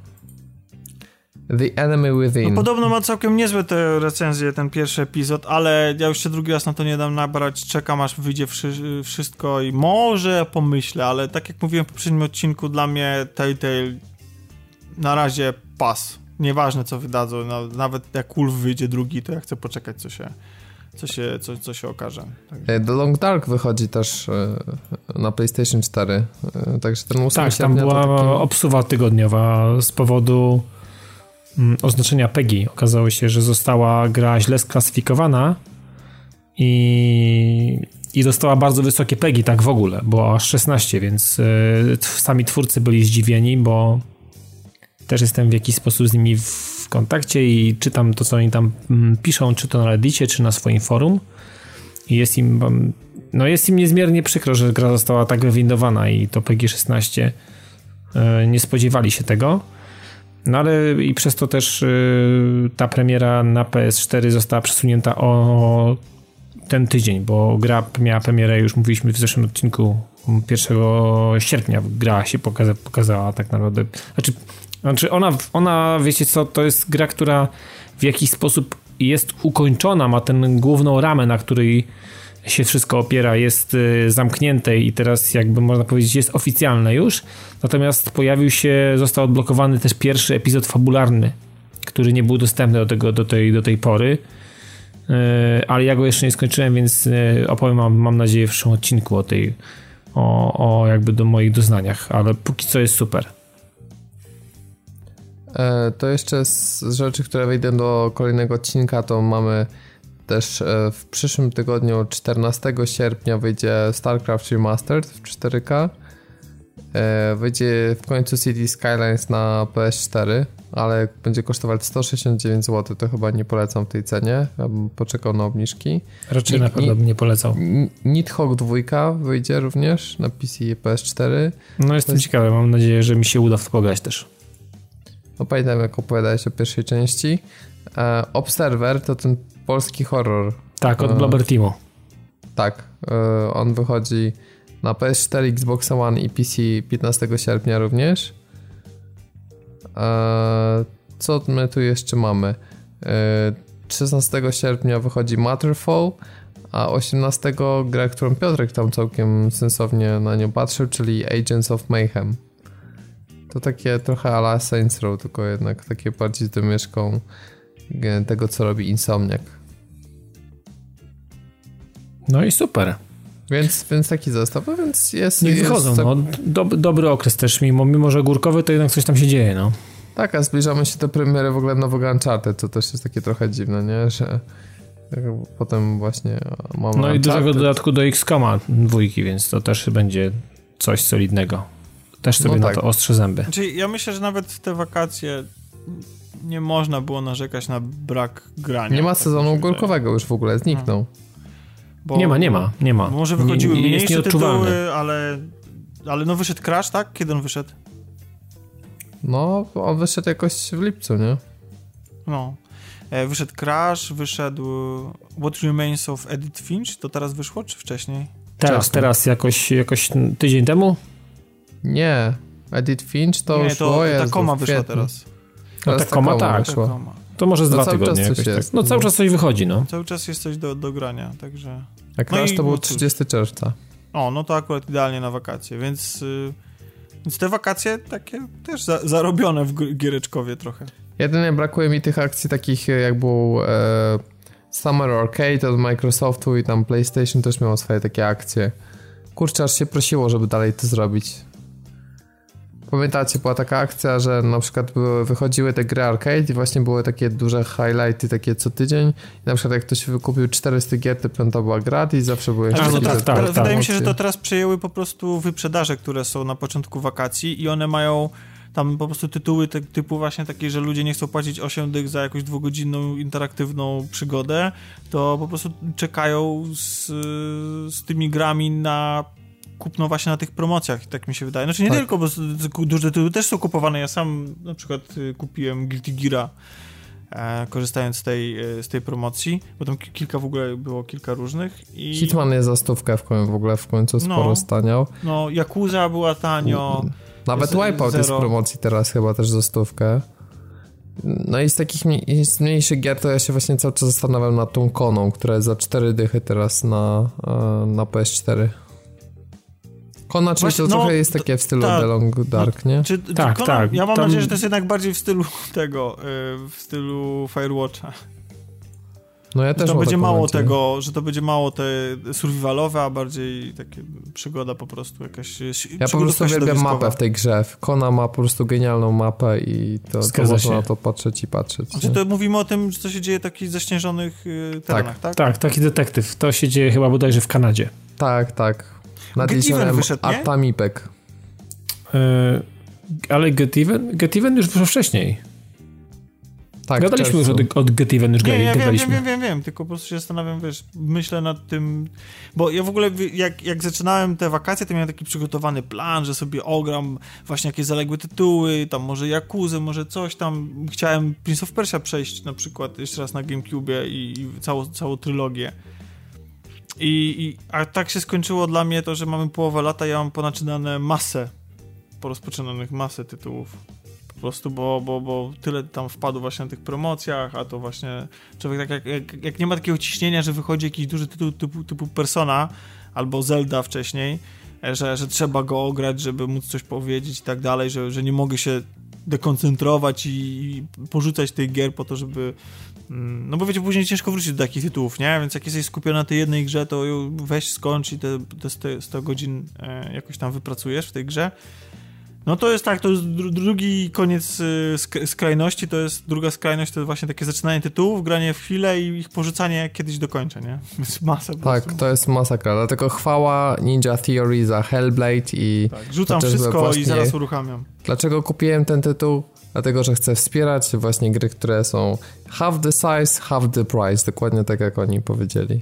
The Enemy Within. No, podobno ma całkiem niezłe te recenzje, ten pierwszy epizod, ale ja już się drugi raz na to nie dam nabrać. Czekam aż wyjdzie wszy wszystko i może pomyślę, ale tak jak mówiłem w poprzednim odcinku, dla mnie Telltale na razie pas. Nieważne co wydadzą, no, nawet jak Wolf wyjdzie drugi, to ja chcę poczekać co się, co się, co, co się okaże. Także. The Long Dark wychodzi też e, na PlayStation 4, e, także ten 8 Tak, tam była taki... obsuwa tygodniowa z powodu oznaczenia PEGI. Okazało się, że została gra źle sklasyfikowana i, i dostała bardzo wysokie PEGI, tak w ogóle, bo aż 16, więc y, sami twórcy byli zdziwieni, bo też jestem w jakiś sposób z nimi w kontakcie i czytam to, co oni tam mm, piszą, czy to na Reddicie, czy na swoim forum. I jest im, no jest im niezmiernie przykro, że gra została tak wywindowana i to PG-16 e, nie spodziewali się tego. No ale i przez to też e, ta premiera na PS4 została przesunięta o ten tydzień, bo gra miała premierę, już mówiliśmy w zeszłym odcinku, 1 sierpnia gra się pokaza, pokazała tak naprawdę. Znaczy, znaczy ona, ona, wiecie co, to jest gra, która w jakiś sposób jest ukończona, ma ten główną ramę, na której się wszystko opiera, jest y, zamknięte i teraz jakby można powiedzieć jest oficjalne już. Natomiast pojawił się, został odblokowany też pierwszy epizod fabularny, który nie był dostępny do, tego, do, tej, do tej pory. Y, ale ja go jeszcze nie skończyłem, więc y, opowiem mam, mam nadzieję w przyszłym odcinku o tej, o, o jakby do moich doznaniach, ale póki co jest super. E, to jeszcze z rzeczy, które wejdą do kolejnego odcinka, to mamy też e, w przyszłym tygodniu 14 sierpnia wyjdzie StarCraft Remastered w 4K. E, wyjdzie w końcu City Skylines na PS4, ale będzie kosztować 169 zł. To chyba nie polecam w tej cenie. Ja bym poczekał na obniżki. Raczej na pewno bym nie polecał. Nidhogg 2 wyjdzie również na PC i PS4. No jestem jest... ciekawy, mam nadzieję, że mi się uda w to pograć też. No pamiętam jak opowiadałeś o pierwszej części. E, Observer to ten polski horror. Tak, od Blobber Teamu. Tak, e, on wychodzi na PS4, Xbox One i PC 15 sierpnia również. E, co my tu jeszcze mamy? 16 sierpnia wychodzi Matterfall, a 18 gra, którą Piotrek tam całkiem sensownie na nią patrzył, czyli Agents of Mayhem. To takie trochę ala Saints Row, tylko jednak takie bardziej z domieszką tego, co robi Insomniac. No i super. Więc, więc taki zestaw, no więc jest... Niech jest wychodzą, tak... no. Dob dobry okres też, mimo, mimo że górkowy, to jednak coś tam się dzieje, no. Tak, a zbliżamy się do premiery w ogóle nowego Uncharted, co też jest takie trochę dziwne, nie? Że potem właśnie mamy No i dużego dodatku do X-Koma dwójki, więc to też będzie coś solidnego. Też sobie no tak. na to ostrze zęby. Czyli ja myślę, że nawet w te wakacje nie można było narzekać na brak grania. Nie ma tak sezonu górkowego już w ogóle, zniknął. Bo, nie ma, nie ma, nie ma. Może wychodziły nie, nie mniejsze tytuły, ale, ale no wyszedł Crash, tak? Kiedy on wyszedł? No, on wyszedł jakoś w lipcu, nie? No. E, wyszedł Crash, wyszedł What Remains of Edith Finch, to teraz wyszło, czy wcześniej? Teraz, teraz, jakoś, jakoś tydzień temu? Nie, Edith Finch to nie, już to ta koma wyszła teraz. No, ta koma, tak. Wyszła. To może z no, dwa tygodnie. Jakoś tak. No cały czas coś wychodzi, no. Cały czas jest coś do, do grania, także... A Crash no to był 30 czerwca. O, no to akurat idealnie na wakacje, więc... Yy, więc te wakacje takie też za, zarobione w Giereczkowie trochę. Jedynie brakuje mi tych akcji takich jak był e, Summer Arcade od Microsoftu i tam PlayStation też miało swoje takie akcje. Kurczę, aż się prosiło, żeby dalej to zrobić. Pamiętacie, była taka akcja, że na przykład były, wychodziły te gry arcade i właśnie były takie duże highlighty takie co tydzień. I na przykład jak ktoś wykupił 400 gier, to piąta była gratis i zawsze były jeszcze... No, tak, tak, tak, Wydaje mi się, że to teraz przejęły po prostu wyprzedaże, które są na początku wakacji i one mają tam po prostu tytuły te, typu właśnie takie, że ludzie nie chcą płacić 8 dych za jakąś dwugodzinną interaktywną przygodę, to po prostu czekają z, z tymi grami na kupno właśnie na tych promocjach, tak mi się wydaje. Znaczy nie tak. tylko, bo duże tytuły też są kupowane. Ja sam na przykład y, kupiłem Guilty Gear e, korzystając z tej, e, z tej promocji, bo tam kilka w ogóle było kilka różnych. I... Hitman jest za stówkę w, w ogóle w końcu sporo no, staniał. No, Yakuza była tanio. Nawet z, Wipeout zero. jest w promocji teraz chyba też za stówkę. No i z takich z mniejszych gier to ja się właśnie cały czas zastanawiam nad tą koną, która jest za 4 dychy teraz na, e, na PS4. Kona, czyli Właśnie, to no, trochę jest takie w stylu ta, The Long Dark, nie? Czy, tak, Kona, tak. Ja mam tam... nadzieję, że to jest jednak bardziej w stylu tego, y, w stylu Firewatcha. No ja też że to będzie mało tego, że to będzie mało te survivalowe, a bardziej takie przygoda po prostu jakaś. Ja po prostu uwielbiam mapę w tej grze. Kona ma po prostu genialną mapę i to, to można na to patrzeć i patrzeć. Znaczy to mówimy o tym, co się dzieje w takich zaśnieżonych y, terenach, tak? Tak, tak taki detektyw. To się dzieje chyba bodajże w Kanadzie. Tak, tak. Nad jeziorem Artamipek. Yy, ale Get Even? Get Even już wyszło wcześniej. Tak, Gadaliśmy już od, od Get Even, już nie, ja wiem, wiem, wiem, wiem, wiem, tylko po prostu się zastanawiam, wiesz, myślę nad tym, bo ja w ogóle jak, jak zaczynałem te wakacje, to miałem taki przygotowany plan, że sobie ogram właśnie jakieś zaległe tytuły, tam może Jakuzę, może coś tam, chciałem Prince of Persia przejść na przykład jeszcze raz na Gamecube i, i całą, całą trylogię. I, I, a tak się skończyło dla mnie to, że mamy połowę lata, ja mam ponaczynane masę, porozpoczynanych masę tytułów. Po prostu, bo, bo, bo tyle tam wpadło właśnie na tych promocjach, a to właśnie człowiek tak jak, jak, jak nie ma takiego ciśnienia, że wychodzi jakiś duży tytuł typu, typu Persona albo Zelda wcześniej, że, że trzeba go ograć, żeby móc coś powiedzieć i tak dalej, że, że nie mogę się dekoncentrować i porzucać tych gier po to, żeby no bo wiecie, później ciężko wrócić do takich tytułów, nie? Więc jak jesteś skupiony na tej jednej grze, to weź skończ i te, te 100, 100 godzin e, jakoś tam wypracujesz w tej grze no to jest tak, to jest drugi koniec y, skrajności, to jest druga skrajność, to jest właśnie takie zaczynanie tytułów, granie w chwilę i ich porzucanie kiedyś dokończę, nie? Jest masa. Tak, to jest masakra, dlatego chwała Ninja Theory za Hellblade i... Tak, rzucam wszystko właśnie, i zaraz uruchamiam. Dlaczego kupiłem ten tytuł? Dlatego, że chcę wspierać właśnie gry, które są half the size, half the price, dokładnie tak jak oni powiedzieli.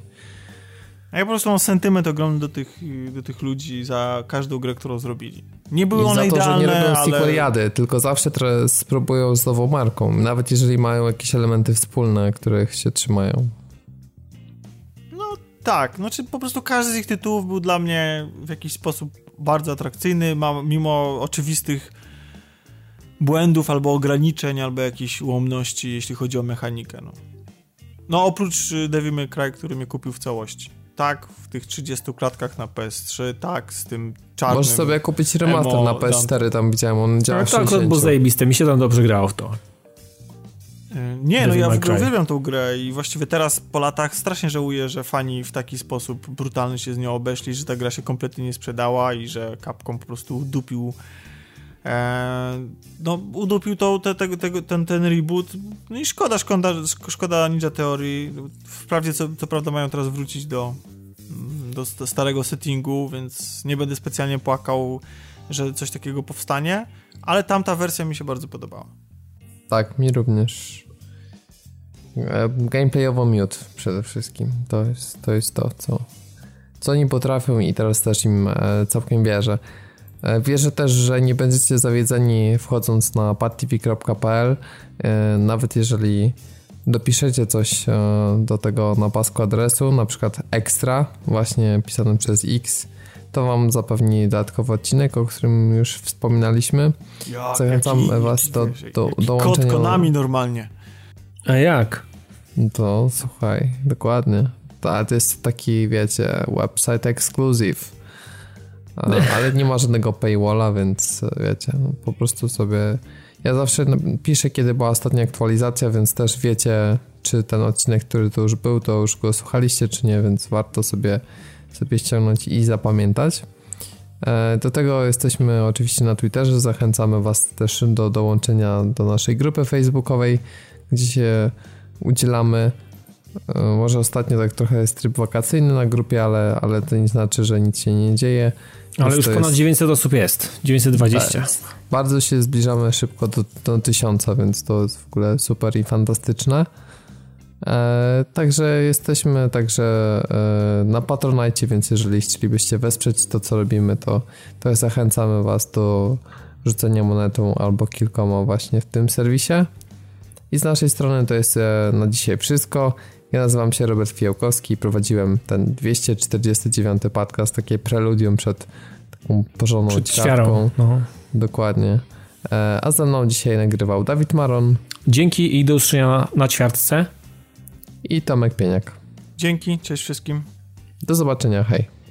A ja po prostu mam sentyment ogromny do tych, do tych ludzi za każdą grę, którą zrobili. Nie były I one za to, idealne, że nie robią ale... sequeliady, tylko zawsze spróbują z nową marką, nawet jeżeli mają jakieś elementy wspólne, których się trzymają. No tak, znaczy po prostu każdy z ich tytułów był dla mnie w jakiś sposób bardzo atrakcyjny, mimo oczywistych błędów albo ograniczeń, albo jakichś ułomności, jeśli chodzi o mechanikę. No, no oprócz Devil May Cry, który mnie kupił w całości tak, w tych 30 klatkach na PS3, tak, z tym czarnym... Możesz sobie kupić remaster emo, na PS4, tam widziałem, on działa no, Tak, to było zajebiste, mi się tam dobrze grało w to. E, nie, no ja w ogóle uwielbiam tą grę i właściwie teraz po latach strasznie żałuję, że fani w taki sposób brutalny się z nią obeszli, że ta gra się kompletnie nie sprzedała i że Capcom po prostu udupił e, no udupił to, te, te, te, ten, ten reboot no i szkoda, szkoda, szkoda Ninja Theory wprawdzie co, co prawda mają teraz wrócić do do, starego settingu, więc nie będę specjalnie płakał, że coś takiego powstanie, ale tamta wersja mi się bardzo podobała. Tak, mi również. E, gameplayowo miód przede wszystkim. To jest to, jest to co, co oni potrafią i teraz też im e, całkiem wierzę. E, wierzę też, że nie będziecie zawiedzeni wchodząc na padtv.pl, nawet jeżeli dopiszecie coś e, do tego na pasku adresu, na przykład extra, właśnie pisanym przez X, to wam zapewni dodatkowy odcinek, o którym już wspominaliśmy. Jak, Zachęcam jaki, was do, do dołączenia. Kod Konami normalnie. A jak? To słuchaj, dokładnie. To, to jest taki, wiecie, website exclusive. Ale nie ma żadnego paywalla, więc wiecie, no, po prostu sobie ja zawsze piszę, kiedy była ostatnia aktualizacja, więc też wiecie, czy ten odcinek, który tu już był, to już go słuchaliście, czy nie, więc warto sobie, sobie ściągnąć i zapamiętać. E, do tego jesteśmy oczywiście na Twitterze. Zachęcamy Was też do dołączenia do naszej grupy facebookowej, gdzie się udzielamy. E, może ostatnio tak trochę jest tryb wakacyjny na grupie, ale, ale to nie znaczy, że nic się nie dzieje. Ale już ponad jest... 900 osób jest, 920. Tak. Bardzo się zbliżamy szybko do, do 1000, więc to jest w ogóle super i fantastyczne. E, także jesteśmy także e, na Patronite, więc jeżeli chcielibyście wesprzeć to, co robimy, to, to zachęcamy Was do rzucenia monetą albo kilkoma właśnie w tym serwisie. I z naszej strony to jest e, na dzisiaj wszystko. Ja nazywam się Robert Fijałkowski i prowadziłem ten 249 podcast, takie preludium przed taką porządną przed. No. Dokładnie. E, a ze mną dzisiaj nagrywał Dawid Maron. Dzięki i do usłyszenia na ćwiartce. I Tomek Pieniak. Dzięki, cześć wszystkim. Do zobaczenia, hej.